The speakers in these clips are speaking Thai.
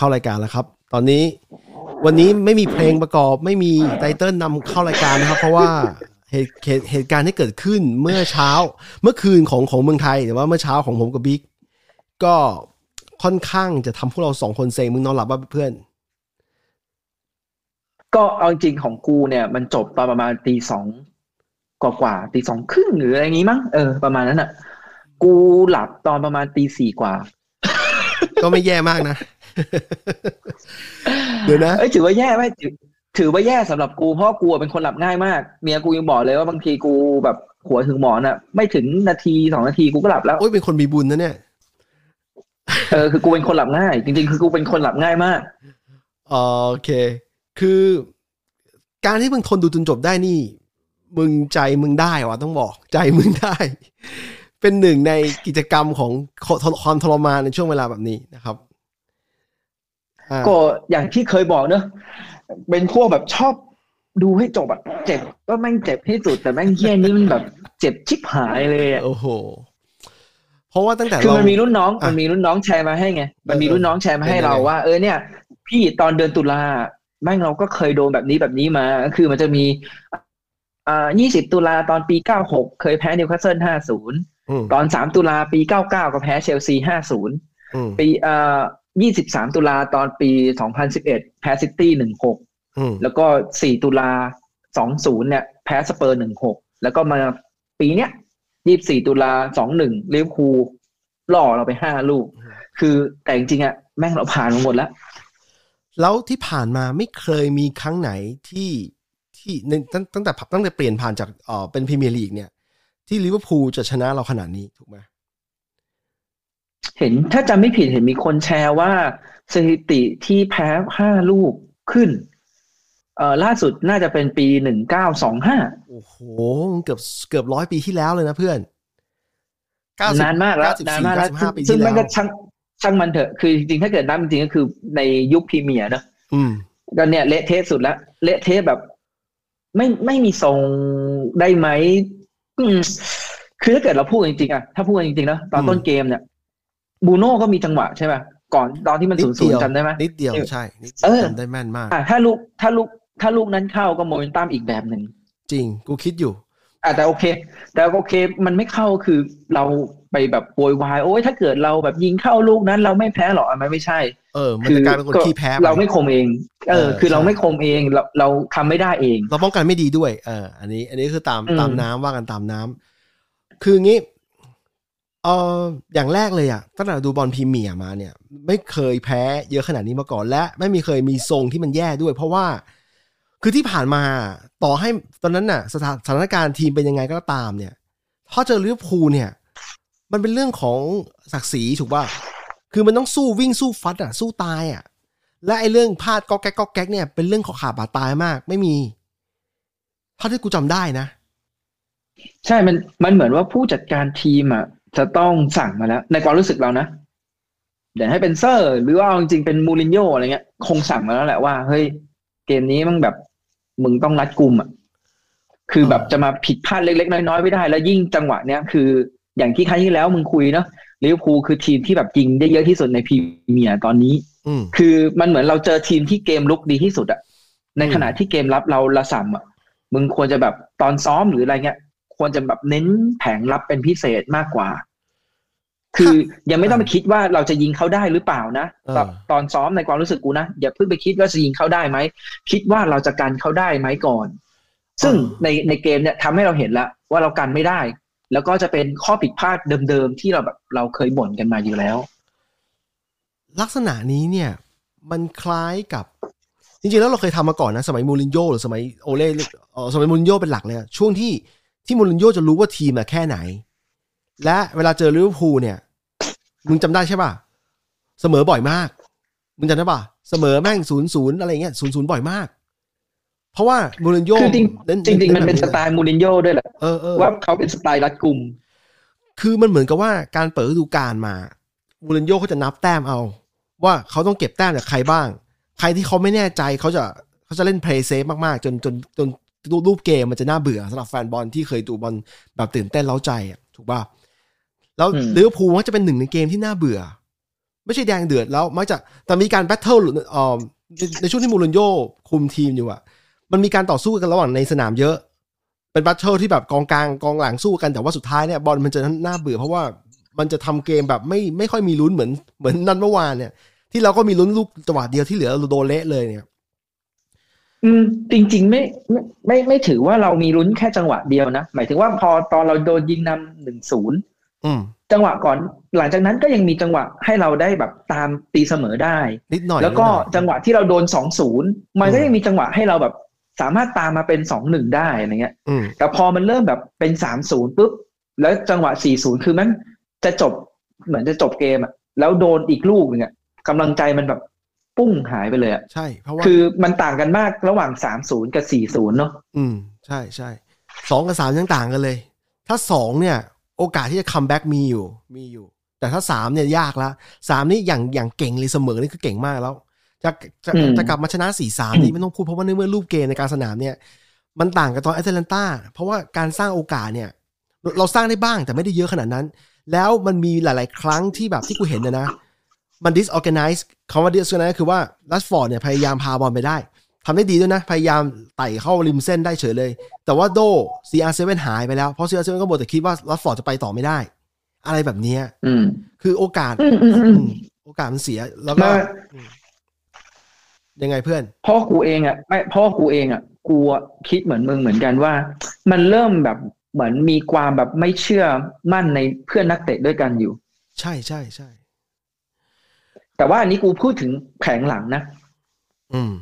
เข้ารายการแล้วครับ ตอนนี้วันนี้ไม่มีเพลงประกอบไม่มีไตเติ้ลนำเข้ารายการนะครับ เพราะว่าเหตุเหตุเหตุการณ์ที่เกิดขึ้นเมื่อเช้าเมื่อคืนของของเมืองไทยแต่ว่าเมื่อเช้าของผมกับบิ๊กก็ค่อนข้างจะทำพวกเราสองคนเซ็งมึงนอนหลับป่ะเพื่อน ก็เอาจริงของกูเนี่ย มันจบตอนประมาณตีสองกว่ากว่าตีสองครึ่งหรืออะไรงี้มั้งเออประมาณนั้นอะ กูหลับตอนประมาณตีสี่กว่า ก็ไม่แย่มากนะ เดี๋ยวนะเอ้ยถือว่าแย่ไหมถือถือว่าแย่สำหรับกูเพราะว่ากูเป็นคนหลับง่ายมากเมียกูยังบอกเลยว่าบางทีกูแบบหัวถึงหมอนอะไม่ถึงนาทีสองนาทีกูก็หลับแล้วโอ้ยเป็นคนมีบุญนะเนี่ยเออคือกูเป็นคนหลับง่าย จริง ๆ คือกูเป็นคนหลับง่ายมากโอเค คือการที่มึงทนดูจนจบได้นี่ มึงใจมึงได้วะต้องบอกใจมึงได้ เป็นหนึ่งในกิจกรรมของความทรมานในช่วงเวลาแบบนี้นะครับอ่า ก็อย่างที่เคยบอกเนอะเป็นพวกแบบชอบดูให้จบอะเจ็บก็แม่งเจ็บที่สุดแต่แม่งเฮี้ยนี่มันแบบเจ็บชิบหายเลยอะโอ้โหเพราะว่าตั้งแต่คือเรามันมีรุ่นน้องอะมันมีรุ่นน้องแชร์มาให้ไงมันมีเออรุ่นน้องแชร์มาให้เป็นยังไงเราว่า เออเนี่ย พี่ตอนเดือนตุลาแม่งเราก็เคยโดนแบบนี้แบบนี้มาก็คือมันจะมีอ่า20ตุลาตอนปี96เคยแพ้นิวคาสเซิล50อืมตอน3ตุลาปี99ก็แพ้เชลซี50อื มปีเอ่อ23ตุลาตอนปี2011แพ้ซิตี้16อืมแล้วก็4ตุลา20เนี่ยแพ้สเปอร์16แล้วก็มาปีเนี้ย24ตุลา21ลิเวอร์พูลล่อเราไป5ลูก คือแต่จริงๆอะแม่งเราผ่านมาหมดแล้ว แล้วที่ผ่านมาไม่เคยมีครั้งไหนที่ที่ในตั้งตั้งแต่ตั้งแต่เปลี่ยนผ่านจากเอ่อเป็นพรีเมียร์ลีกเนี่ย ที่ลิเวอร์พูลจะชนะเราขนาดนี้ถูกไหม เห็นถ้าจำไม่ผิดเห็นมีคนแชร์ว่าสถิติที่แพ้5ลูกขึ้น เอ่อล่าสุดน่าจะเป็นปี1925โอ้โหเกือบเกือบร้อยปีที่แล้วเลยนะเพื่อน90นานมากแล้ว94นานมากแล้ว95ปีซึ่งที่มันแล้ก็วช่างช่างมันเถอะ คือจริงๆถ้าเกิดนับจริงๆก็คือในยุคพรีเมียร์เนอะอืมก็เนี่ยเละเทะสุดแล้วเละเทะแบบ ไม่ไม่มีทรงได้ไหมอืมคือถ้าเกิดเราพูดจริงๆอะถ้าพูดจริงๆนะตอนอืมต้นเกมเนี่ย บูโน่ก็มีจังหวะใช่ป่ะก่อนตอนที่มันนิศูดนย์ศูเดีนยวย์จำได้ไหมนิดเดียวใช่นิดเออจำได้แม่นมากอะถ้าลูกถ้าลูกถ้าลูกนั้นเข้าก็โมเมนตัมอีกแบบหนึ่งจริง กูคิดอยู่อะแต่โอเค แต่โอเค มันไม่เข้าคือเราไปแบบโวยวายโอ้ยถ้าเกิดเราแบบยิงเข้าลูกนั้น เราไม่แพ้หรอกอะมันไม่ใช่ เออ มันจะกลายเป็นคนขี้แพ้ไปเราไม่คมเอง เออเออคือเราใช่ไม่คมเองเราเราทำไม่ได้เอง เราป้องกันไม่ดีด้วย เออ อันนี้ อันนี้คือตามอืมตามน้ำว่ากันตามน้ำคืองี้ เอออย่างแรกเลยอะตั้งแต่ดูบอลพรีเมียร์มาเนี่ย ไม่เคยแพ้เยอะขนาดนี้มาก่อน และไม่มีเคยมีทรงที่มันแย่ด้วย เพราะว่า คือที่ผ่านมาต่อให้ตอนนั้นน่ะสถานสถานการณ์ทีมเป็นยังไงก็ตามเนี่ยถ้าเจอลิเวอร์พูลเนี่ย มันเป็นเรื่องของศักดิ์ศรีถูกป่ะคือมันต้องสู้วิ่งสู้ฟัดอะสู้ตายอะ และไอ้เรื่องพลาดก็แก๊กก็แก๊กเนี่ยเป็นเรื่องของขาบาดตายมาก ไม่มีเท่าที่กูจำได้นะ ใช่มันมันเหมือนว่าผู้จัดการทีมอะ จะต้องสั่งมาแล้ว ในความรู้สึกเรานะเดี๋ยวให้เป็นเซอร์ หรือว่าเอาจริงๆเป็นมูรินโญ่อะไรเงี้ย คงสั่งมาแล้วแหละว่า เฮ้ย เกมนี้มันแบบ มึงต้องรัดกุมอะคือแบบจะมาผิดพลาดเล็กๆ น้อยๆไม่ได้ แล้วยิ่งจังหวะเนี้ยคืออย่างที่ครั้งที่แล้วมึงคุยเนาะลิเวอร์พูลคือทีมที่แบบยิงได้เยอะที่สุดในพรีเมียร์ตอนนี้อืมคือมันเหมือนเราเจอทีมที่เกมลุกดีที่สุดอะในอืมขณะที่เกมรับเราละสัมอะมึงควรจะแบบตอนซ้อมหรืออะไรเงี้ย ควรจะแบบเน้นแผงรับเป็นพิเศษมากกว่า คือยังไม่ต้องไปคิดว่าเราจะยิงเขาได้หรือเปล่านะเออตอนตอนซ้อมในความรู้สึกกูนะอย่าเพิ่งไปคิดว่าจะยิงเขาได้ไหมคิดว่าเราจะกันเขาได้ไหมก่อน ซึ่งในในเกมเนี่ยทำให้เราเห็นแล้วว่าเรากันไม่ได้ แล้วก็จะเป็นข้อผิดพลาดเดิมๆที่เราแบบเราเคยบ่นกันมาอยู่แล้ว ลักษณะนี้เนี่ย มันคล้ายกับจริงๆแล้วเราเคยทำมาก่อนนะ สมัยมูรินโญ่หรือสมัยโอเล่เอ่อสมัยมูรินโญ่เป็นหลักเลยอะช่วงที่ ที่มูรินโญ่จะรู้ว่าทีมอะแค่ไหน และเวลาเจอลิเวอร์พูลเนี่ย มึงจำได้ใช่ป่ะ เสมอบ่อยมาก มึงจำได้ป่ะ เสมอแม่งศูนย์ศูนย์อะไรเงี้ยศูนย์ศูนย์บ่อยมาก เพราะว่ามูรินโญ่คือจริงน้จริงๆมันเป็นสไตแบบล์มูรินโญ่ด้วยแหละเออเออว่าเขาเป็นสไตล์รัดกุมคือมันเหมือนกับว่าการเปิดฤดูกาลมามูรินโญ่เขาจะนับแต้มเอา ว่าเขาต้องเก็บแต้มจากใครบ้าง ใครที่เขาไม่แน่ใจเขาจะเขาจะเล่น play safe มากๆ จนจนจน รูปเกมมันจะน่าเบื่อสำหรับแฟนบอลที่เคยดูบอลแบบตื่นเต้นเร้าใจอะถูกป่ะแล้วอืมลิเวอร์พูลมักจะเป็นหนึ่งในเกมที่น่าเบื่อ ไม่ใช่แดงเดือดแล้วมักจะแต่มีการ battle เอ่อในในช่วงที่มูรินโญ่คุมทีมอยู่อะมันมีการต่อสู้กันระหว่างในสนามเยอะ เป็น battle ที่แบบกองกลางกองหลังสู้กันแต่ว่าสุดท้ายเนี่ยบอลมันจะน่าเบื่อ เพราะว่ามันจะทำเกมแบบไม่ไม่ค่อยมีลุ้นเหมือนเหมือนนันเมื่อวานเนี่ย ที่เราก็มีลุ้นลูกจังหวะเดียวที่เหลือเราโดนเละเลยเนี่ย อืมจริงๆไม่ไม่ไม่ไม่ถือว่าเรามีลุ้นแค่จังหวะเดียวนะหมายถึงว่าพอตอนเราโดนยิงนำหนึ่งศูนย์อืมจังหวะก่อนหลังจากนั้นก็ยังมีจังหวะให้เราได้แบบตามตีเสมอได้นิดหน่อยแล้วก็นิดหน่อยจังหวะที่เราโดนสองศูนย์มันก็อืมยังมีจังหวะให้เราแบบสามารถตามมาเป็นสองหนึ่งได้อะไรเงี้ยอืมแต่พอมันเริ่มแบบเป็นสามศูนย์ปุ๊บแล้วจังหวะสี่ศูนย์คือมันจะจบเหมือนจะจบเกมอะแล้วโดนอีกลูกหนึงอะกำลังใจมันแบบ ปุ้งหายไปเลยอะใช่ เพราะว่าคือมันต่างกันมากระหว่างสามศูนย์กับสี่ศูนย์เนาะอืม ใช่ใช่สองกับสามยังต่างกันเลย ถ้าสองเนี่ย โอกาสที่จะ comeback มีอยู่ มีอยู่ แต่ถ้าสามเนี่ยยากละสามนี่อย่างอย่างเก่งเลยเสมอนี่คือเก่งมากแล้ว จะจะจะกลับมาชนะสี่สามนี่ไม่ต้องพูดเพราะว่าในเมื่อรูปเกมในการสนามเนี่ย มันต่างกับตอนแอตแลนตาเพราะว่าการสร้างโอกาสเนี่ย เราสร้างได้บ้างแต่ไม่ได้เยอะขนาดนั้น แล้วมันมีหลาย ๆ ครั้งที่แบบที่กูเห็นนะนะ มัน disorganize คำว่า disorganize คือว่าลัสฟอร์ดเนี่ยพยายามพาบอลไปได้ทำได้ดีด้วยนะ พยายามไต่เข้าริมเส้นได้เฉยเลย แต่ว่าโด CR7 หายไปแล้ว เพราะ CR7 ก็บอกแต่คิดว่าลัสฟอร์ดจะไปต่อไม่ได้ อะไรแบบเนี้ยอืมคือโอกาสอืมอืมอืมอืมโอกาสมันเสียแล้วก็มาอืมยังไงเพื่อน พ่อกูเองอะไม่พ่อกูเองอะกูอะคิดเหมือนมึงเหมือนกันว่า มันเริ่มแบบเหมือนมีความแบบไม่เชื่อมั่นในเพื่อนนักเตะด้วยกันอยู่ ใช่ใช่ใช่ แต่ว่าอันนี้กูพูดถึงแผงหลังนะ อืม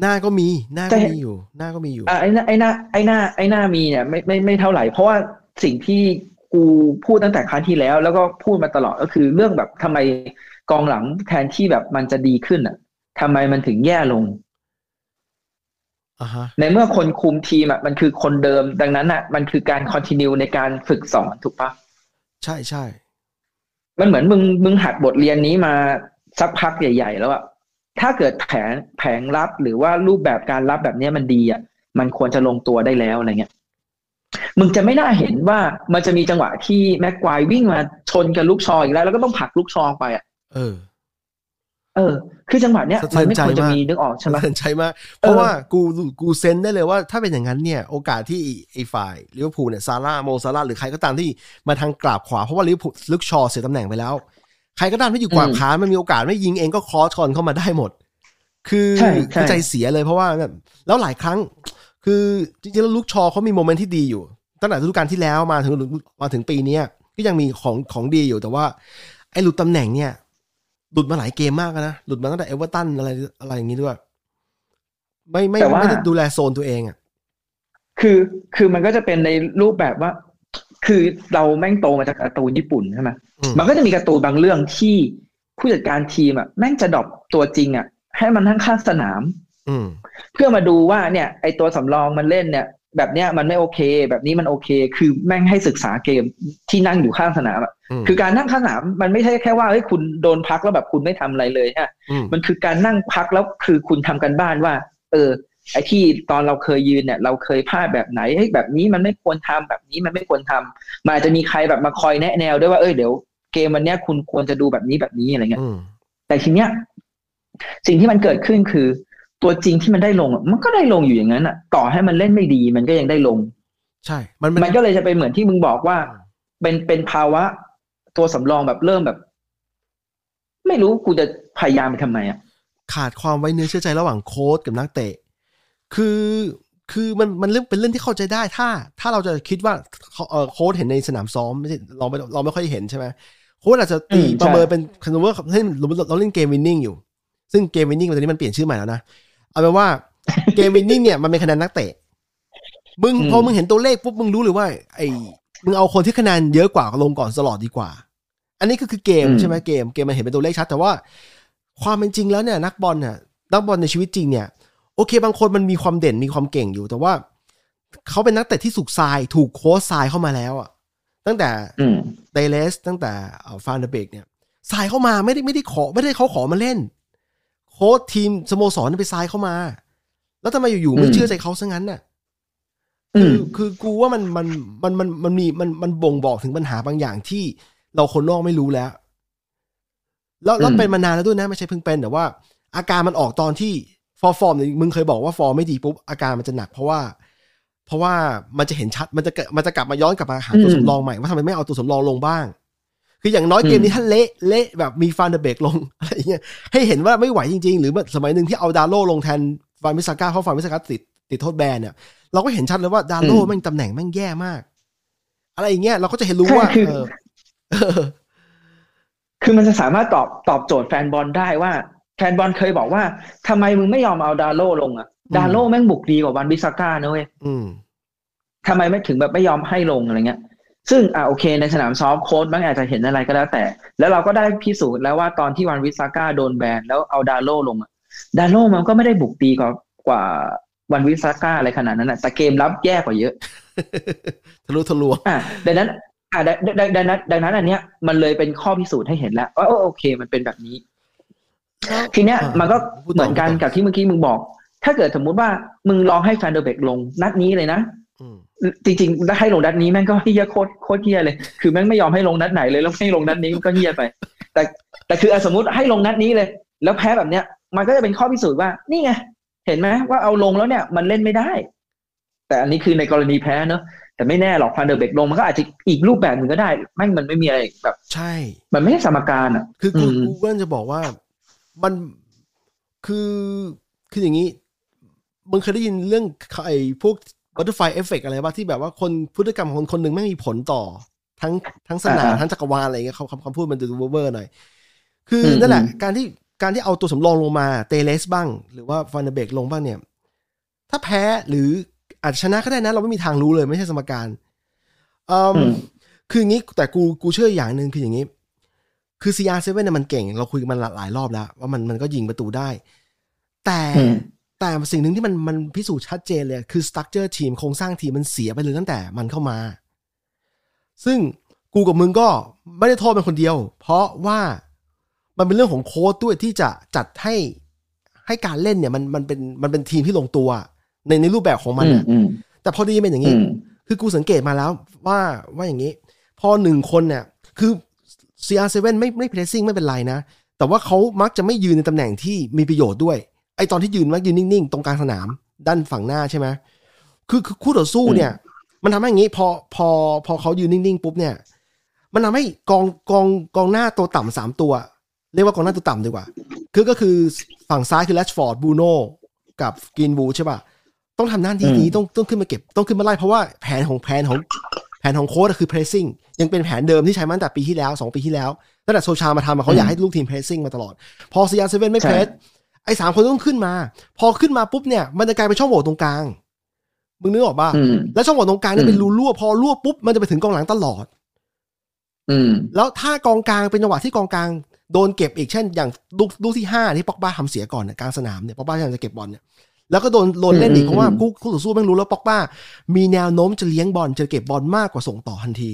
หน้าก็มี หน้าแต่ก็มีอยู่ หน้าก็มีอยู่อะไอ้หน้าไอ้หน้าไอ้หน้าไอ้หน้ามีเนี่ยไม่ไม่ไม่เท่าไหร่ เพราะว่าสิ่งที่กูพูดตั้งแต่ครั้งที่แล้ว แล้วก็พูดมาตลอดก็คือเรื่องแบบทำไมกองหลังแทนที่แบบมันจะดีขึ้นอะทำไมมันถึงแย่ลงอ่าฮะในเมื่อคนคุมทีมอะมันคือคนเดิม ดังนั้นอะ มันคือการคอนติเนียในการฝึกสอนถูกปะใช่ใช่มันเหมือนมึงมึงหัดบทเรียนนี้มา สักพักใหญ่ ๆ แล้วอะถ้าเกิดแผนแผงรับหรือว่ารูปแบบการรับแบบเนี้ยมันดีอะมันควรจะลงตัวได้แล้วอะไรเงี้ยมึงจะไม่น่าเห็นว่ามันจะมีจังหวะที่แม็กควายวิ่งมาชนกับลูกชออีกแล้ว แล้วก็ต้องผลักลูกชอไปอะเออ เออ คือจังหวะเนี้ยสะเทืมัอนนไม่ใจควรจะมากมีนึกออกใช่ไหมสะเทือนใจมาก เพราะว่ากูกูเซนได้เลยว่า ถ้าเป็นอย่างนั้นเนี่ย โอกาสที่ไอ้ฝ่ายลิเวอร์พูลเนี่ยซาลาห์โมซาลาห์หรือใครก็ตามที่มาทางกราบขวาเพราะว่าลิเวอร์พูลลุคชอว์เสียตำแหน่งไปแล้ว ใครก็ตามที่อยู่กราบขวามันมีโอกาสไม่ยิงเองก็คอสคอนเข้ามาได้หมด คือใช่คือใช่ใจเสียเลยเพราะว่าแบบแล้วหลายครั้ง คือจริงๆแล้วลุคชอว์เขามี moment ที่ดีอยู่ ตั้งแต่ฤดูกาลที่แล้วมาถึงมาถึงปีเนี้ยก็ยังมีของของดีอยู่แต่ว่า ไอ้หลุดตำแหน่งเนี่ยหลุดมาหลายเกมมากนะหลุดมาตั้งแต่เอเวอร์ตันอะไรอะไรอย่างนี้ด้วย ไม่ไม่แต่ว่าไม่ได้ดูแลโซนตัวเองอะคือคือมันก็จะเป็นในรูปแบบว่า คือเราแม่งโตมาจากการ์ตูนญี่ปุ่นใช่ไหมอื มมันก็จะมีการ์ตูนบางเรื่องที่ผู้จัดการทีมอะแม่งจะดรอปตัวจริงอะ ให้มันทั้งข้างสนามอืมเพื่อมาดูว่าเนี่ย ไอตัวสำรองมันเล่นเนี่ย แบบเนี้ยมันไม่โอเค แบบนี้มันโอเค คือแม่งให้ศึกษาเกมที่นั่งอยู่ข้างสนามอะอืมคือการนั่งข้างสนามมันไม่ใช่แค่ว่าเฮ้ยคุณโดนพักแล้วแบบคุณไม่ทำอะไรเลยฮะอืมมันคือการนั่งพักแล้วคือคุณทำกันบ้านว่า เออ ไอ้ที่ตอนเราเคยยืนเนี่ย เราเคยพลาดแบบไหนเฮ้ยแบบนี้มันไม่ควรทำแบบนี้มันไม่ควรทำมันอาจจะมีใครแบบมาคอยแนะแนวด้วยว่าเออเดี๋ยวเกมวันเนี้ยคุณควรจะดูแบบนี้แบบนี้อะไรเงี้ยอืมแต่ทีเนี้ยสิ่งที่มันเกิดขึ้นคือ ตัวจริงที่มันได้ลงอะมันก็ได้ลงอยู่อย่างนั้นอะ ต่อให้มันเล่นไม่ดี มันก็ยังได้ลง ใช่ มันมันก็เลยจะเป็นเหมือนที่มึงบอกว่า เป็นเป็นภาวะ ตัวสำรองแบบเริ่มแบบ ไม่รู้กูจะพยายามไปทำไมอะขาดความไว้เนื้อเชื่อใจระหว่างโค้ชกับนักเตะ คือคือมันมันเรื่องเป็นเรื่องที่เข้าใจได้ถ้า ถ้าเราจะคิดว่าเขาเออโค้ชเห็นในสนามซ้อมไม่ใช่เราไม่เราไม่ค่อยเห็นใช่ไหมโค้ชอาจจะตีอืมใช่ประเมินเป็นคำว่าเล่นเราเราเล่นเกมวินนิ่งอยู่ ซึ่งเกมวินนิ่งตอนนี้มันเปลี่ยนชื่อใหม่แล้วนะ เอาเป็นว่าเกมวินนิ่งเนี่ยมันเป็นคะแนนนักเตะ มึงพอมึงเห็นตัวเลขปุ๊บมึงรู้เลยว่า ไอ้มึงเอาคนที่คะแนนเยอะกว่าลงก่อนตลอดดีกว่า อันนี้ก็คือเกมใช่ไหมเกมเกมมันเห็นเป็นตัวเลขชัด แต่ว่าความเป็นจริงแล้วเนี่ยนักบอลเนี่ยนักบอลในชีวิตจริงเนี่ย โอเค บางคนมันมีความเด่นมีความเก่งอยู่ แต่ว่าเขาเป็นนักเตะที่สุกทราย ถูกโค้ชทรายเข้ามาแล้วอะ ตั้งแต่อืมเดเลสตั้งแต่ฟานเดเบกเนี่ยทรายเข้ามาไม่ได้ไม่ได้ขอไม่ได้เขาขอมาเล่น โค้ชทีมสโมสรไปทรายเข้ามา แล้วทำไมอยู่ๆไม่อืมเชื่อใจเขาซะงั้นน่ะอืคือมคือกูว่ามันมันมันมันมันมีมันมันบ่งบอกถึงปัญหาบางอย่างที่เราคนนอกไม่รู้แล้ว แล้วแล้วอืมเป็นมานานแล้วด้วยนะ ไม่ใช่เพิ่งเป็นแต่ว่า อาการมันออกตอนที่ ฟอร์ฟอร์มเนี่ยมึงเคยบอกว่าฟอร์มไม่ดีปุ๊บอาการมันจะหนักเพราะว่า เพราะว่ามันจะเห็นชัดมันจะเกิดมันจะกลับมาย้อนกลับมาหาตัวอืมสำรองใหม่ว่าทำไมไม่เอาตัวสำรองลงบ้าง คืออย่างน้อยเกมนี้ถ้าเละเละแบบมีฟานเดอร์เบกลงอะไรเงี้ยให้เห็นว่าไม่ไหวจริง ๆ หรือสมัยหนึ่งที่เอาดาโลลงแทนวานบิสซาก้าเพราะวานบิสซาก้าติดติดโทษแบนเนี่ยเราก็เห็นชัดเลยว่าดาโลอืมแม่งตำแหน่งแม่งแย่มาก อะไรอย่างเงี้ยเราก็จะเห็นรู้ว่าคือเออเออคือมันจะสามารถตอบตอบโจทย์แฟนบอลได้ว่า แฟนบอลเคยบอกว่าทำไมมึงไม่ยอมเอาดาโลลงอะดาโลแม่งบุกดีกว่าวานบิสซาก้านะเว้ยอืมทำไมไม่ถึงแบบไม่ยอมให้ลงอะไรเงี้ย ซึ่งอ่าโอเคในสนามซ้อมโค้ชบางอาจจะเห็นอะไรก็แล้วแต่ แล้วเราก็ได้พิสูจน์แล้วว่าตอนที่วานบิสซาก้าโดนแบนแล้วเอาดาโลลงอะดาโลมันก็ไม่ได้บุกดีกว่ากว่าวันวิสาก้าอะไรขนาดนั้นนะแต่เกมรับแย่กว่าเยอะ ทะลุทะลวงอ่าดังนั้น อ่าดังดังดังนั้นดังนั้น อันเนี้ยมันเลยเป็นข้อพิสูจน์ให้เห็นแล้วว่าเออโอเคมันเป็นแบบนี้ ทีเนี้ยอ่ามันก็พูดต่อเหมือนกันพูดต่อกับที่เมื่อกี้มึงบอก ถ้าเกิดสมมุติว่ามึงลองให้แฟนเดอร์เบกลงนัดนี้เลยนะอืมจริงๆถ้าให้ลงนัดนี้แม่งก็เฮียโคตรโคตรเฮียเลย คือแม่งไม่ยอมให้ลงนัดไหนเลยแล้วให้ลงนัดนี้มันก็เฮียไป แต่แต่คืออะสมมติให้ลงนัดนี้เลย แล้วแพ้แบบเนี้ย มันก็จะเป็นข้อพิสูจน์ว่านี่ไงเห็นไหมว่าเอาลงแล้วเนี่ยมันเล่นไม่ได้ แต่อันนี้คือในกรณีแพ้เนอะแต่ไม่แน่หรอกฟันเดอร์เบกลงมันก็อาจจะอีกรูปแบบหนึ่งก็ได้แม่งมันไม่มีอะไรแบบ ใช่ มันไม่ใช่สมการอะ คือกูอืมกูก็จะบอกว่า มันคือคืออย่างนี้มึงเคยได้ยินเรื่องไอ้พวก butterfly effect อะไรบ้างที่แบบว่าคนพฤติกรรมของคนคนหนึ่งไม่มีผลต่อ ทั้งทั้งสนามทั้งจักรวาลอะไรเงี้ยคำคำคำพูดมันจะดูเวอร์ๆหน่อย คือนั่นแหละ การที่การที่เอาตัวสำรองลงมาเตเลสบ้าง หรือว่าฟันเดอร์เบกลงบ้างเนี่ย ถ้าแพ้หรืออาจจะชนะก็ได้นะ เราไม่มีทางรู้เลยไม่ใช่สมการอืมอืมคืออย่างนี้แต่กูกูเชื่ออย่างหนึ่งคืออย่างนี้ คือ CR7 เนี่ยมันเก่ง เราคุยกันมันหลายรอบแล้ว ว่ามันมันก็ยิงประตูได้ แต่อืมแต่สิ่งหนึ่งที่มันมันพิสูจน์ชัดเจนเลย คือ structure ทีมโครงสร้างทีมมันเสียไปเลยตั้งแต่มันเข้ามา ซึ่งกูกับมึงก็ไม่ได้โทษเป็นคนเดียว เพราะว่ามันเป็นเรื่องของโค้ดด้วยที่จะจัดให้ให้การเล่นเนี่ยมันมันเป็นมันเป็นทีมที่ลงตัว ในในรูปแบบของมันอืมน่ะอืมแต่พอดีเป็นอย่างอืนี้มคือกูสังเกตมาแล้วว่าว่าอย่างนี้ พอหนึ่งคนเนี่ย คือ CR7 ไม่ไม่เพรสซิ่งไม่เป็นไรนะ แต่ว่าเขามักจะไม่ยืนในตำแหน่งที่มีประโยชน์ด้วย ไอตอนที่ยืนมักยืนนิ่งๆ ตรงกลางสนามด้านฝั่งหน้าใช่ไหมคือคือคู่ต่อสู้เนี่ย มันทำให้อย่างนี้พอพอพอเขายืนนิ่งๆปุ๊บเนี่ย มันทำให้กองกองกองหน้าตัวต่ำสามตัว เรียกว่ากองหน้าตัวต่ำดีกว่า คือก็คือฝั่งซ้ายคือแรชฟอร์ดบรูโน่กับกรีนวู้ดใช่ป่ะต้องทำหน้าที่นี้อืมต้องต้องขึ้นมาเก็บ ต้องขึ้นมาไล่เพราะว่าแผนของแผนของแผนของโค้ชอะคือ pressing ยังเป็นแผนเดิมที่ใช้มาตั้งแต่ปีที่แล้วสองปีที่แล้วตั้งแต่โซลชามาทำอะเขาอยากให้ลูกทีม pressing มาตลอด พอ CR7 ไม่ใช่ pressไอ้สามคนต้องขึ้นมา พอขึ้นมาปุ๊บเนี่ยมันจะกลายเป็นช่องโหว่ตรงกลาง มึงนึกออกป่ะอืมแล้วช่องโหว่ตรงกลางเนี่ยอืมเป็นรูรั่วพอรั่วปุ๊บมันจะไปถึงกองหลังตลอด อืมแล้วถ้ากองกลางเป็นจังหวะที่กองกลางโดนเก็บอีกเช่น อย่างลูกลูกที่ห้าที่ปอกบ้าทำเสียก่อนเนี่ยกลางสนามเนี่ยปอกบ้าพยายามจะเก็บบอลเนี่ย แล้วก็โดนโดนเล่นอีกอืมเพราะว่าอืมคู่คู่ต่อสู้แม่งรู้แล้วปอกบ้า มีแนวโน้มจะเลี้ยงบอลจะเก็บบอลมากกว่าส่งต่อทันที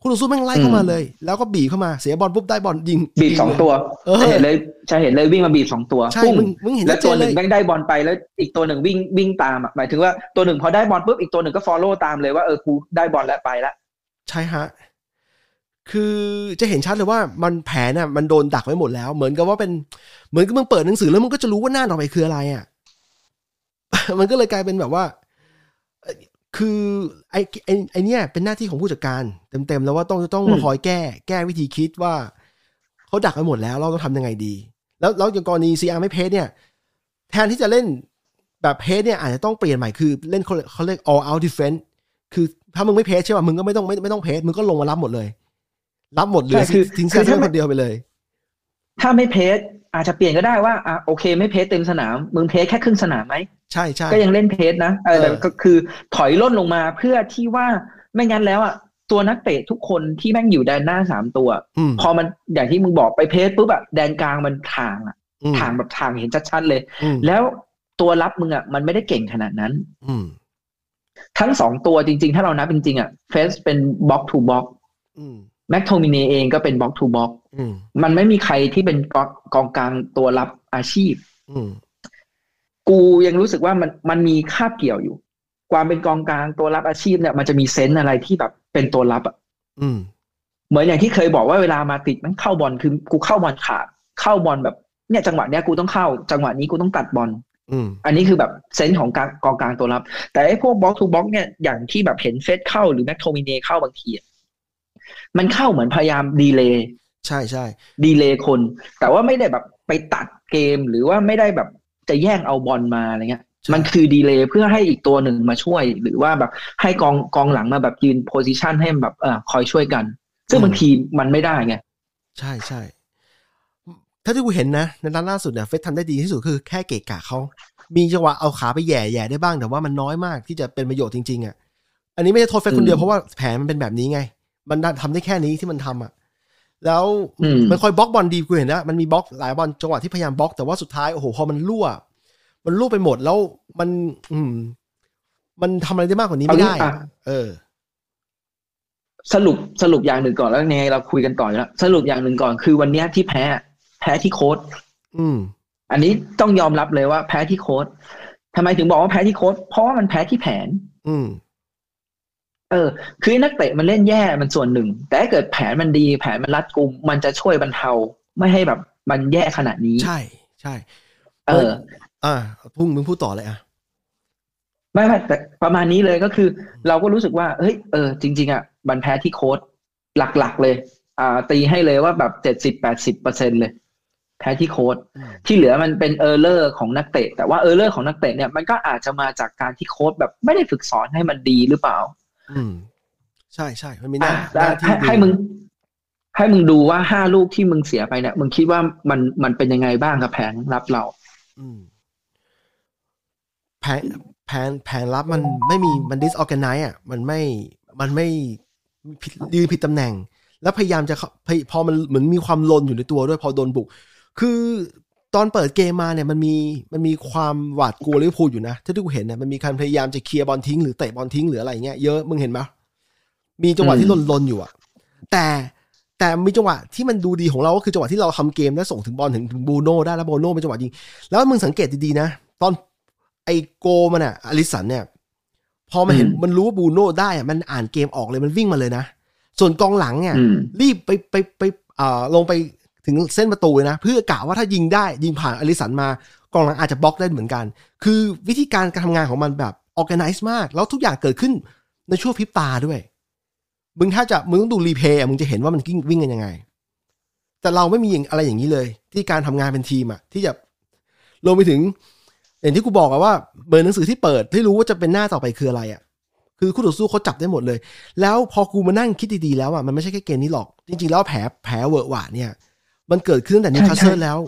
คู่ต่อสู้แม่งไล่เข้ามาเลย แล้วก็บีบเข้ามาเสียบอลปุ๊บได้บอลยิงบีบสองตัวเออจะเห็นเลยจะเห็นเลยวิ่งมาบีบสองตัวใช่ปุ้งมึงมึงเห็นแล้วชัดเจตัวนหเลนึ่งยแม่งได้บอลไปแล้วอีกตัวหนึ่งวิ่งวิ่งตามอะหมายถึงว่าตัวหนึ่งพอได้บอลปุ๊บอีกตัวหนึ่งก็ฟอลโล่ตามเลยว่าเออกูได้บอลแล้วไปละใช่ฮะคือจะเห็นชัดเลยว่ามันแผนน่ะมันโดนดักไว้หมดแล้ว เหมือนกับว่าเป็นเหมือนกับมึงเปิดหนังสือแล้วมึงก็จะรู้ว่าหน้าต่อไปคืออะไรอะ มันก็เลยกลายเป็นแบบว่าเอ่อคือไอ้ไอ้ไอ้เนี่ยเป็นหน้าที่ของผู้จัดการ เต็มๆแล้วว่าต้องต้องมาคอยแก้ แก้วิธีคิดว่าเขาดักไว้หมดแล้ว เราต้องทำยังไงดี แล้วแล้วอย่างกรณีซีอาร์ไม่เพจเนี่ย แทนที่จะเล่นแบบเพจเนี่ยอาจจะต้องเปลี่ยนใหม่คือเล่นเขาเขาเรียก all out defense คือถ้ามึงไม่เพจใช่ป่ะมึงก็ไม่ต้องไม่ไม่ต้องเพจมึงก็ลงมารับหมดเลย รับหมดเหลยใช่คือทิ้งคืเสียอถ้าไม่คนเดียวไปเลย ถ้าไม่เพส อาจจะเปลี่ยนก็ได้ว่าอะโอเค ไม่เพสเต็มสนาม มึงเพสแค่ครึ่งสนามไหมใช่ใช่ก็ยังเล่นเพสนะเออแต่เออก็คือถอยร่นลงมาเพื่อที่ว่าไม่งั้นแล้วอะตัวนักเตะทุกคนที่แม่งอยู่แดนหน้าสามตัวอืมพอมันอย่างที่มึงบอกไป press ปุ๊บอะแดนกลางมันห่างอะอืมห่างแบบห่างเห็นชัดๆเลยอืมแล้วตัวรับมึงอะมันไม่ได้เก่งขนาดนั้น อืมทั้งสองตัวจริง ๆ ถ้าเรานับจริงๆอะเฟรดเป็น box to box อืม แม็คโทมิเนย์เองก็เป็น box to box อืมมันไม่มีใครที่เป็นกองกองกลางตัวรับอาชีพอืมกูยังรู้สึกว่ามันมันมีคาบเกี่ยวอยู่ ความเป็นกองกลางตัวรับอาชีพเนี่ย มันจะมี sense อะไรที่แบบเป็นตัวรับอะอืมเหมือนอย่างที่เคยบอกว่าเวลามาติชมันเข้าบอลคือกูเข้าบอลขาด เข้าบอลแบบ เนี่ย จังหวะเนี้ยกูต้องเข้า จังหวะนี้กูต้องตัดบอลอืมอันนี้คือแบบ sense ของกางกองกลางตัวรับ แต่ไอ้พวก box to box เนี่ยอย่างที่แบบเห็นเฟรดเข้าหรือแม็คโทมิเนย์เข้าบางทีอะ มันเข้าเหมือนพยายาม delayใช่ใช่ delay คน แต่ว่าไม่ได้แบบไปตัดเกมหรือว่าไม่ได้แบบจะแย่งเอาบอลมาอะไรเงี้ย มันคือ delay เพื่อให้อีกตัวหนึ่งมาช่วย หรือว่าแบบให้กองกองหลังมาแบบยืน position ให้มันแบบเออคอยช่วยกัน ซึ่งบางทีมันไม่ได้ไงใช่ใช่ถ้าที่กูเห็นนะในนัดล่าสุดเนี่ยเฟรดทำได้ดีที่สุดคือแค่เกะกะเขามีจังหวะเอาขาไปแหย่แหย่ได้บ้างแต่ว่ามันน้อยมากที่จะเป็นประโยชน์จริงๆอะ อันนี้ไม่ได้โทษเฟรดคนเดียวอืมเพราะว่าแผนมันเป็นแบบนี้ไง มันทำได้แค่นี้ที่มันทำอะ แล้วอืมมันคอยบล็อกบอลดีกูเห็นนะมันมีบล็อกหลายบอลจังหวะที่พยายามบล็อกแต่ว่าสุดท้ายโอ้โหพอมันรั่ว มันรั่วไปหมดแล้วมัน อืม มันทำอะไรได้มากกว่านี้ไม่ได้เอางี้อะอะเออ สรุปสรุปอย่างหนึ่งก่อนแล้วยังไงเราคุยกันต่ออยู่แล้วสรุปอย่างหนึ่งก่อนคือวันเนี้ยที่แพ้ แพ้ที่โค้ดอืม อันนี้ต้องยอมรับเลยว่าแพ้ที่โค้ดทำไมถึงบอกว่าแพ้ที่โค้ดเพราะว่ามันแพ้ที่แผน อืม เออ คือนักเตะมันเล่นแย่มันส่วนหนึ่ง แต่ถ้าเกิดแผนมันดีแผนมันรัดกุม มันจะช่วยบรรเทาไม่ให้แบบมันแย่ขนาดนี้ ใช่ใช่ เออ อ่าพุ่งมึงพูดต่อเลยอะไม่ไม่แต่ประมาณนี้เลยก็คือ เราก็รู้สึกว่าเฮ้ยเออจริง ๆอะมันแพ้ที่โค้ชหลักๆเลย อ่า ตีให้เลยว่าแบบเจ็ดสิบแปดสิบเปอร์เซ็นเลยแพ้ที่โค้ชอืมที่เหลือมันเป็น error ของนักเตะ แต่ว่า error ของนักเตะเนี่ยมันก็อาจจะมาจากการที่โค้ชแบบไม่ได้ฝึกสอนให้มันดีหรือเปล่า อืม ใช่ใช่มันมีหน้าอะหน้าที่ให้ดูให้มึง ให้มึงดูว่าห้าลูกที่มึงเสียไปเนี่ยมึงคิดว่ามันมันเป็นยังไงบ้างกับแผนรับเรา อืมแผนแผนแผนรับมันไม่มีมัน disorganize อะ มันไม่มันไม่ผิดยืนผิดตำแหน่ง แล้วพยายามจะเข้าพยพอมันเหมือนมีความลนอยู่ในตัวด้วยพอโดนบุก คือ ตอนเปิดเกมมาเนี่ยมันมีมันมีความหวาดกลัวลิเวอร์พูลอยู่นะที่ที่กูเห็นเนี่ยมันมีการพยายามจะเคลียร์บอลทิ้งหรือเตะบอลทิ้งหรืออะไรเงี้ยเยอะมึงเห็นปะมีจังหวะที่อืมลนลนๆอยู่อะแต่แต่มีจังหวะที่มันดูดีของเราก็คือจังหวะที่เราทำเกมแล้วส่งถึงบอลถึงถึงบรูโน่ได้แล้วบรูโน่เป็นจังหวะยิงแล้วมึงสังเกตดีๆนะ ตอนไอ้โกลมันอะอลิสันเนี่ย พอมันเห็นอืมมันรู้ว่าบรูโน่ได้อะมันอ่านเกมออกเลยมันวิ่งมาเลยนะส่วนกองหลังเนี่ยอืมรีบไปไปไปอ่าลงไป ถึงเส้นประตูเลยนะ เพื่อกะว่าถ้ายิงได้ยิงผ่านอลิสันมากองหลังอาจจะบล็อกได้เหมือนกัน คือวิธีการการทำงานของมันแบบ organize มาก แล้วทุกอย่างเกิดขึ้นในช่วงพริบตาด้วย มึงถ้าจะมึงต้องดู replay มึงจะเห็นว่ามันวิ่งวิ่งกันยังไง แต่เราไม่มีอย่างอะไรอย่างนี้เลย ที่การทำงานเป็นทีมอะที่จะรวมไปถึง อย่างที่กูบอกอะว่าเบอร์หนังสือที่เปิดที่รู้ว่าจะเป็นหน้าต่อไปคืออะไรอะคือคู่ต่อสู้เขาจับได้หมดเลย แล้วพอกูมานั่งคิดดีๆแล้วอะมันไม่ใช่แค่เกมนี้หรอก จริงๆ แล้วแผลแผลเวอะหวะเนี่ย มันเกิดขึ้นตั้งแต่นิวคาสเซิลแล้ว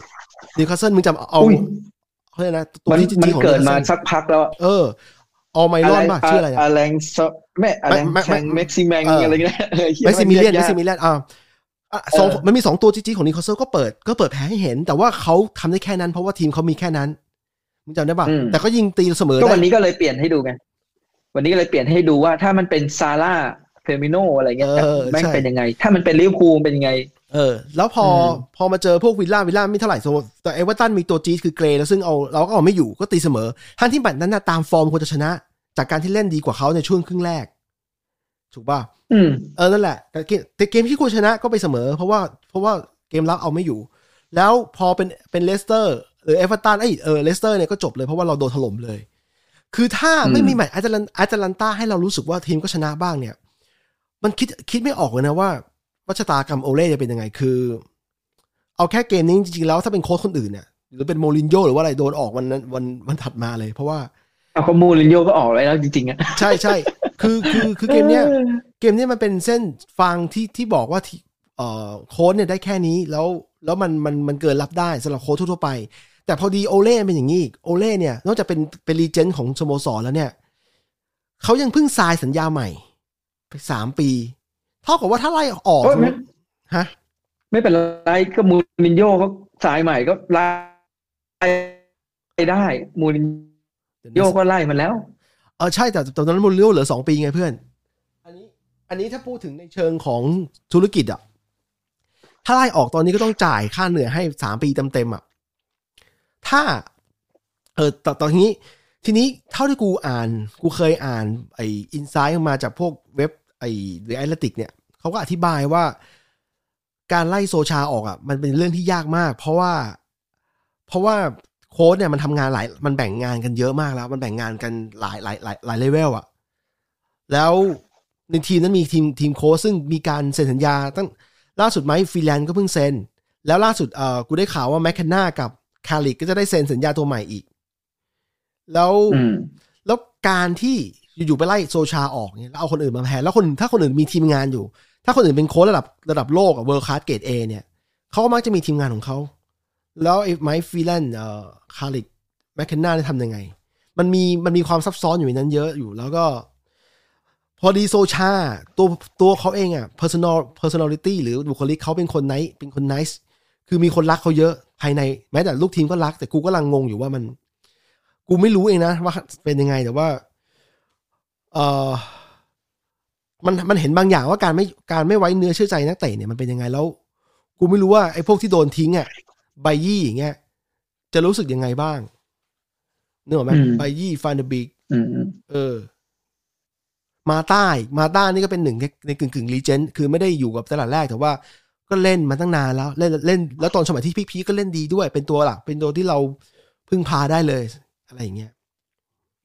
นิวคาสเซิลมึงจำเอาอุ้ยเขาเรียกนะตัวมันที่จมันริงๆของเกิดมา Newcastle สักพักแล้ว เออออไมรอนป่ะชื่ออะไรนะอะไรงซไม่อะไรไม่ไม่แชงเม็กซิแมงเออออะไรเงี้ยเออหี้ไม่ซิมิเลียนยไม่กซิมิเลียนอ่าอะสองเออมันมีสองตัวจีจีของนิวคาสเซิลก็เปิดก็เปิดแพ้ให้เห็น แต่ว่าเขาทำได้แค่นั้น เพราะว่าทีมเขามีแค่นั้นมึงจำได้ป่ะอืมแต่ก็ยิงตีเสมอก็ได้วันนี้ก็เลยเปลี่ยนให้ดูไงวันนี้ก็เลยเปลี่ยนให้ดูว่าถ้ามันเป็นซาร่าเฟมิโนอะไรเงี้ยเออแม่งใช่เป็นยังไง ถ้ามันเป็นลิเวอร์พูลเป็นยังไง เออ แล้วพออมพอมาเจอพวกวิลล่าวิลล่าไม่เท่าไหร่โซแต่เอเวอร์ตันมีตัวจีดคือเกรย์แล้วซึ่งเอาเราก็เอาไม่อยู่ก็ตีเสมอทั้งที่แบบนั้นนะตามฟอร์มควรจะชนะ จากการที่เล่นดีกว่าเขาในช่วงครึ่งแรก ถูกป่ะอืมเออนั่นแหละแต่เกมแต่เกมที่ควรชนะก็ไปเสมอ เพราะว่าเพราะว่าเกมรับเอาไม่อยู่ แล้วพอเป็นเป็นเลสเตอร์หรือเอเวอร์ตันไอยเออเลสเตอร์เนี่ยก็จบเลยเพราะว่าเราโดนถล่มเลย คือถ้าไม่อืมมีแมตช์อาจารันอาจารันต้าให้เรารู้สึกว่าทีมก็ชนะบ้างเนี่ย มันคิดคิดไม่ออกเลยนะว่า วัชะตากรรมโอเล่จะเป็นยังไง คือ เอาแค่เกมนี้จริงๆแล้วถ้าเป็นโค้ชคนอื่นเนี่ยหรือเป็นโมลินโญ่หรือว่าอะไรโดนออกวันนั้นวันวันถัดมาเลย เพราะว่าเอาข้อมูลลินโยก็ออกแล้วจริงๆอะใช่ใช่คือคือคือเกมเนี้ยเกมเนี้ยมันเป็นเส้นฟางที่ที่บอกว่าที่เอ่อโค้ดเนี่ยได้แค่นี้แล้วแล้วมันมันมันเกินรับได้สำหรับโค้ชทั่วๆไป แต่พอดีโอเล่เป็นอย่างนี้อีกโอเล่เนี่ย นอกจากเป็นเป็นรีเจนต์ของสโมสรแล้วเนี่ยเขายังเพิ่งซายสัญญาใหม่ไปสามปีเท่ากับว่าถ้าไล่ออกโอ้ยไม่ฮะ ไม่เป็นไรก็มูรินโญ่เขาสายใหม่ก็ไล่ได้ มูรินโญ่ก็ไล่มันแล้ว เออใช่แต่แต่ตอนนั้นมูลเลียวเหลือสองปีไงเพื่อน อันนี้ อันนี้ถ้าพูดถึงในเชิงของธุรกิจอะถ้าไล่ออกตอนนี้ก็ต้องจ่ายค่าเหนื่อยให้สามปีเต็มๆอะถ้า เออตตอนนี้ทีนี้เท่าที่กูอ่าน กูเคยอ่าน ไอ้insight มาจากพวกเว็บไอ้ ดิแอธเลติกเนี่ย เขาเขาก็อธิบายว่า การไล่โซชาออกอะ มันเป็นเรื่องที่ยากมาก เพราะว่า เพราะว่าโค้ชเนี่ยมันทำงานหลาย มันแบ่งงานกันเยอะมากแล้ว มันแบ่งงานกันหลายหลายหลายหลายเลเวลอะ แล้วในทีมนั้นมีทีมทีมโค้ชซึ่งมีการเซ็นสัญญา ตั้งล่าสุดไหมฟรีแลนซ์ก็เพิ่งเซ็น แล้วล่าสุดเออกูได้ข่าวว่าแมคเคนนากับคาริกก็จะได้เซ็นสัญญาตัวใหม่อีก แล้วอืมแล้วการที่อยู่ๆไปไล่โซชาออกเนี่ยแล้วเอาคนอื่นมาแทนแล้วคนถ้าคนอื่นมีทีมงานอยู่ ถ้าคนอื่นเป็นโค้ชระดับระดับโลกอะ world class เกรด A เนี่ยเขาก็มักจะมีทีมงานของเขา แล้วไอ้ไมค์ฟรีแลนซ์เอ่อคาริกแมคเคนนาได้ทำยังไง มันมีมันมีความซับซ้อนอยู่ในนั้นเยอะอยู่แล้วก็ พอดีโซชาตัวตัวเขาเองอะ personal personality หรือบุคลิกเขาเป็นคน nice เป็นคน nice คือมีคนรักเขาเยอะภายในแม้แต่ลูกทีมก็รัก แต่กูก็ลังงงอยู่ว่ามัน กูไม่รู้เองนะว่าเป็นยังไงแต่ว่า เออ มันมันเห็นบางอย่างว่าการไม่การไม่ไว้เนื้อเชื่อใจนักเตะเนี่ยมันเป็นยังไงแล้ว กูไม่รู้ว่าไอ้พวกที่โดนทิ้งอะไบยี่อย่างเงี้ยจะรู้สึกยังไงบ้างเนกอะไหมอืมไบยี่ฟานเดบิกอืมอืมเออ มาใต้มาใต้นี่ก็เป็นหนึ่งในในกึ่งกึ่งรีเจนคือไม่ได้อยู่กับตลาดแรกแต่ว่าก็เล่นมาตั้งนานแล้ว เล่นเล่น แล้วตอนสมัยที่ peak ๆก็เล่นดีด้วย เป็นตัวหลักเป็นตัวที่เราพึ่งพาได้เลย อะไรอย่างเงี้ย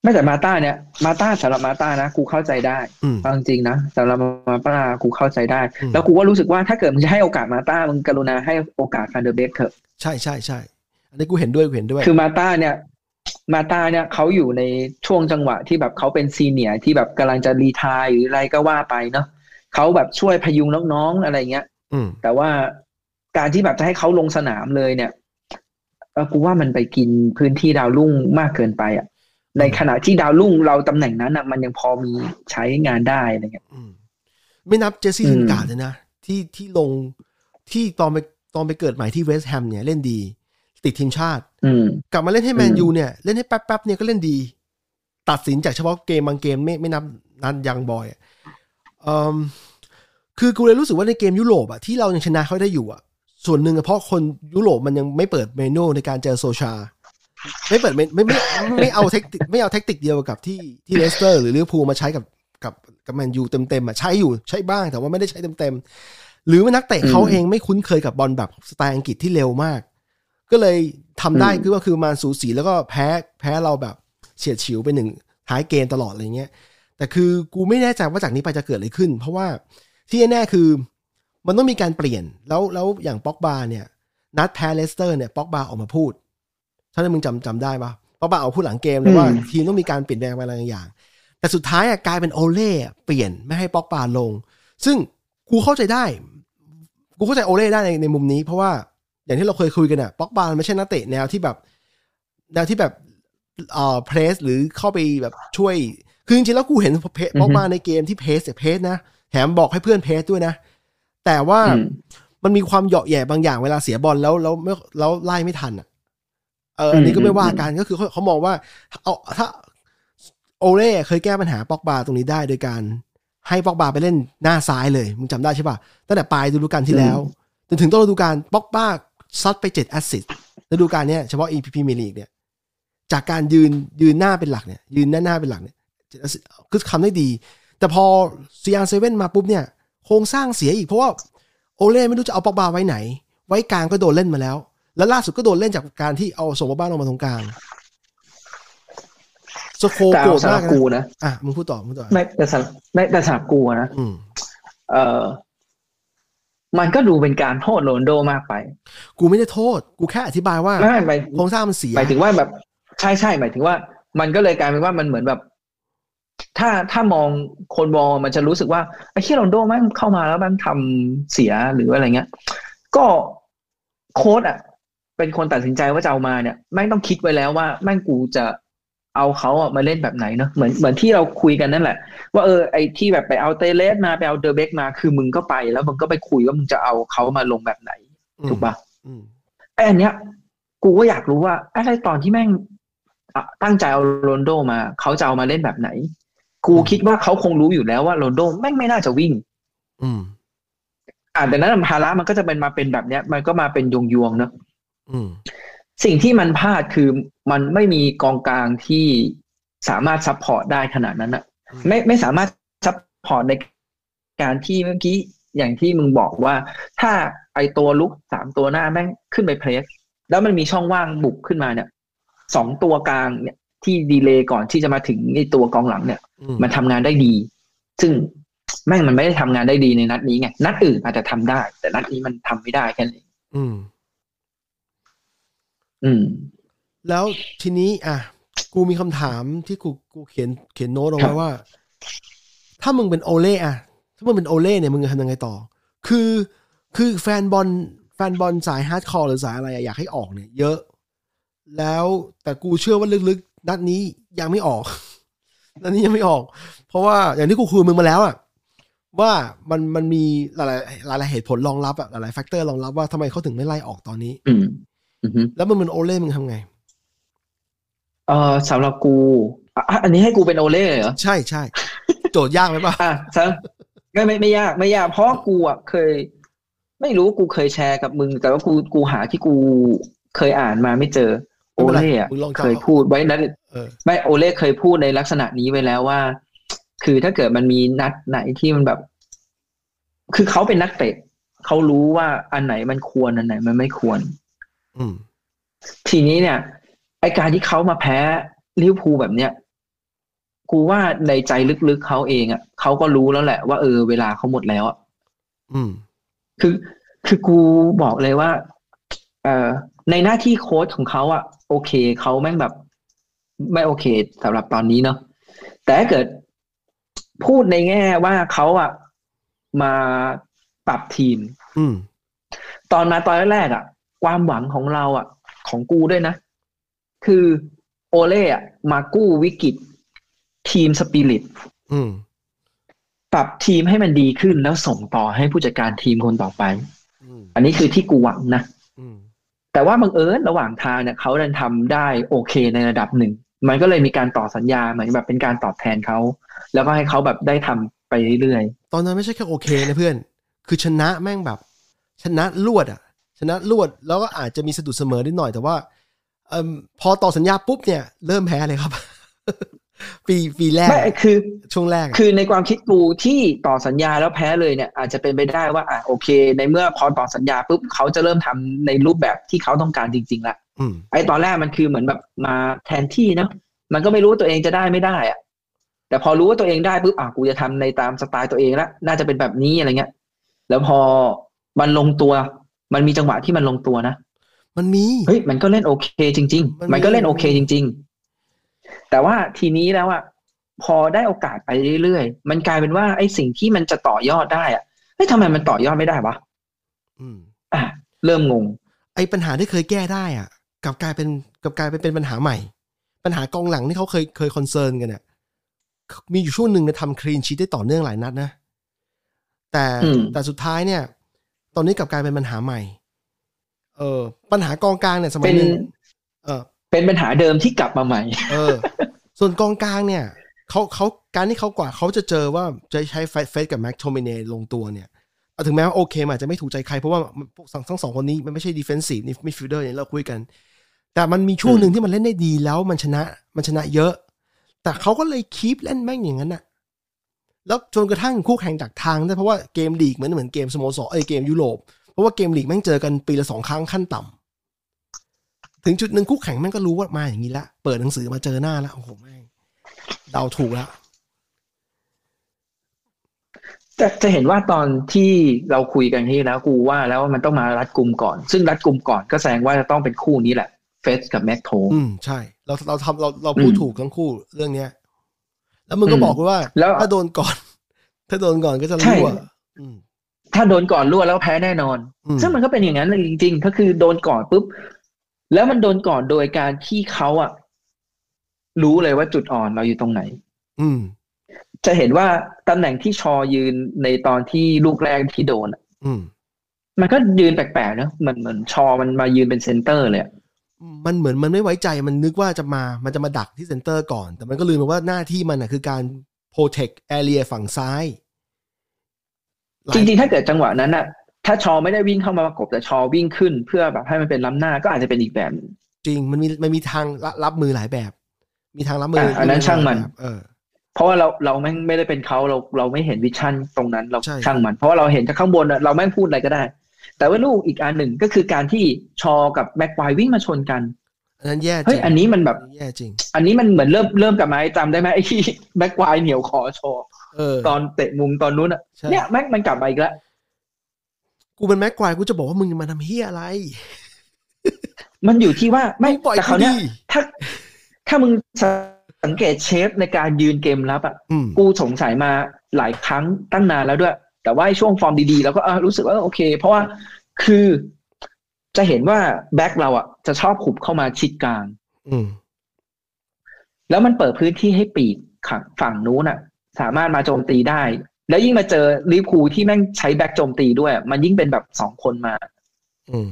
ไม่แต่มาต้าเนี่ยมาต้าสำหรับมาต้านะกูเข้าใจได้อืมเอาจริงๆนะสำหรับมาต้ากูเข้าใจได้อืมแล้วกูก็รู้สึกว่าถ้าเกิดมึงจะให้โอกาสมาต้ามึงกรุณาให้โอกาสฟันเดอร์เบกเถอะใช่ใช่ใช่อันนี้กูเห็นด้วยกูเห็นด้วย คือมาต้าเนี่ย มาต้าเนี่ยเขาอยู่ในช่วงจังหวะที่แบบเขาเป็น senior ที่แบบกำลังจะ retire หรืออะไรก็ว่าไปเนาะเขาแบบช่วยพยุงน้องๆอะไรเงี้ยอืมแต่ว่าการที่แบบจะให้เขาลงสนามเลยเนี่ยเออกูว่ามันไปกินพื้นที่ดาวรุ่งมากเกินไปอะ ในขณะที่ดาวรุ่งเราตำแหน่งนั้นอะมันยังพอมีใช้งานได้อะไรเงี้ยอืมไม่นับเจสซี่อืมลินการ์ดเลยนะ ที่ที่ลงที่ตอนไปตอนไปเกิดใหม่ที่เวสต์แฮมเนี่ยเล่นดี ติดทีมชาติอืมกลับมาเล่นให้แมนอืมยูเนี่ย เล่นให้แป๊บๆเนี่ยก็เล่นดี ตัดสินจากเฉพาะเกมบางเกมไม่ไม่นับนัดยังบอยส์อะเอ่มคือกูเลยรู้สึกว่าในเกมยุโรปอะที่เรายังชนะเขาได้อยู่อะส่วนหนึ่งอะเพราะคนยุโรปมันยังไม่เปิดเมนูในการเจอโซชา ไม่เปิดเมนไม่ไม่ไม่ไม่เอาเทคนิคไม่เอาเทคนิคเดียวกับที่ที่เลสเตอร์หรือลิเวอร์พูลมาใช้กับกับกับแมนยูเต็มๆอะใช้อยู่ใช้บ้างแต่ว่าไม่ได้ใช้เต็มๆหรือว่านักเตะเขาอืมเองไม่คุ้นเคยกับบอลแบบสไตล์อังกฤษที่เร็วมาก ก็เลยทำได้อืมคือว่าคือมาสูสีแล้วก็แพ้แพ้เราแบบเฉียดฉิวไปหนึ่งท้ายเกมตลอดอะไรเงี้ยแต่คือกูไม่แน่ใจว่าจากนี้ไปจะเกิดอะไรขึ้น เพราะว่าที่แน่ๆคือมันต้องมีการเปลี่ยนแล้วแล้วอย่างป็อกบาเนี่ยนัดแพ้เลสเตอร์เนี่ยป็อกบาออกมาพูด ถ้ามึงจำจำได้ปะป็อกบาออกมาพูดหลังเกมเลยว่าอืมทีมต้องมีการเปลี่ยนแปลงอะไรบางอย่าง แต่สุดท้ายอะกลายเป็นโอเล่อะเปลี่ยนไม่ให้ป็อกบาลง ซึ่งกูเข้าใจได้ กูเข้าใจโอเล่ได้ในในมุมนี้ เพราะว่าอย่างที่เราเคยคุยกันอะป็อกบาไม่ใช่นักเตะแนวที่แบบแนวที่แบบเอ่อเพรสหรือเข้าไปแบบช่วย คือจริงๆแล้วกูเห็นเพจอือฮึบอกมาในเกมที่เพสเนี่ยเพสนะแถมบอกให้เพื่อนเพสด้วยนะ แต่ว่าอืมมันมีความเหยาะแหย่บางอย่างเวลาเสียบอลแล้วแล้วไม่แล้วไล่ไม่ทันอะ เอออันนี้ก็ไม่ว่ากันก็คือเขาเขามองว่า เอาถ้าโอเล่เคยแก้ปัญหาปอกบาตรงนี้ได้โดยการให้ปอกบาไปเล่นหน้าซ้ายเลย มึงจำได้ใช่ป่ะ ตั้งแต่ปลายฤดูกาลที่แล้ว จนถึงต้นฤดูกาลปอกบาซัดไปเจ็ด assist ฤดูกาลเนี้ยเฉพาะ EPP มีลีกเนี่ย จากการยืนยืนหน้าเป็นหลักเนี่ย ยืนหน้าหน้าเป็นหลักเนี่ย7 assist คือทำได้ดี แต่พอ CR Seven มาปุ๊บเนี่ย โครงสร้างเสียอีกเพราะว่าโอเล่ไม่รู้จะเอาปอกบาไว้ไหน ไว้กลางก็โดนเล่นมาแล้ว แล้วล่าสุดก็โดนเล่นจากการที่เอาส่งมาบ้านลงมาตรงกลางสโคแต่โกรเอาธสำหมารักบนะกูนะอะมึงพูดต่อมึงพูดต่อไม่แต่สำหรับไม่แต่สำหรับกูอะนะอืมเออมันก็ดูเป็นการโทษโรนลโดมากไป กูไม่ได้โทษ กูแค่อธิบายว่าไม่ไม่หมายโครงสร้างมันเสียหมายถึงว่าแบบ ใช่ใช่หมายถึงว่า มันก็เลยกลายเป็นว่ามันเหมือนแบบ ถ้าถ้ามองคนมองมันจะรู้สึกว่าไอ้ที่โรนลโดแม่งเข้ามาแล้วมันทำเสียหรืออะไรเงี้ย ก็โค้ดอะ เป็นคนตัดสินใจว่าจะเอามาเนี่ยแม่งต้องคิดไว้แล้วว่าแม่งกูจะเอาเขาอะมาเล่นแบบไหนเนอะเหมือนเหมือนที่เราคุยกันนั่นแหละ ว่าเออไอ้ที่แบบไปเอาเตเลสมาไปเอาเดอเบกมาคือมึงก็ไป แล้วมึงก็ไปคุยว่ามึงจะเอาเขามาลงแบบไหน ถูกปะอืมไอ้อันเนี้ย กูก็อยากรู้ว่าไอ้ตอนที่แม่งอะตั้งใจเอาโรนลโดมาเขาจะเอามาเล่นแบบไหน กูคิดว่าเขาคงรู้อยู่แล้วว่าโรนลโดแม่งไม่น่าจะวิ่ง อืม อ่าแต่นั้นภาระมันก็จะเป็นมาเป็นแบบเนี้ย มันก็มาเป็นยวงยวงๆเนอะอืม สิ่งที่มันพลาดคือมันไม่มีกองกลางที่สามารถ support ได้ขนาดนั้นอะอืมไม่ไม่สามารถ support ในการที่เมื่อกี้อย่างที่มึงบอกว่า ถ้าไอตัวรุกสามตัวหน้าแม่งขึ้นไป press แล้วมันมีช่องว่างบุกขึ้นมาเนี่ยสองตัวกลางเนี่ยที่ delay ก่อนที่จะมาถึงไอตัวกองหลังเนี่ยอืมมันทำงานได้ดี ซึ่งแม่งมันไม่ได้ทำงานได้ดีในนัดนี้ไงนัดอื่นอาจจะทำได้ แต่นัดนี้มันทำไม่ได้แค่นั้นเองอืม อืม แล้วทีนี้ อะ กูมีคำถามที่กูกูเขียนเขียนโน้ตเอาไว้ครัไว้บว่า ถ้ามึงเป็นโอเล่อะถ้ามึงเป็นโอเล่เนี่ยมึงจะทำยังไงต่อ คือคือแฟนบอลแฟนบอลสาย hardcore หรือสายอะไรอะอยากให้ออกเนี่ย เยอะ แล้วแต่กูเชื่อว่าลึกๆนัดนี้ยังไม่ออกนัดนี้ยังไม่ออก เพราะว่าอย่างที่กูคุยกับมึงมาแล้วอะว่ามันมันมีหลายหลายหลายๆเหตุผลรองรับอะหลายๆแฟกเตอร์รองรับว่าทำไมเขาถึงไม่ไล่ออกตอนนี้อืมอือฮึ แล้วมึงเป็นโอเล่มึงทำไง เออสำหรับกูอะอันนี้ให้กูเป็นโอเล่เลยเหรอ ใช่ใช่โจทย์ยากไหมป่ะอะซะไม่ไม่ไม่ยากไม่ยาก เพราะกูอะเคย ไม่รู้กูเคยแชร์กับมึง แต่ว่ากูกูหาที่กูเคยอ่านมาไม่เจอ โอไม่เป็นไรเล่อะมึงลองจำเคยพูดไว้นั้นเออไม่โอเล่เคยพูดในลักษณะนี้ไว้แล้วว่า คือถ้าเกิดมันมีนัดไหนที่มันแบบ คือเขาเป็นนักเตะเขารู้ว่าอันไหนมันควรอันไหนมันไม่ควรอืม ทีนี้เนี่ย ไอการที่เขามาแพ้ลิเวอร์พูลแบบเนี้ยกูว่าในใจลึกๆเขาเองอะเขาก็รู้แล้วแหละว่าเออเวลาเขาหมดแล้วอะอืม คือคือกูบอกเลยว่า เอ่อในหน้าที่โค้ชของเขาอะ โอเคเขาแม่งแบบ ไม่โอเคสำหรับตอนนี้เนาะแต่ถ้าเกิดพูดในแง่ว่าเขาอะมาปรับทีม อืม ตอนมาตอนแรกๆอะ ความหวังของเราอะ ของกูด้วยนะ คือโอเล่อะมากู้วิกฤต ทีมสปิริตอืมปรับทีมให้มันดีขึ้นแล้วส่งต่อให้ผู้จัดการทีมคนต่อไปอืมอันนี้คือที่กูหวังนะอืมแต่ว่าบังเอิญระหว่างทางเนี่ยเขาดันทำได้โอเคในระดับหนึ่ง มันก็เลยมีการต่อสัญญาเหมือนแบบเป็นการตอบแทนเขา แล้วก็ให้เขาแบบได้ทำไปเรื่อยตอนนั้นไม่ใช่แค่โอเคนะเพื่อน คือชนะแม่งแบบ ชนะรวดอะช นะรวดแล้วก็อาจจะมีสะดุดเสมอนิดหน่อยแต่ว่าเอมพอต่อสัญญาปุ๊บเนี่ยเริ่มแพ้เลยครับ ปีปีแรๆกไม่คือช่วงแรกอะคือในความคิดกูที่ต่อสัญญาแล้วแพ้เลยเนี่ย อาจจะเป็นไปได้ว่าอะโอเค ในเมื่อพอต่อสัญญาปุ๊บเขาจะเริ่มทำในรูปแบบที่เขาต้องการจริงๆละอืมไอ้ตอนแรกมันคือเหมือนแบบมาแทนที่เนาะมันก็ไม่รู้ว่าตัวเองจะได้ไม่ได้อะแต่พอรู้ว่าตัวเองได้ปุ๊บอะกูจะทำในตามสไตล์ตัวเองละน่าจะเป็นแบบนี้อะไรเงี้ยแล้วพอมันลงตัว มันมีจังหวะที่มันลงตัวนะมันมีเฮ้ยมันก็เล่นโอเค จริงมันมีๆมันก็เล่นโอเคจริง ๆ แต่ว่าทีนี้แล้วอะพอได้โอกาสไปเรื่อยๆ มันกลายเป็นว่าไอ้สิ่งที่มันจะต่อยอดได้อะเฮ้ยทำไมมันต่อยอดไม่ได้วะอืมอะเริ่มงง ไอปัญหาที่เคยแก้ได้อะกลับกลายเป็นกลับกลายเป็นเป็นปัญหาใหม่ ปัญหากองหลังที่เขาเคยเคยคอนเซิร์นกันเนี่ยมีอยู่ช่วงหนึ่งเนี่ยทำคลีนชีตได้ต่อเนื่องหลายนัดนะแต่อืมแต่สุดท้ายเนี่ย ตอนนี้กลับกลายเป็นปัญหาใหม่ เออ ปัญหากองกลางเนี่ยสมัยหนึงเออ เป็นปัญหาเดิมที่กลับมาใหม่ เออ ส่วนกองกลางเนี่ยเขาเขาการที่เขากว่าเขาจะเจอว่าจะใช้เฟร็ดกับแม็กโทมิเนลงตัวเนี่ยเอาถึงแม้ว่าโอเคมันอาจจะไม่ถูกใจใคร เพราะว่าพวกทั้งสองคนนี้มันไม่ใช่ defensive นี่ midfielder เนี่ยเราคุยกัน แต่มันมีช่วงหนึ่งที่มันเล่นได้ดีแล้วมันชนะมันชนะเยอะ แต่เขาก็เลยคีปเล่นแม่งอย่างนั้นน่ะ แล้วจนกระทั่งคู่แข่งจากทางได้เพราะว่าเกมลีกเหมือนเหมือนเกมสโมสรเอ้ยเกมยุโรปเพราะว่าเกมลีกแม่งเจอกันปีละสองครั้งขั้นต่ำถึงจุดหนึ่งคู่แข่งแม่งก็รู้ว่ามาอย่างนี้ละเปิดหนังสือมาเจอหน้าแล้วโอ้โหแม่งเดาถูกแล้วจะจะเห็นว่าตอนที่เราคุยกันที่แล้วกูว่าแล้วว่ามันต้องมารัดกลุ่มก่อน ซึ่งรัดกลุ่มก่อนก็แสดงว่าจะต้องเป็นคู่นี้แหละเฟสกับแม็กโทอืมใช่ เราเราทำเราเราพูดอืมถูกทั้งคู่เรื่องเนี้ย แล้วมึงก็อืมบอกด้วยว่า แล้วถ้าโดนก่อน ถ้าโดนก่อนก็จะใช่รั่วอืมถ้าโดนก่อนรั่วแล้วแพ้แน่นอนอืมซึ่งมันก็เป็นอย่างนั้นเลยจริงๆ ก็คือโดนก่อนปุ๊บ แล้วมันโดนก่อนโดยการที่เขาอะรู้เลยว่าจุดอ่อนเราอยู่ตรงไหน อืม จะเห็นว่าตำแหน่งที่ชอยืนในตอนที่ลูกแรกที่โดนอะอืมมันก็ยืนแปลกๆเนอะเหมือนเหมือนชอมันมายืนเป็นเซนเตอร์เลยอะ มันเหมือนมันไม่ไว้ใจมันนึกว่าจะมา มันจะมาดักที่เซนเตอร์ก่อน แต่มันก็ลืมไปว่าหน้าที่มันอะคือการ protect area ฝั่งซ้ายหลาย จริงๆ ถ้าเกิดจังหวะนั้นอะถ้าชอไม่ได้วิ่งเข้ามาประกบแต่ชอวิ่งขึ้นเพื่อแบบให้มันเป็นล้ำหน้าก็อาจจะเป็นอีกแบบหนึ่งจริงมันมีมันมีทางรับรับมือหลายแบบ มีทางรับมืออะอันนั้นช่างมันแบบเออ เพราะว่าเราเราแม่งไม่ได้เป็นเขาเราเราไม่เห็น vision ตรงนั้นเราใช่ช่างมัน เพราะว่าเราเห็นจากข้างบนอะเราแม่งพูดอะไรก็ได้ แต่ว่าลูกอีกอันหนึ่งก็คือการที่ชอกับแม็กควายวิ่งมาชนกันอันนั้นแย่จเฮ้ริยงอันนี้มันแบบอันนี้แย่จริง อันนี้มันเหมือนเริ่มเริ่มกลับมาให้จำได้ไหมไอ้ที่แม็กควายเหนียวคอชอเออตอนเตะมุมตอนนู้นอะใช่เนี่ยแม็กมันกลับมาอีกแล้วกูเป็นแม็กควายกูจะบอกว่ามึงมาทำเฮียอะไร มันอยู่ที่ว่าไม่งปล่อยแต่กูเขาวเนี้ยดิถ้าถ้ามึงสังเกตเชฟในการยืนเกมรับอะอืมกูสงสัยมาหลายครั้งตั้งนานแล้วด้วย แต่ว่าไอ้ช่วงฟอร์มดีๆแล้วก็เออรู้สึกว่าเออโอเค เพราะว่าคือจะเห็นว่าแบ็คเราอะจะชอบหุบเข้ามาชิดกลาง อืม แล้วมันเปิดพื้นที่ให้ปีกข้างฝั่งนู้นอะสามารถมาโจมตีได้ แล้วยิ่งมาเจอลิเวอร์พูลที่แม่งใช้แบ็คโจมตีด้วย มันยิ่งเป็นแบบสองคนมา อืม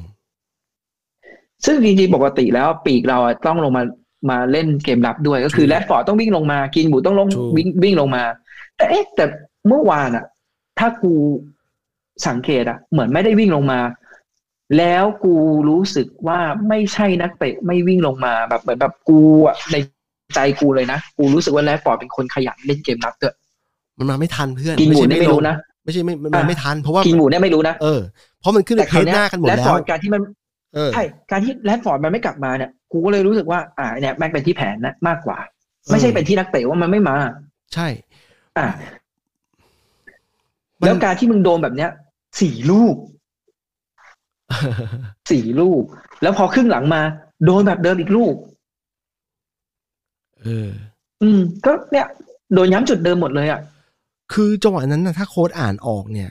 ซึ่งจริงๆปกติแล้วปีกเราอะต้องลงมามาเล่นเกมรับด้วยก็คือถูกแรดฟอร์ดต้องวิ่งลงมา กรีนวู้ดต้องลงถูกวิ่งวิ่งลงมา แต่เอ๊ะแต่เมื่อวานอะ ถ้ากูสังเกตอะเหมือนไม่ได้วิ่งลงมา แล้วกูรู้สึกว่าไม่ใช่นักเตะไม่วิ่งลงมาแบบเหมือนแบบกูอะในใจกูเลยนะ กูรู้สึกว่าแรดฟอร์ดเป็นคนขยันเล่นเกมรับด้วยมันมาไม่ทันเพื่อนกินบูใช่เนี่ยไม่รู้ลงนะไม่ใช่ไม่มันมาอะไม่ทันเพราะว่ากินบูเนี่ยไม่รู้นะเออเพราะมันขึ้นในแต่เพคราวจเนี้หยน้ากันหมดแรดแล้ฟอวร์ดการที่มันเออใช่การที่แรดฟอร์ดมันไม่กลับมาเนี่ยกูก็เลยรู้สึกว่า อ่าเนี่ยแม่งเป็นที่แผนนะมากกว่า ไม่ใช่เป็นที่นักเตะว่ามันไม่มา ใช่ อะมัน แล้วการที่มึงโดนแบบเนี้ยสี่ลูกสี่ลูก แล้วพอครึ่งหลังมา โดนแบบเดิมอีกลูก เออ อืม ก็เนี่ย โดนย้ำจุดเดิมหมดเลยอะ คือจังหวะนั้นนะถ้าโค้ดอ่านออกเนี่ย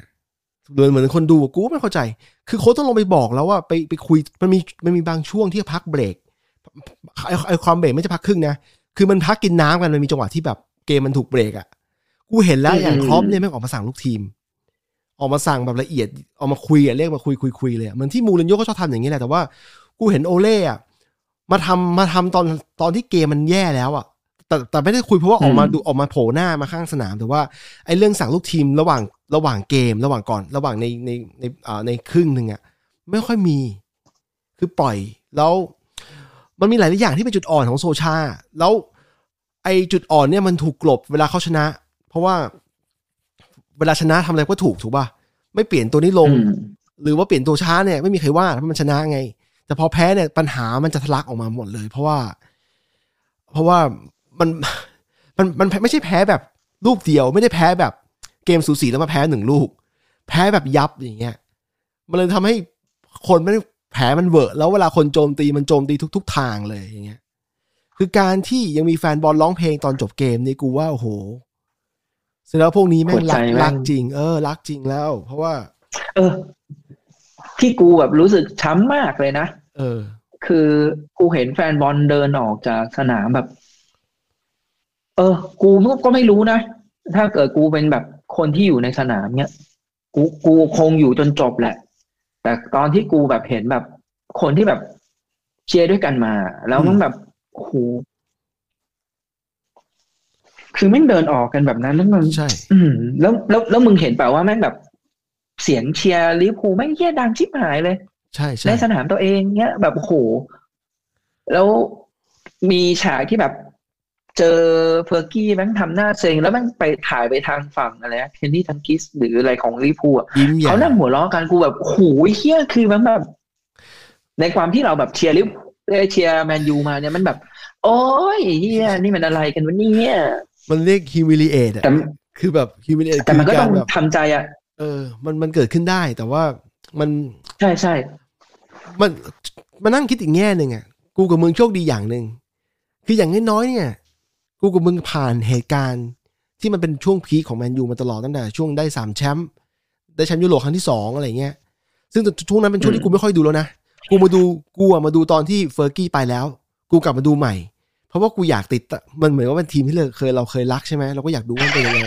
โดยเหมือนคนดูอะกูก็ไม่เข้าใจ คือโค้ดต้องลงไปบอกแล้วว่าไปไปคุยมันมีมันมีบางช่วงที่พักเบรกไอไอความเบรกไม่ใช่พักครึ่งนะ คือมันพักกินน้ำกันมันมีจังหวะที่แบบเกมมันถูกเบรกอะ่ะ กูเห็นแล้วอืมอย่างครอปเนี่ยแม่งออกมาสั่งลูกทีม ออกมาสั่งแบบละเอียดออกมาคุยอะเรียกมาคุยคุยคุยเลยอะเหมือนที่มูรินโญ่ก็ชอบทำอย่างนี้แหละแต่ว่ากูเห็นโอเล่อะมาทำมาทำตอนตอนที่เกมมันแย่แล้วอะแต่แต่ไม่ได้คุยเพราะว่าออกมาอืมดูออกมาโผล่หน้ามาข้างสนาม แต่ว่าไอ้เรื่องสั่งลูกทีมระหว่างระหว่างเกม ระหว่างก่อน ระหว่างในในในอ่าในครึ่งหนึ่งอะไม่ค่อยมี คือปล่อยแล้วมันมีหลายๆอย่างที่เป็นจุดอ่อนของโซชา แล้วไอ้จุดอ่อนเนี่ยมันถูกกลบเวลาเขาชนะ เพราะว่า เวลาชนะทำอะไรก็ถูกถูกป่ะไม่เปลี่ยนตัวนี้ลงอืมหรือว่าเปลี่ยนตัวช้าเนี่ยไม่มีใครว่าเพราะมันชนะไง แต่พอแพ้เนี่ยปัญหามันจะทะลักออกมาหมดเลย เพราะว่า เพราะว่ามันมันมันไม่ใช่แพ้แบบลูกเดียว ไม่ได้แพ้แบบเกมสูสีแล้วมาแพ้หนึ่งลูก แพ้แบบยับอย่างเงี้ย มันเลยทำให้คนไม่ได้แผลมันเวอะแล้วเวลาคนโจมตีมันโจมตีทุก ๆ ทางเลยอย่างเงี้ย คือการที่ยังมีแฟนบอลร้องเพลงตอนจบเกมนี่กูว่าโอ้โห เสร็จแล้วพวกนี้แม่งรักหัวใจแม่งรักจริง เออ รักจริงแล้ว เพราะว่า เออ ที่กูแบบรู้สึกช้ำมากเลยนะเออ คือกูเห็นแฟนบอลเดินออกจากสนามแบบ เออ กูก็ไม่รู้นะถ้าเกิดกูเป็นแบบคนที่อยู่ในสนามเนี้ยกูกูคงอยู่จนจบแหละ แต่ตอนที่กูแบบเห็นแบบคนที่แบบเชียร์ด้วยกันมา แล้วมันแบบโอ้โห คือแม่งเดินออกกันแบบนั้นแล้วมันใช่อืมแล้วแล้วแล้วมึงเห็นเปล่าว่าแม่งแบบเสียงเชียร์ลิเวอร์พูลแม่งเฮี้ยดังชิบหายเลย ใช่ใช่ในสนามตัวเองเนี้ยแบบโอ้โหแล้วมีฉากที่แบบเจอเฟอร์กี้แม่งทำหน้าเซ็งแล้วแม่งไปถ่ายไปทางฝั่งอะไรนะเคนนี่ดัลกลิชหรืออะไรของลิเวอร์พูลอะยิ้มใหญ่เขานั่งหัวเราะกันกูแบบโอ้โหเหี้ยคือมันแบบ ในความที่เราแบบเชียร์ลิเวอร์พูลเอ้ยเชียร์แมนยูมาเนี่ยมันแบบ โอ้ยเหี้ยนี่มันอะไรกันวะเนี่ย มันเรียก humiliate อะแต่คือแบบ humiliate แต่มันก็คือการต้องแบบทำใจอะเออ มันมันเกิดขึ้นได้แต่ว่ามันใช่ใช่มันมานั่งคิดอีกแง่หนึ่งอะกูกับมึงโชคดีอย่างหนึ่งคืออย่างน้อยๆเนี่ย กูกับมึงผ่านเหตุการณ์ที่มันเป็นช่วงพีคของแมนยูมาตลอดตั้งแต่ช่วงได้สามแชมป์ได้แชมป์ยุโรปครั้งที่สองอะไรเงี้ย ซึ่งช่วงนั้นเป็นช่วงที่กูไม่ค่อยดูแล้วนะ กูมาดูกูอะมาดูตอนที่เฟอร์กี้ไปแล้ว กูกลับมาดูใหม่ เพราะว่ากูอยากติดอะมันเหมือนว่าเป็นทีมที่เราเคยเราเคยรักใช่ไหมเราก็อยากดูว่ามันเป็นยังไง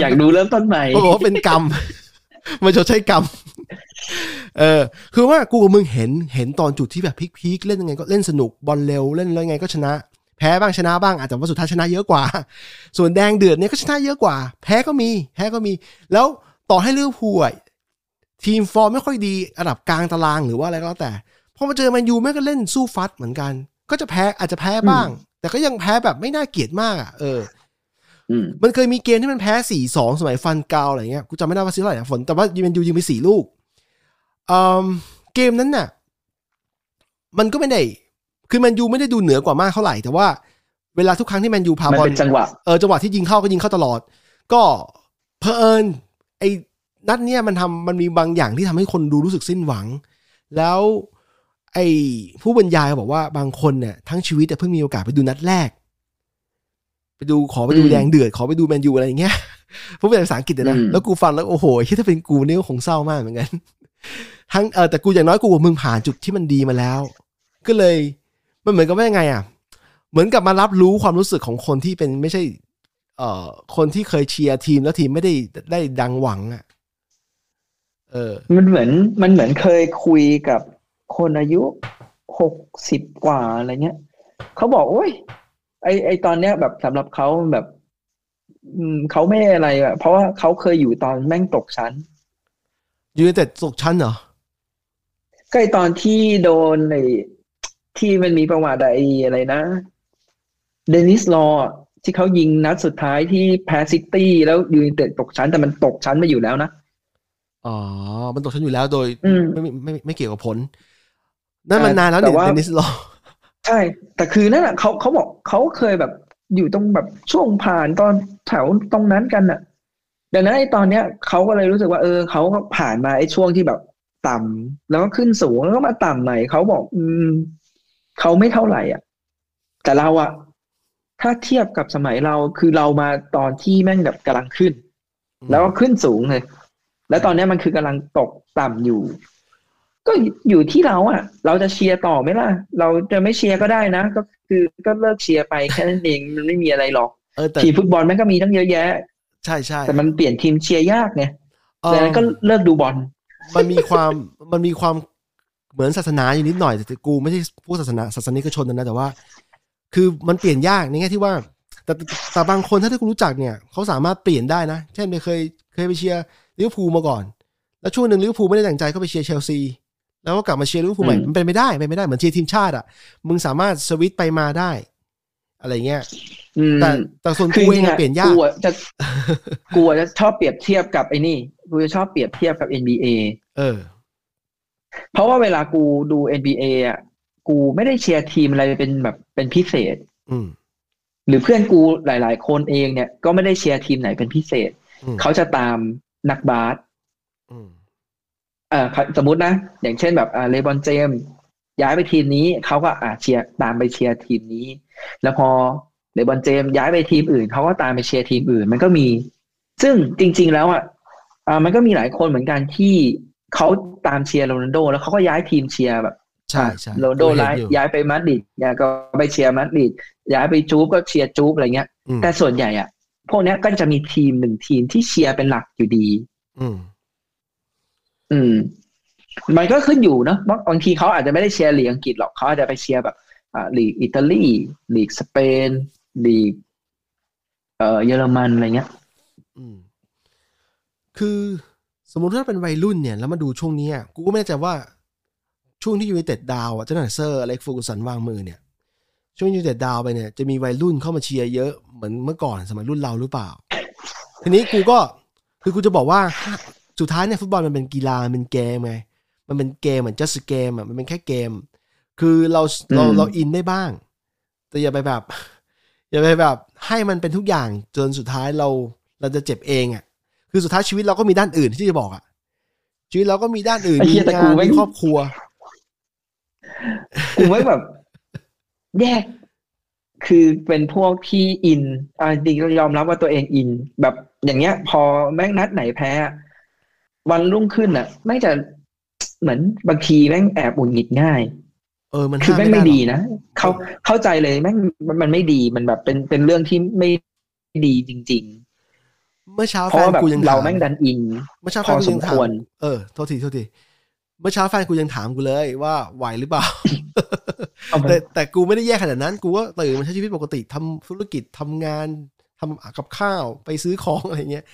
อยากดูเริ่มต้นใหม่ปรากฏว่าเป็นกรรมมันชดใช้กรรมเออ คือว่ากูกับมึงเห็นเห็นตอนจุดที่แบบพีคๆเล่นยังไงก็เล่นสนุกบอลเร็วเล่นแล้วยังไงก็ชนะ แพ้บ้างชนะบ้างอาจจะว่าสุดท้ายชนะเยอะกว่า ส่วนแดงเดือดเนี่ยก็ชนะเยอะกว่า แพ้ก็มี แพ้ก็มี แล้วต่อให้ลิเวอร์พูลอะทีมฟอร์มไม่ค่อยดีระดับกลางตารางหรือว่าอะไรก็แล้วแต่พอมาเจอแมนยูแม่งก็เล่นสู้ฟัดเหมือนกัน ก็จะแพ้อาจจะแพ้บ้าง แต่ก็ยังแพ้แบบไม่น่าเกลียดมากอะเอออืมมันเคยมีเกมที่มันแพ้สี่สองสมัยฟันกาวอะไรเงี้ยกูจำไม่ได้ว่าซื้อเท่าไหร่นะฝนแต่ว่ายูเมนยูยิงไปสี่ลูกอืมเกมนั้นน่ะ มันก็ไม่ได้คือแมนยูไม่ได้ดูเหนือกว่ามากเท่าไหร่ แต่ว่าเวลาทุกครั้งที่แมนยูพามันบอลเป็นจังหวะเออจังหวะที่ยิงเข้าก็ยิงเข้าตลอด ก็เพอเอิญไอ้นัดเนี้ยมันทำมันมีบางอย่างที่ทำให้คนดูรู้สึกสิ้นหวัง แล้ว ไอ้ผู้บรรยายบอกว่าบางคนเนี่ยทั้งชีวิตแต่เพิ่งมีโอกาสไปดูนัดแรก ไปดูขอไปดูอืมแดงเดือด ขอไปดูแมนยูอะไรอย่างเงี้ยพูดเป็นภาษาอังกฤษเลยนะอืมแล้วกูฟังแล้วโอ้โหที่ถ้าเป็นกูนี่ก็คงเศร้ามากเหมือนกัน ทั้งเออแต่กูอย่างน้อยกูกับมึงผ่านจุดที่มันดีมาแล้ว ก็เลยมันเหมือนกับว่ายังไงอะ เหมือนกับมารับรู้ความรู้สึกของคนที่เป็นไม่ใช่เอ่อคนที่เคยเชียร์ทีมแล้วทีมไม่ได้ได้ดังหวังอะ เออ มันเหมือนมันเหมือนเคยคุยกับ คนอายุหกสิบกว่าอะไรเงี้ยเขาบอกโอ้ยไอไอตอนเนี้ยแบบสำหรับเขาแบบ อืมเขาไม่อะไรอะเพราะว่าเขาเคยอยู่ตอนแม่งตกชั้นยูไนเต็ดตกชั้นเหรอก็ไอตอนที่โดนไอที่มันมีประวัติไออะไรนะ เดนิสลอว์ที่เขายิงนัดสุดท้ายที่แพ้ซิตี้แล้วยูไนเต็ดตกชั้นแต่มันตกชั้นมาอยู่แล้วนะอ๋อ มันตกชั้นอยู่แล้วโดยอืมไม่ไม่ไม่ไม่เกี่ยวกับผล นั่นมันนานแล้วแต่เนี่ยว่าเดนิสลอใช่ แต่คือนั่นแหละเขาเขาบอกเขาเคยแบบอยู่ตรงแบบช่วงผ่านตอนแถวตรงนั้นกันน่ะดังนั้นไอ้ตอนเนี้ยเขาก็เลยรู้สึกว่าเออเขาก็ผ่านมาไอ้ช่วงที่แบบต่ำแล้วก็ขึ้นสูงแล้วก็มาต่ำใหม่เขาบอก อืมเขาไม่เท่าไหร่อะ แต่เราอะถ้าเทียบกับสมัยเราคือเรามาตอนที่แม่งแบบกำลังขึ้น แล้วก็ขึ้นสูงเลย แล้วตอนเนี้ยมันคือกำลังตกต่ำอยู่ ก็อยู่ที่เราอะเราจะเชียร์ต่อไหมล่ะ เราจะไม่เชียร์ก็ได้นะ ก็คือก็เลิกเชียร์ไปแค่นั้นเองมันไม่มีอะไรหรอกเออแต่ทีมฟุตบอลแม่งก็มีตั้งเยอะแยะ ใช่ใช่แต่มันเปลี่ยนทีมเชียร์ยากไงเออดังนั้นก็เลิกดูบอล มันมีความมันมีความเหมือนศาสนาอยู่นิดหน่อยแต่กูไม่ใช่ผู้ศาสนาศาสนิกชนนะแต่ว่า คือมันเปลี่ยนยากในแง่ที่ว่า แต่แต่แต่บางคนถ้าที่คุณรู้จักเนี่ยเขาสามารถเปลี่ยนได้นะ เช่นไปเคยเคยไปเชียร์ลิเวอร์พูลมาก่อน แล้วช่วงหนึ่งลิเวอร์พูลไม่ได้แต่งใจก็ไปเชียร์เชลซี แล้วก็กลับมาเชียร์ลิเวอร์พูลใหม่อืมมันเป็นไม่ได้เป็นไม่ได้เหมือนเชียร์ทีมชาติอะมึงสามารถสวิตช์ไปมาได้ อะไรเงี้ยอืมแต่แต่ส่วนกูเองอะคือจริงๆอะเปลี่ยนยากกูอะจะกูอะจะชอบเปรียบเทียบกับไอ้นี่กูจะชอบเปรียบเทียบกับ NBA เออ เพราะว่าเวลากูดู NBA อะกูไม่ได้เชียร์ทีมอะไรเป็นแบบเป็นพิเศษ อืมหรือเพื่อนกูหลาย ๆ คนเองเนี่ยก็ไม่ได้เชียร์ทีมไหนเป็นพิเศษอืมเขาจะตามนักบาส อืมเอ่อสมมตินะ อย่างเช่นแบบอ่าเลบรอนเจมส์ย้ายไปทีมนี้เขาก็อ่าเชียร์ตามไปเชียร์ทีมนี้ แล้วพอเลบรอนเจมส์ย้ายไปทีมอื่นเขาก็ตามไปเชียร์ทีมอื่น มันก็มี ซึ่งจริง ๆ แล้วอะอ่ามันก็มีหลายคนเหมือนกันที่เขาตามเชียร์โรนัลโด แล้วเขาก็ย้ายทีมเชียร์แบบใช่ใช่โรนัลโดกูเห็นย้ายอยู่ย้ายไปมาดริดย้ายก็ไปเชียร์มาดริดย้ายไปจู๊บก็เชียร์จู๊บอะไรเงี้ยอืมแต่ส่วนใหญ่อะพวกเนี้ยก็จะมีทีมหนึ่งทีมที่เชียร์เป็นหลักอยู่ดี อืม อืม มันก็ขึ้นอยู่เนอะบางทีเขาอาจจะไม่ได้เชียร์ลีกอังกฤษหรอกเขาอาจจะไปเชียร์แบบอ่าลีกอิตาลีลีกสเปนลีกเอ่อเยอรมันอะไรเงี้ยอืมคือสมมติถ้าเป็นวัยรุ่นเนี่ย แล้วมาดูช่วงนี้อะกูก็ไม่แน่ใจว่าช่วงที่ยูไนเต็ด down อะเจ้าหน้าเซอร์อเล็กซ์เฟอร์กูสันวางมือเนี่ย ช่วงยูไนเต็ด down ไปเนี่ยจะมีวัยรุ่นเข้ามาเชียร์เยอะเหมือนเมื่อก่อนสมัยรุ่นเราหรือเปล่า ทีนี้กูก็คือกูจะบอกว่า สุดท้ายเนี่ยฟุตบอลมันเป็นกีฬามันเป็นเกมไงมันเป็นเกมเหมือน just a game อะมันเป็นแค่เกม คือเราเราอืมเราอินได้บ้าง แต่อย่าไปแบบ อย่าไปแบบ ให้มันเป็นทุกอย่างจนสุดท้ายเราเราจะเจ็บเองอะ คือสุดท้ายชีวิตเราก็มีด้านอื่นที่จะบอกอะชีวิตเราก็มีด้านอื่นไอ้มีเหี้ยแต่งากูนไม่มีครอบครัวกูไม่แบบ แยก คือเป็นพวกที่อินอ่าจริงๆยอมรับว่าตัวเองอิน แบบอย่างเงี้ย พอแม่งนัดไหนแพ้ วันรุ่งขึ้นอะแม่งจะเหมือนบางทีแม่งแอบอุ่นหงิดง่าย เออมันคือห้ามแม่งไม่ไม่ได้หรดีอกนะเขาเข้าใจเลยแม่งมันมันไม่ดีมันแบบเป็นเป็นเรื่องที่ไม่ดีจริงเมื่อเช้าๆเพแฟราะนว่าแบบกูยังเราถามแม่งดันอิน เมื่อเช้าพแฟอนกูสยัมงคถามวรเออโทษทีโทษทีเมื่อเช้าแฟนกูยังถามกูเลยว่าไหวหรือเปล่าเอาไปแต่แต่กูไม่ได้แย่ขนาดนั้น กูก็ตื่นมาใช้ชีวิตปกติทำธุรกิจทำงานทำกับข้าวไปซื้อของอะไรเงี้ย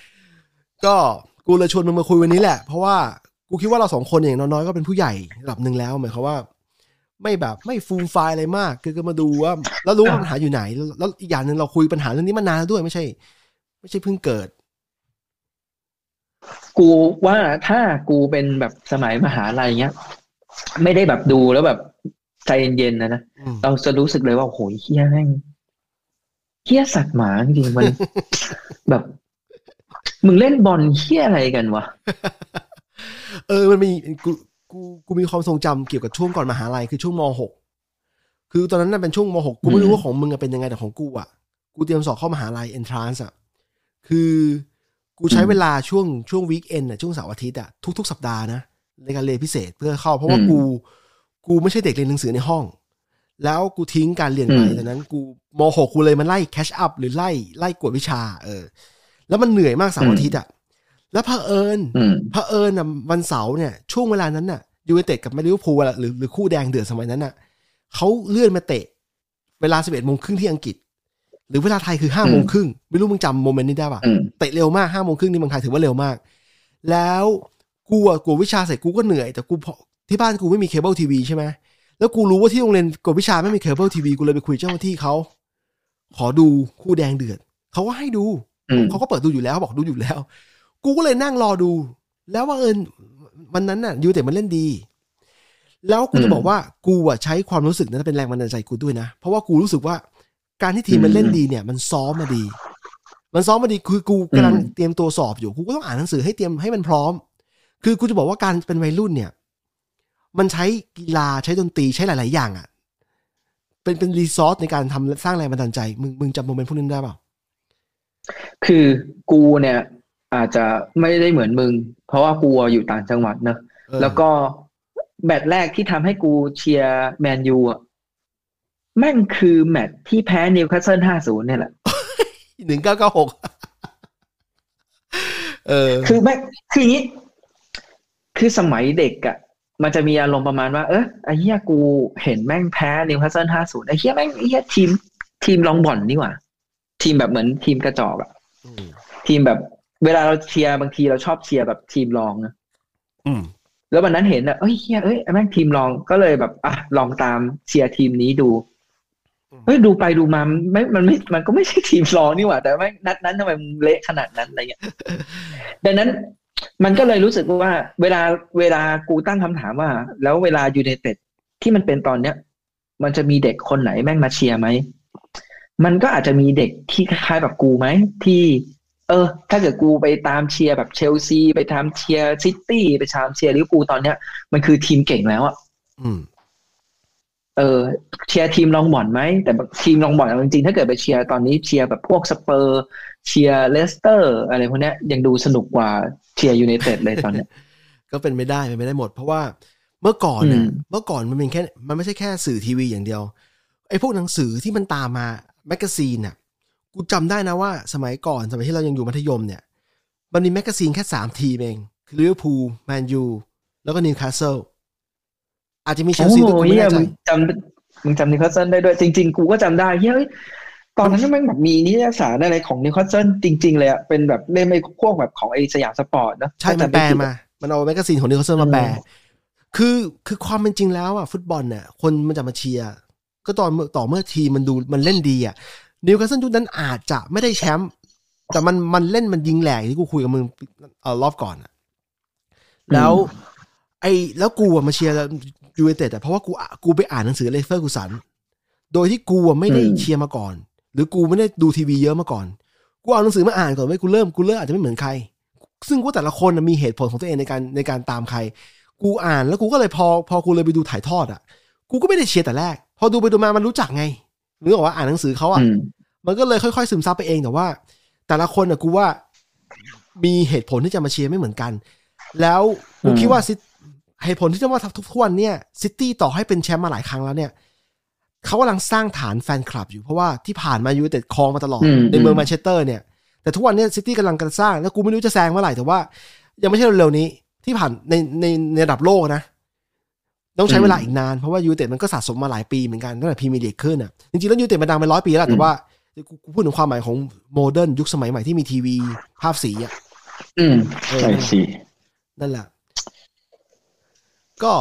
ก็ กูเลยชวนมึงมาคุยวันนี้แหละ เพราะว่ากูคิดว่าเราสองคนอย่างน้อยๆก็เป็นผู้ใหญ่ระดับหนึ่งแล้วหมายความว่า ไม่แบบไม่ฟูมไฟล์อะไรมาก คือก็มาดูว่าแล้วรู้ว่าปัญหาอยู่ไหน แล้วอีกอย่างหนึ่งเราคุยปัญหาเรื่องนี้มานานแล้วด้วยไม่ใช่ ไม่ใช่เพิ่งเกิด กูว่าถ้ากูเป็นแบบสมัยมหาลัยเงี้ย ไม่ได้แบบดูแล้วแบบใจเย็นๆนะนะอืมเราจะรู้สึกเลยว่าโอ้โหเฮี้ยแม่งเฮี้ยสัตว์หมาจริงๆมัน แบบ มึงเล่นบอลเฮี้ยอะไรกันวะ เออ มันมีกูกูกูมีความทรงจำเกี่ยวกับช่วงก่อนมหาลัยคือช่วงมหกคือตอนนั้นน่ะเป็นช่วงมหกกูไม่รู้ว่าของมึงอะเป็นยังไงแต่ของกูอะกูเตรียมสอบเข้ามหาลัย entrance อะคือกูใช้เวลาช่วงช่วง weekend อะช่วงเสาร์อาทิตย์อะทุกๆ สัปดาห์นะในการเรียนพิเศษเพื่อเข้า เพราะว่าอืมกูกูไม่ใช่เด็กเรียนหนังสือในห้อง แล้วกูทิ้งการเรียนไปอืมดังนั้น กูมหกกูเลยมันไล่ catch up หรือไล่ไล่กวดวิชา เออ แล้วมันเหนื่อยมากเสาร์อาทิตย์อะแล้วเผอิญอืมเผอิญน่ะวันเสาร์เนี่ย ช่วงเวลานั้นน่ะยูไนเต็ดกับแมนลิเวอร์พูลอะหรือหรือคู่แดงเดือดสมัยนั้นน่ะเขาเลื่อนมาเตะ เวลาสิบเอ็ดโมงครึ่งที่อังกฤษ หรือเวลาไทยคือห้าโมงครึ่งไม่รู้มึงจำ moment นี้ได้ปะอืมเตะเร็วมากห้าโมงครึ่งนี่เมืองไทยถือว่าเร็วมาก แล้วกูอะกวดวิชาเสร็จกูก็เหนื่อยแต่กูพอที่บ้านกูไม่มีเคเบิลทีวีใช่ไหมแล้วกูรู้ว่าที่โรงเรียนกวดวิชาไม่มีเคเบิลทีวีกูเลยไปคุยเจ้าหน้าที่เขาขอดูคู่แดงเดือดเขาก็ให้ดูอืม เขาก็เปิดดูอยู่แล้วบอกดูอยู่แล้ว กูก็เลยนั่งรอดู แล้วบังเอิญวันนั้นน่ะยูไนเต็ดมันเล่นดี แล้วกูจะอืมบอกว่ากูอะใช้ความรู้สึกนั้นเป็นแรงบันดาลใจกูด้วยนะ เพราะว่ากูรู้สึกว่าการที่ทีมมันเล่นดีเนี่ย มันซ้อมมาดี มันซ้อมมาดีคือกูกำลังอืมเตรียมตัวสอบอยู่กูก็ต้องอ่านหนังสือให้เตรียมให้มันพร้อม คือกูจะบอกว่าการเป็นวัยรุ่นเนี่ย มันใช้กีฬาใช้ดนตรีใช้หลาย ๆ อย่างอะเป็นเป็นรีซอสในการทำสร้างแรงบันดาลใจ มึงมึงจำโมเมนต์พวกนั้นได้เปล่า คือกูเนี่ยอาจจะไม่ได้เหมือนมึง เพราะว่ากูอยู่ต่างจังหวัดเนอะเออแล้วก็แมตช์แรกที่ทำให้กูเชียร์แมนยูอะแม่งคือแมตช์ที่แพ้นิวคาสเซิลห้าศูนย์เนี่ยแหละหนึ่งเก้าเก้าหกเออ คือแม่งคืออย่างนี้ คือสมัยเด็กอะ่ะ มันจะมีอารมณ์ประมาณว่า เออไอ้เหี้ยกูเห็นแม่งแพ้นิวคาสเซิลห้าศูนย์ไอ้เหี้ยแม่งไอ้เหี้ยทีม ทีมรองบ่อนนี่หว่า ทีมแบบเหมือนทีมกระจอกอะอืมทีมแบบ เวลาเราเชียร์บางทีเราชอบเชียร์แบบทีมรองนะอืมแล้ววันนั้นเห็นอะเอ้ยเหี้ยเอ้ยไอ้แม่งทีมรองก็เลยแบบอะลองตามเชียร์ทีมนี้ดูอืมเฮ้ยดูไปดูมาไม่มันไม่ มันก็ไม่ใช่ทีมรองนี่หว่า แต่แม่งนัดนั้นทำไมมันเละขนาดนั้นอะไรเงี้ยดังนั้นมันก็เลยรู้สึกว่า เวลาเวลากูตั้งคำถามว่า แล้วเวลายูไนเต็ดที่มันเป็นตอนเนี้ย มันจะมีเด็กคนไหนแม่งมาเชียร์ไหม มันก็อาจจะมีเด็กที่คล้ายๆแบบกูไหมที่ เออ ถ้าเกิดกูไปตามเชียร์แบบเชลซี ไปตามเชียร์ซิตี้ไปตามเชียร์ลิเวอร์พูลตอนเนี้ย มันคือทีมเก่งแล้วอะอืมเออเชียร์ทีมรองบ่อนไหมแต่แบบทีมรองบ่อนเอาจริงๆถ้าเกิดไปเชียร์ตอนนี้เชียร์แบบพวกสเปอร์เชียร์เลสเตอร์ อะไรพวกเนี้ยยังดูสนุกกว่าเชียร์ยูไนเต็ดเลยตอนเนี้ยก็เป็นไม่ได้เป็นไม่ได้หมด เพราะว่าเมื่อก่อนเนี่ยอืมเมื่อก่อนมันเป็นแค่ มันไม่ใช่แค่สื่อทีวีอย่างเดียวไอ้พวกหนังสือที่มันตามมา แมกกาซีนน่ะกูจำได้นะว่าสมัยก่อนสมัยที่เรายังอยู่มัธยมเนี่ย มันมีแมกกาซีนแค่สามทีมเอง คือลิเวอร์พูลแมนยูแล้วก็นิวคาสเซิลอาจจะมีเชลโอ้ซีโหด้วยกูไม่เฮียแน่ใจมึงจำมึงจำนิวคาสเซิลได้ด้วย จริง ๆ กูก็จำได้เฮ้ยตอนนั้นแม่งแบบมีนิตยสารอะไรของนิวคาสเซิลจริง ๆ เลยอะเป็นแบบเล่มไอ้พวกแบบของไอ้สยามสปอร์ตนะใช่มันถ้จำแปลไผิดมา มันเอา magazine ของนิวคาสเซิลมาแปลคือคือความเป็นจริงแล้วอะฟุตบอลเนี่ยคนมันจะมาเชียร์ ก็ตอนเมื่อต่อเมื่อทีมมันดูมันเล่นดีอะนิวคาสเซิลยุคนั้นอาจจะไม่ได้แชมป์แต่มันมันเล่นมันยิงแหลกที่กูคุยกับมึงเออรอบก่อนอะ แล้ว ไอ้แล้วกูอะมาเชียร์ยูไนเต็ดอะเพราะว่ากูอะกูไปอ่านหนังสือเลเฟอร์กูสันโดยที่กูอะไม่ได้อืมเชียร์มาก่อน หรือกูไม่ได้ดูทีวีเยอะมาก่อน กูเอาหนังสือมาอ่านก่อนไว้ยกูเริ่มกูเริ่มอาจจะไม่เหมือนใคร ซึ่งว่าแต่ละคนน่ะมีเหตุผลของตัวเองในการในการตามใคร กูอ่านแล้วกูก็เลยพอ พอกูเลยไปดูถ่ายทอดอะ กูก็ไม่ได้เชียร์แต่แรก พอดูไปดูมามันรู้จักไงนึกออกว่าอ่านหนังสือเขาอะอืมมันก็เลยค่อยๆซึมซับไปเองแต่ว่า แต่ละคนอะกูว่ามีเหตุผลที่จะมาเชียร์ไม่เหมือนกัน แล้วกูอืมคิดว่าซิเหตุผลที่จะว่าทุกทุกวันเนี่ยซิตี้ต่อให้เป็นแชมป์มาหลายครั้งแล้วเนี่ยเขากำลังสร้างฐานแฟนคลับอยู่เพราะว่าที่ผ่านมายูไนเต็ดครองมาตลอดอืมในเมืองอืมแมนเชสเตอร์เนี่ยแต่ทุกวันเนี้ยซิตี้กำลังกันสร้างแล้วกูไม่รู้จะแซงเมื่อไหร่แต่ว่า ยังไม่ใช่เร็วๆนี้ที่ผ่านในในในระดับโลกนะ ต้องใช้เวลาอีกนาน เพราะว่ายูไนเต็ดมันก็สะสมมาหลายปีเหมือนกันตั้งแต่พรีเมียร์ลีกขึ้นอะจริงๆแล้วยูไนเต็ดมันดังไปร้อยปีแล้วแต่ว่ากูกูพูดถึงความหมายของ modern ยุคสมัยใหม่ที่มีทีวีภาพสีอะอืมเออใช่สินั่นแหละ ก็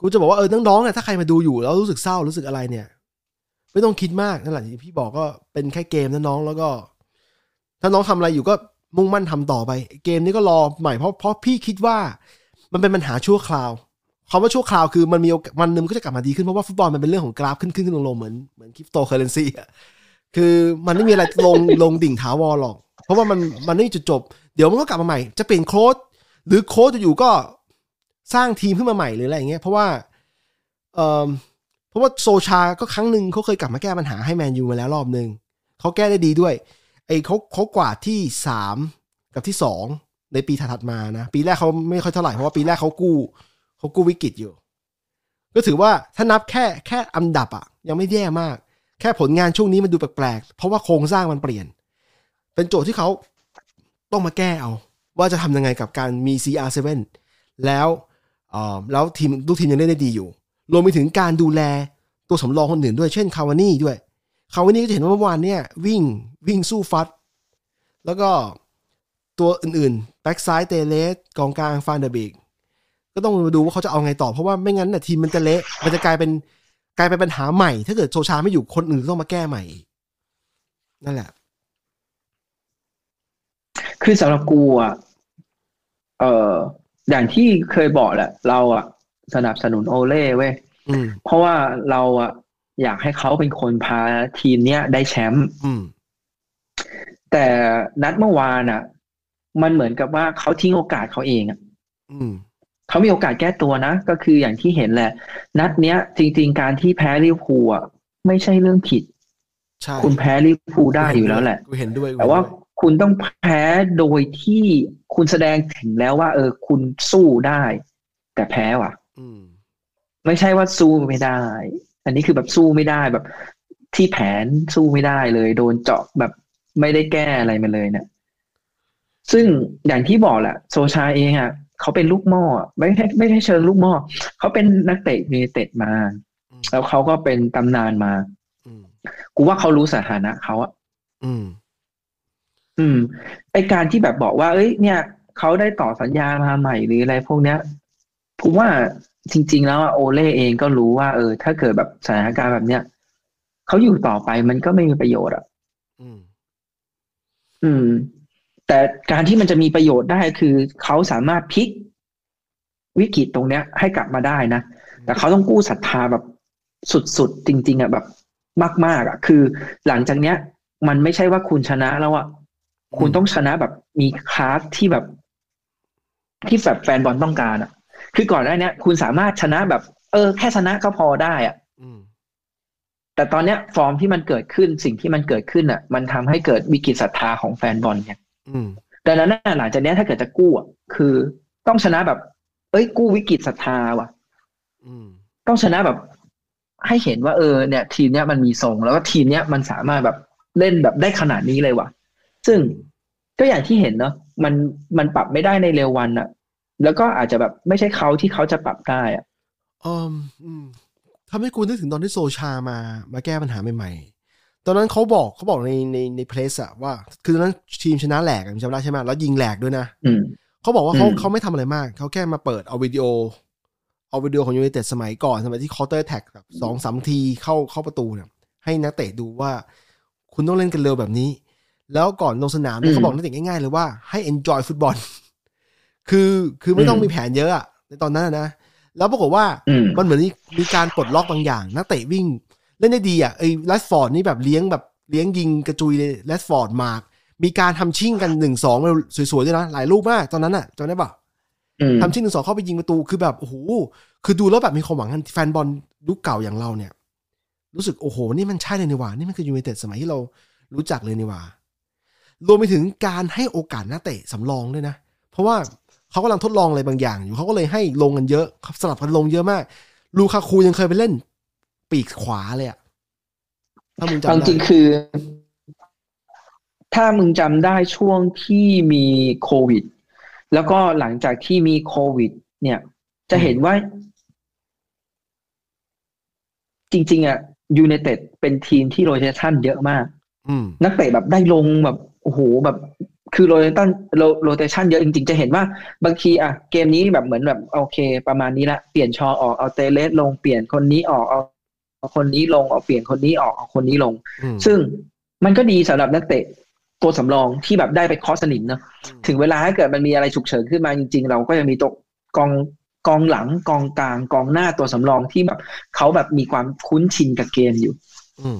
กูจะบอกว่าเออน้องๆเนี่ยถ้าใครมาดูอยู่แล้วรู้สึกเศร้ารู้สึกอะไรเนี่ย ไม่ต้องคิดมากนั่นแหละที่พี่บอกก็เป็นแค่เกมนะน้องแล้วก็ ถ้าน้องทำอะไรอยู่ก็มุ่งมั่นทำต่อไป เกมนี้ก็รอใหม่เพราะเพราะพี่คิดว่า มันเป็นปัญหาชั่วคราว คำว่าชั่วคราวคือมันมีวันหนึ่งก็จะกลับมาดีขึ้น เพราะว่าฟุตบอลมันเป็นเรื่องของกราฟขึ้นขึ้นลงลงเหมือนเหมือนคริปโตเคอเรนซีอะคือมันไม่มีอะไรลงลงดิ่งถาวรหรอก เพราะว่ามันมันไม่มีจุดจบ เดี๋ยวมันก็กลับมาใหม่ จะเปลี่ยนโค้ดหรือโค้ดจะอยู่ก็สร้างทีมขึ้นมาใหม่หรืออะไรอย่างเงี้ยเพราะว่าเออเพราะว่าโซชาก็ครั้งหนึ่งเขาเคยกลับมาแก้ปัญหาให้แมนยูมาแล้วรอบหนึ่งเขาแก้ได้ดีด้วยไอ้เขาเขากวาดที่สามกับที่สองในปีถัดมานะ ปีแรกเขาไม่ค่อยเท่าไหร่เพราะว่าปีแรกเขากู้ เขากู้วิกฤตอยู่ ก็ถือว่าถ้านับแค่แค่อันดับอะยังไม่แย่มาก แค่ผลงานช่วงนี้มันดูแปลกๆ เพราะว่าโครงสร้างมันเปลี่ยน เป็นโจทย์ที่เขาต้องมาแก้เอา ว่าจะทำยังไงกับการมี CR7 แล้วอ่อแล้วทีมลูกทีมยังเล่นได้ดีอยู่ รวมไปถึงการดูแลตัวสำรองคนอื่นด้วย เช่นคาวานี่ด้วย คาวานี่ก็จะเห็นว่าเมื่อวานเนี่ยวิ่งวิ่งสู้ฟัด แล้วก็ตัวอื่นๆ แบ็กซ้ายเตเลสกองกลางฟานเดอร์บิก ก็ต้องมาดูว่าเขาจะเอาไงต่อเพราะว่าไม่งั้นน่ะทีมมันจะเละมันจะกลายเป็นกลายเป็นปัญหาใหม่ ถ้าเกิดโซลชาไม่อยู่คนอื่นต้องมาแก้ใหม่ นั่นแหละ คือสำหรับกูอะเอ่ออย่างที่เคยบอกแหละ เราอะ สนับสนุนโอเล่เว้ยอืมเพราะว่าเราอะอยากให้เขาเป็นคนพาทีมเนี้ยได้แชมป์อืมแต่นัดเมื่อวานอะ มันเหมือนกับว่าเขาทิ้งโอกาสเขาเองอะอืม เขามีโอกาสแก้ตัวนะ ก็คืออย่างที่เห็นแหละ นัดเนี้ย จริง ๆ การที่แพ้ลิเวอร์พูลอะไม่ใช่เรื่องผิดใช่คุณแพ้ลิเวอร์พูลได้อยู่แล้วแหละกูเห็นด้วยกูแต่ว่าเห็นด้วยคุณต้องแพ้โดยที่คุณแสดงถึงแล้วว่า เออ คุณสู้ได้ แต่แพ้ว่ะอืมไม่ใช่ว่าสู้ไม่ได้ อันนี้คือแบบสู้ไม่ได้แบบ ที่แผนสู้ไม่ได้เลย โดนเจาะแบบไม่ได้แก้อะไรมาเลยเนี่ยซึ่งอย่างที่บอกแหละโซชาเองอะ เขาเป็นลูกหม้อไม่ใช่ไม่ใช่เชิงลูกหม้อเขาเป็นนักเตะยูไนเต็ดมาอืมแล้วเขาก็เป็นตำนานมาอืมกูว่าเขารู้สถานะเขาอะอืม อืมไอการที่แบบบอกว่า เอ้ย เนี่ยเขาได้ต่อสัญญามาใหม่หรืออะไรพวกเนี้ยผมว่าจริง ๆ แล้วอะโอเล่เองก็รู้ว่า เออ ถ้าเกิดแบบสถานการณ์แบบเนี้ยเขาอยู่ต่อไปมันก็ไม่มีประโยชน์อะอืม อืม แต่การที่มันจะมีประโยชน์ได้คือเขาสามารถพลิกวิกฤตตรงเนี้ย ให้กลับมาได้นะ แต่เขาต้องกู้ศรัทธาแบบสุดๆ จริง ๆอะแบบมากๆอะ คือหลังจากเนี้ย มันไม่ใช่ว่าคุณชนะแล้วอะคุณต้องชนะแบบมีคลาสที่แบบ ที่แบบแฟนบอลต้องการอะ คือก่อนหน้าเนี้ยคุณสามารถชนะแบบ เออ แค่ชนะก็พอได้อะอืมแต่ตอนเนี้ยฟอร์มที่มันเกิดขึ้นสิ่งที่มันเกิดขึ้นอะ มันทำให้เกิดวิกฤตศรัทธาของแฟนบอลเนี่ยอืม ดังนั้นน่ะหลังจากเนี้ยถ้าเกิดจะกู้อะคือต้องชนะแบบ เอ้ย กู้วิกฤตศรัทธาว่ะอืมต้องชนะแบบ ให้เห็นว่าเออเนี่ย ทีมเนี้ยมันมีทรงแล้วก็ทีมเนี้ยมันสามารถแบบเล่นแบบได้ขนาดนี้เลยว่ะ ซึ่งก็อย่างที่เห็นเนาะมันมันปรับไม่ได้ในเร็ววันอะแล้วก็อาจจะแบบไม่ใช่เขาที่เขาจะปรับได้อะอืมอืมทำให้กูนึกถึงตอนที่โซชามา มาแก้ปัญหาใหม่ๆ ตอนนั้นเขาบอกเขาบอกในในใน press อะว่า คือตอนนั้นทีมชนะแหลกอะจำได้ใช่ไหมแล้วยิงแหลกด้วยนะอืมเขาบอกว่าเขาอืมเขาไม่ทำอะไรมาก เขาแค่มาเปิดเอาวิดีโอ เอาวิดีโอของยูไนเต็ดสมัยก่อนสมัยที่ counter attack แบบสองสามทีเข้าเข้าประตูเนี่ยให้นักเตะดูว่า คุณต้องเล่นกันเร็วแบบนี้ แล้วก่อนลงสนามเนี่ยเขาบอกนักเตะง่ายๆเลยว่าให้ enjoy ฟุตบอลคือคือไม่ต้องมีแผนเยอะอะในตอนนั้นอะนะแล้วปรากฏว่าอืมมันเหมือนมีการปลดล็อกบางอย่าง นักเตะวิ่ง เล่นได้ดีอะไอ้แรดฟอร์ดนี่แบบเลี้ยงแบบเลี้ยงยิงกระจุยเลยแรดฟอร์ดมาร์กมีการทำชิ่งกันหนึ่งสองสวยๆด้วยนะ หลายรูปมาก ตอนนั้นอะจำได้ปะอืมทำชิ่งหนึ่งสองเข้าไปยิงประตูคือแบบโอ้โหคือดูแล้วแบบมีความหวังกันแฟนบอลยุคเก่าอย่างเราเนี่ย รู้สึกโอ้โห นี่มันใช่เลยนี่หว่า นี่มันคือยูไนเต็ดสมัยที่เรารู้จักเลยนี่หว่ารวมไปถึงการให้โอกาสนักเตะสำรองด้วยนะ เพราะว่าเขากำลังทดลองอะไรบางอย่างอยู่เขาก็เลยให้ลงกันเยอะสลับกันลงเยอะมากลูคาคูยังเคยไปเล่น ปีกขวาเลยอะถ้ามึงจำได้เอาจริงๆคือ ถ้ามึงจำได้ช่วงที่มีโควิด แล้วก็หลังจากที่มีโควิด เนี่ย จะเห็นว่า จริง ๆอะยูไนเต็ดเป็นทีมที่ rotation เยอะมากอืมนักเตะแบบได้ลงแบบโอ้โหแบบ คือ rotation rotation เยอะจริง ๆ จะเห็นว่าบางทีอะเกมนี้แบบเหมือนแบบโอเค ประมาณนี้ละเปลี่ยนชอว์ออกเอาเตเลสลงเปลี่ยนคนนี้ออกเอา เอาคนนี้ลงเอาเปลี่ยนคนนี้ออกเอาคนนี้ลงอืมซึ่งมันก็ดีสำหรับนักเตะตัวสำรองที่แบบได้ไปเคาะสนิมเนอะถึงเวลาถ้าเกิดมันมีอะไรฉุกเฉินขึ้นมาจริง ๆ เราก็จะมีตัวกองกองหลังกองกลางกองหน้าตัวสำรองที่แบบเขาแบบมีความคุ้นชินกับเกมอยู่อืม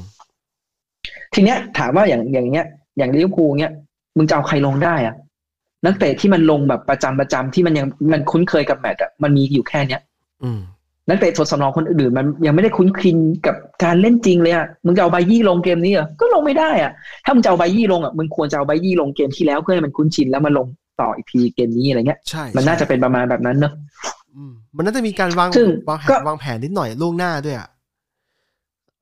ทีเนี้ย ถามว่าอย่างอย่างเงี้ย อย่างลิเวอร์พูลเนี้ยมึงจะเอาใครลงได้อะนักเตะที่มันลงแบบประจำประจำที่มันยังมันคุ้นเคยกับแมตช์อะมันมีอยู่แค่เนี้ย อืม นักเตะตัวสำรองคนอื่นๆมันยังไม่ได้คุ้นคินกับการเล่นจริงเลยอะมึงจะเอาไบยี่ลงเกมนี้เหรอก็ลงไม่ได้อะถ้ามึงจะเอาไบยี่ลงอะมึงควรจะเอาไบยี่ลงเกมที่แล้วเพื่อให้มันคุ้นชินแล้วมาลงต่ออีกทีเกมนี้อะไรเงี้ยใช่มันน่าจะเป็นประมาณแบบนั้นเนอะอืมมันน่าจะมีการวางซึ่งวางแผก็นวางแผนนิดหน่อยล่วงหน้าด้วยอะ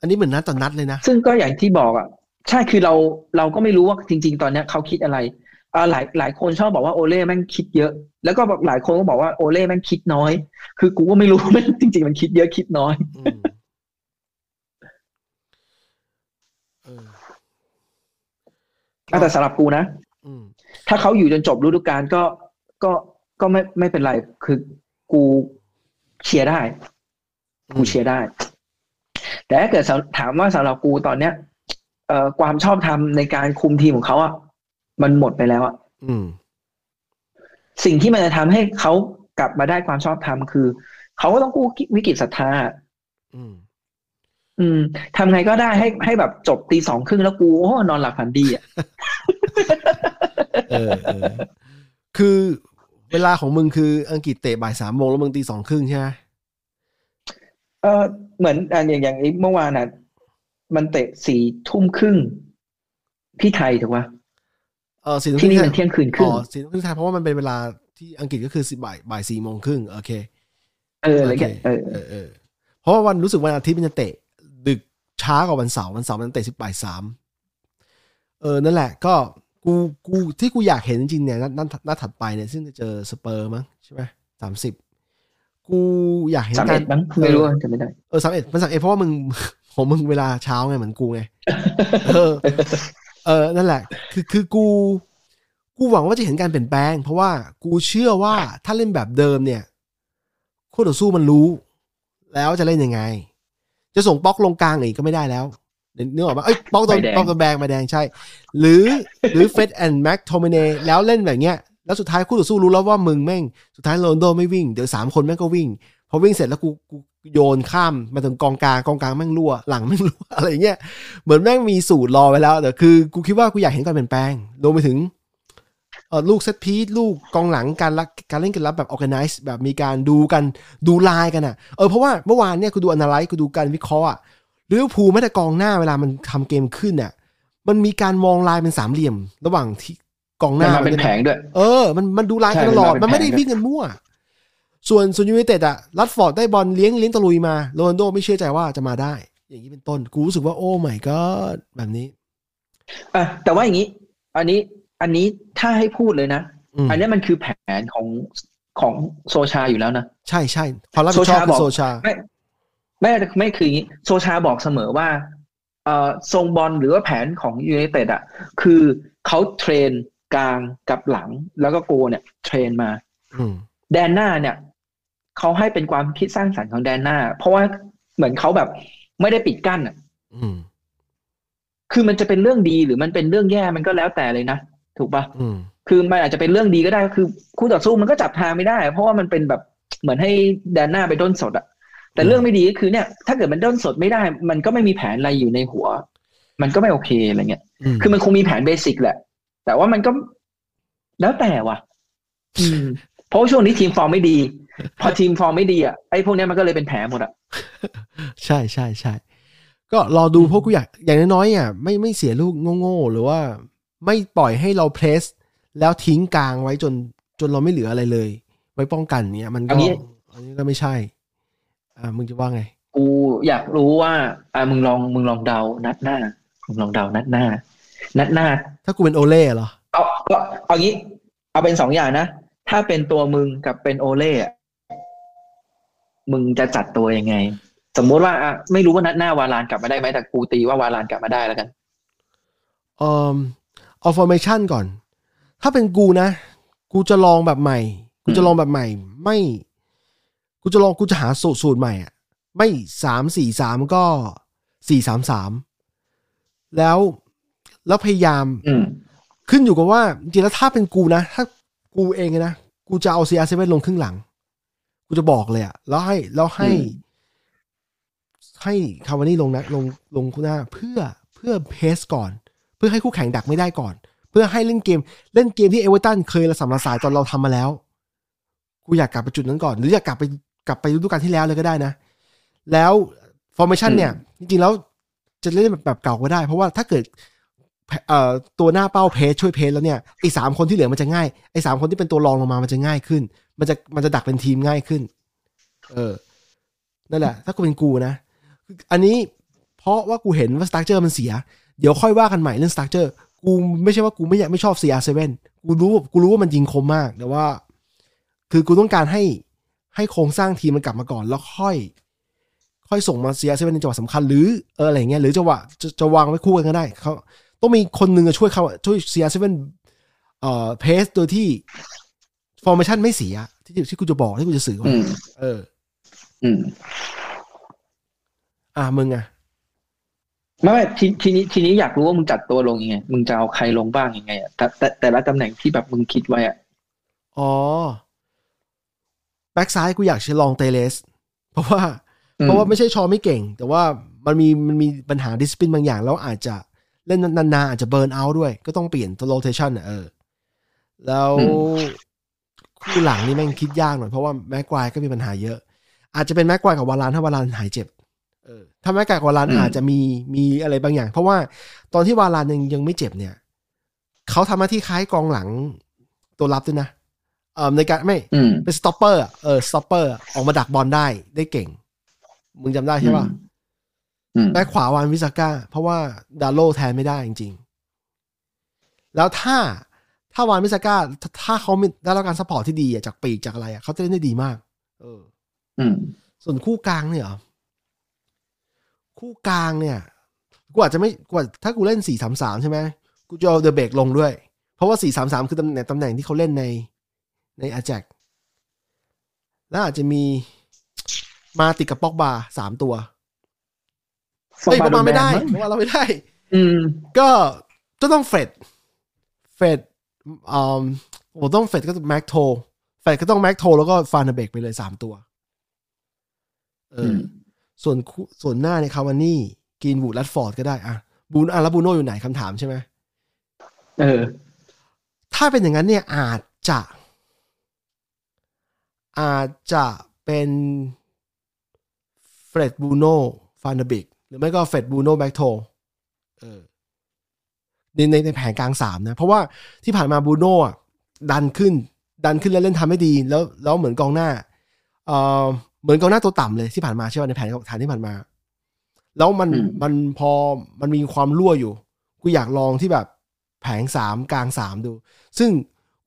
อันนี้เหมือนนัดต่อนัดเลยนะ ซึ่งก็อย่างที่บอกอะใช่คือเราเราก็ไม่รู้ว่าจริง ๆ ตอนเนี้ยเขาคิดอะไรอ่า หลายหลายคนชอบบอกว่าโอเล่แม่งคิดเยอะ แล้วก็หลายคนก็บอกว่าโอเล่แม่งคิดน้อย คือกูก็ไม่รู้ว่ามันจริง ๆ มันคิดเยอะคิดน้อยอืมเอออะแต่สำหรับกูนะอืมถ้าเขาอยู่จนจบฤดูกาลก็ก็ก็ไม่ไม่เป็นไร คือกูเชียร์ได้ กูเชียร์ได้ แต่ถ้าเกิดถามว่าสำหรับกูตอนเนี้ยเอ่อความชอบธรรมในการคุมทีมของเขาอะ มันหมดไปแล้วอะอืมสิ่งที่มันจะทำให้เขากลับมาได้ความชอบธรรมคือ เขาก็ต้องกู้วิกฤตศรัทธาอืมอืมทำไงก็ได้ให้ให้แบบจบตีสองครึ่งแล้วกูโอ้นอนหลับฝันดีอะเออเออคือเวลาของมึงคืออังกฤษเตะบ่ายสามโมงแล้วมึงตีสองครึ่งใช่ไหมเออเหมือนอะอย่างอย่างเมื่อวานน่ะ มันเตะสี่ทุ่มครึ่งที่ไทยถูกป่ะ เออสี่ทุ่มที่นี่ครึ่มันเที่ยงคืนครึ่อ๋งอสี่ทุ่มครึ่งไทยเพราะว่ามันเป็นเวลาที่อังกฤษก็คือสิบ่ายบ่ายสี่โมงครึ่งโอเค เอออะไรเงี้ยเออเออเออเพราะว่าวันรู้สึกวันอาทิตย์มันจะเตะ ดึกช้ากว่าวันเสาร์วันเสาร์มันเตะสิบบ่ายสามเออนั่นแหละ ก็กูกูที่กูอยากเห็นจริงๆเนี่ยนัดนัดนัดถัดไปเนี่ยซึ่งจะเจอสเปอร์มั้งใช่ไหมสามสิบกูอยากเห็นสามกาเอ็รดมั้งไม่รู้จะไม่ได้เออสามเอ็ดมันสามเอ็ดเพราะว่ามึงของมึงเวลาเช้าไงเหมือนกูไงเออ เออนั่นแหละ คือคือกู กูหวังว่าจะเห็นการเปลี่ยนแปลง เพราะว่ากูเชื่อว่าถ้าเล่นแบบเดิมเนี่ยคู่ต่อสู้มันรู้ แล้วจะเล่นยังไง จะส่งป๊อกลงกลางอีกก็ไม่ได้แล้วนึกออกปะเอ้ยป๊อกโดนใบแดงป๊อกโดนแบงใบแดงใช่ หรือหรือเฟรด and แม็กโทมิเนแล้วเล่นแบบเนี้ยแล้วสุดท้ายคู่ต่อสู้รู้แล้วว่ามึงแม่ง สุดท้ายโรนัลโดไม่วิ่ง เดี๋ยวสามคนแม่งก็วิ่ง พอวิ่งเสร็จแล้วกูกู โยนข้ามมาถึงกองกลางกองกลางแม่งรั่ว หลังแม่งรั่วอะไรอย่างเงี้ยเหมือนแม่งมีสูตรรอไว้แล้วแต่คือกูคิดว่ากูอยากเห็นการเปลี่ยนแปลงรวมไปถึงเออลูก set piece ลูกกองหลังการรับการเล่นกันรับแบบ organize แบบมีการดูกันดูลายกันอะเออเพราะว่าเมื่อวานเนี่ยกูดู analyze กูดูการวิเคราะห์อะลิเวอร์พูลแม้แต่กองหน้าเวลามันทำเกมขึ้นเนี่ยมันมีการมองลายเป็นสามเหลี่ยม ระหว่างที่กองหน้ามันมาเป็นแผงด้วย เออ มันมันดูลายกันใช่ตลอดมันมาเป็นมันไม่ได้แผนด้วยวิ่งกันมั่ว ส่วนส่วนยูไนเต็ดอะแรชฟอร์ดได้บอลเลี้ยงเลี้ยงตะลุยมาโรนัลโดไม่เชื่อใจว่าจะมาได้ อย่างนี้เป็นต้น กูรู้สึกว่าโอ้ไม่ก็แบบนี้อะแต่ว่าอย่างนี้ อันนี้อันนี้ถ้าให้พูดเลยนะอืมอันนี้มันคือแผนของของโซชาอยู่แล้วนะ ใช่ใช่ความรับผิดชอบโซชาคืบออกโซชาไม่ไม่ไม่คืออย่างนี้ โซชาบอกเสมอว่าเอ่อทรงบอลหรือว่าแผนของยูไนเต็ดอะคือเขา train กลางกับหลังแล้วก็โกเนี่ย train มาอืมแดนหน้าเนี่ย เขาให้เป็นความคิดสร้างสรรค์ของแดนหน้า เพราะว่าเหมือนเขาแบบไม่ได้ปิดกั้นอะอืมคือมันจะเป็นเรื่องดีหรือมันเป็นเรื่องแย่มันก็แล้วแต่เลยนะถูกปะอืมคือมันอาจจะเป็นเรื่องดีก็ได้คือคู่ต่อสู้มันก็จับทางไม่ได้ เพราะว่ามันเป็นแบบเหมือนให้แดนหน้าไปด้นสดอะแต่เรื่องไม่ดีก็คือเนี่ย ถ้าเกิดมันด้นสดไม่ได้ มันก็ไม่มีแผนอะไรอยู่ในหัว มันก็ไม่โอเคอะไรเงี้ยอืมคือมันคงมีแผนเบสิกแหละ แต่ว่ามันก็แล้วแต่ว่ะอืมเพราะว่าช่วงนี้ทีมฟอร์มไม่ดี พอทีมฟอร์มไม่ดีอะไอ้พวกเนี้ยมันก็เลยเป็นแผลหมดอะใช่ใช่ใช่ก็รอดูเพราะกูอยากอย่างน้อยๆอะไม่ไม่เสียลูกโง่ๆหรือว่า ไม่ปล่อยให้เราเพรสแล้วทิ้งกลางไว้จนจนเราไม่เหลืออะไรเลย ไว้ป้องกันเนี้ยมันก็อันนี้อันนี้ก็ไม่ใช่ อ่ามึงจะว่าไง กูอยากรู้ว่า อ่ามึงลองมึงลองเดานัดหน้ามึงลองเดานัดหน้า นัดหน้า ถ้ากูเป็นโอเล่เหรอเอาก็เอางี้ เอาเป็นสองอย่างนะ ถ้าเป็นตัวมึงกับเป็นโอเล่อะ มึงจะจัดตัวยังไง สมมุติว่าอะไม่รู้ว่านัดหน้าวาลานกลับมาได้ไหมแต่กูตีว่าวาลานกลับมาได้แล้วกันเอ่อเอา formation ก่อน ถ้าเป็นกูนะ กูจะลองแบบใหม่ กูจะลองแบบใหม่ ไม่ กูจะลองกูจะหาสูตรสูตรใหม่อะ ไม่สามสี่สามก็สี่สามสามแล้วแล้วพยายามอืมขึ้นอยู่กับว่าจริงๆแล้วถ้าเป็นกูนะ ถ้ากูเองนะ กูจะเอา CR7 ลงครึ่งหลังกู จะบอกเลยอะแล้วให้แล้วให้ ให้คาวานี่ลงนะลงลงคู่หน้า เพื่อเพื่อ press ก่อน เพื่อให้คู่แข่งดักไม่ได้ก่อน เพื่อให้เล่นเกม เล่นเกมที่เอเวอร์ตันเคยระส่ำระสายตอนเราทำมาแล้วกูอยากกลับไปจุดนั้นก่อน หรืออยากกลับไปกลับไปฤดูกาลที่แล้วเลยก็ได้นะ แล้ว formation เนี่ย จริงๆแล้วจะเล่นแบบแบบเก่าก็ได้ เพราะว่าถ้าเกิด เอ่อตัวหน้าเป้าเพจช่วยเพจแล้วเนี่ยไอ้สามคนที่เหลือมันจะง่ายไอ้สามคนที่เป็นตัวรองลงมามันจะง่ายขึ้น มันจะมันจะดักเป็นทีมง่ายขึ้น เออนั่นแหละ ถ้ากูเป็นกูนะ อันนี้เพราะว่ากูเห็นว่าสต r ั c เจอร์มันเสีย เดี๋ยวค่อยว่ากันใหม่เรื่องสต r ั c เจอร์กูไม่ใช่ว่ากูไม่อยากไม่ชอบ CR7 กูรู้กูรู้ว่ามันยิงคมมาก แต่ว่า คือกูต้องการให้ให้โครงสร้างทีมมันกลับมาก่อนแล้วค่อย ค่อยส่งมา CR7 ในจังหวะสำคัญหรือเอออะไรเงี้ยหรือจังหวะจะจะวางไว้คู่กันก็ได้เขา ต้องมีคนหนึ่งช่วยเขาช่วย CR7 เอ่อเพสโดยที่ฟอร์เมชันไม่เสียที่ที่กูจะบอกที่กูจะสื่ออืมเออ อืม อะมึงอะไม่ไม่ทีทีนี้ทีนี้อยากรู้ว่ามึงจัดตัวลงยังไง มึงจะเอาใครลงบ้างยังไงอะแต่แต่แต่ละตำแหน่งที่แบบมึงคิดไว้อะอ๋อแบ็กซ้ายกูอยากจะลองเตเลส เพราะว่าอืมเพราะว่าไม่ใช่ชอไม่เก่ง แต่ว่ามันมีมันมีปัญหาดิสปินบางอย่าง แล้วอาจจะ เล่นนานๆอาจจะเบิร์นเอาด้วย ก็ต้องเปลี่ยนตัวโรเทชันอะเออ แล้วคู่หลังนี่แม่งคิดยากหน่อยเพราะว่าแม็กควายก็มีปัญหาเยอะ อาจจะเป็นแม็กควายกับวาลานถ้าวาลานหายเจ็บเออถ้าแม็กควายกับวาลานอาจจะมีมีอะไรบางอย่าง เพราะว่าตอนที่วาลานยังยังไม่เจ็บเนี่ยเขาทำหน้าที่คล้ายกองหลังตัวรับด้วยนะเออในการไม่อืมเป็น stopper อะเออ stopper ออกมาดักบอลได้ได้เก่ง มึงจำได้ใช่ป่ะอืม แบ็คขวาวานวิสาก้า เพราะว่าดาโลแทนไม่ได้จริง ๆ แล้วถ้าถ้าวานวิสาก้า ถ้าถ้าเขามีได้รับการ support ที่ดีอะจากปีกจากอะไรอะเขาจะเล่นได้ดีมาก เออ อืม ส่วนคู่กลางเนี่ยเหรอคู่กลางเนี่ยกูอาจจะไม่กูอาจถ้ากูเล่นสี่สามสามใช่ไหมกูจะเอาเดอเบกลงด้วย เพราะว่าสี่สามสามคือตำแหน่งตำแหน่งที่เขาเล่นในในอาแจ็กซ์แล้วอาจจะมีมาติดกับป็อกบาสามตัว เฮ้ยประมาณไม่ได้เพราะว่าเราไม่ได้ อืม ก็ก็ต้องเฟรดเฟรดอ่าโอ้ต้องเฟรดก็แม็กโทเฟรดก็ต้องแม็กโทแล้วก็ฟานเบกไปเลยสามตัว เออส่วนคู่ส่วนหน้าในคาวานี่กรีนวูดแรชฟอร์ดก็ได้อะบูนอะแล้วบูโน่อยู่ไหนคำถามใช่ไหมเออ ถ้าเป็นอย่างนั้นเนี่ยอาจจะ อาจจะเป็นเฟรดบูโน่ฟานเบกห รือไม่ก็เฟรดบูโน่แม็กโทเออในในในแผนกลางสามนะ เพราะว่าที่ผ่านมาบูโน่อะดันขึ้น ดันขึ้นแล้วเล่นทำให้ดี แล้วแล้วเหมือนกองหน้า เออเหมือนกองหน้าตัวต่ำเลยที่ผ่านมาใช่ไหมในแผนฐานที่ผ่านมา แล้วมันอืมมันพอมันมีความรั่วอยู่ กูอยากลองที่แบบแผงสามกลางสามดู ซึ่ง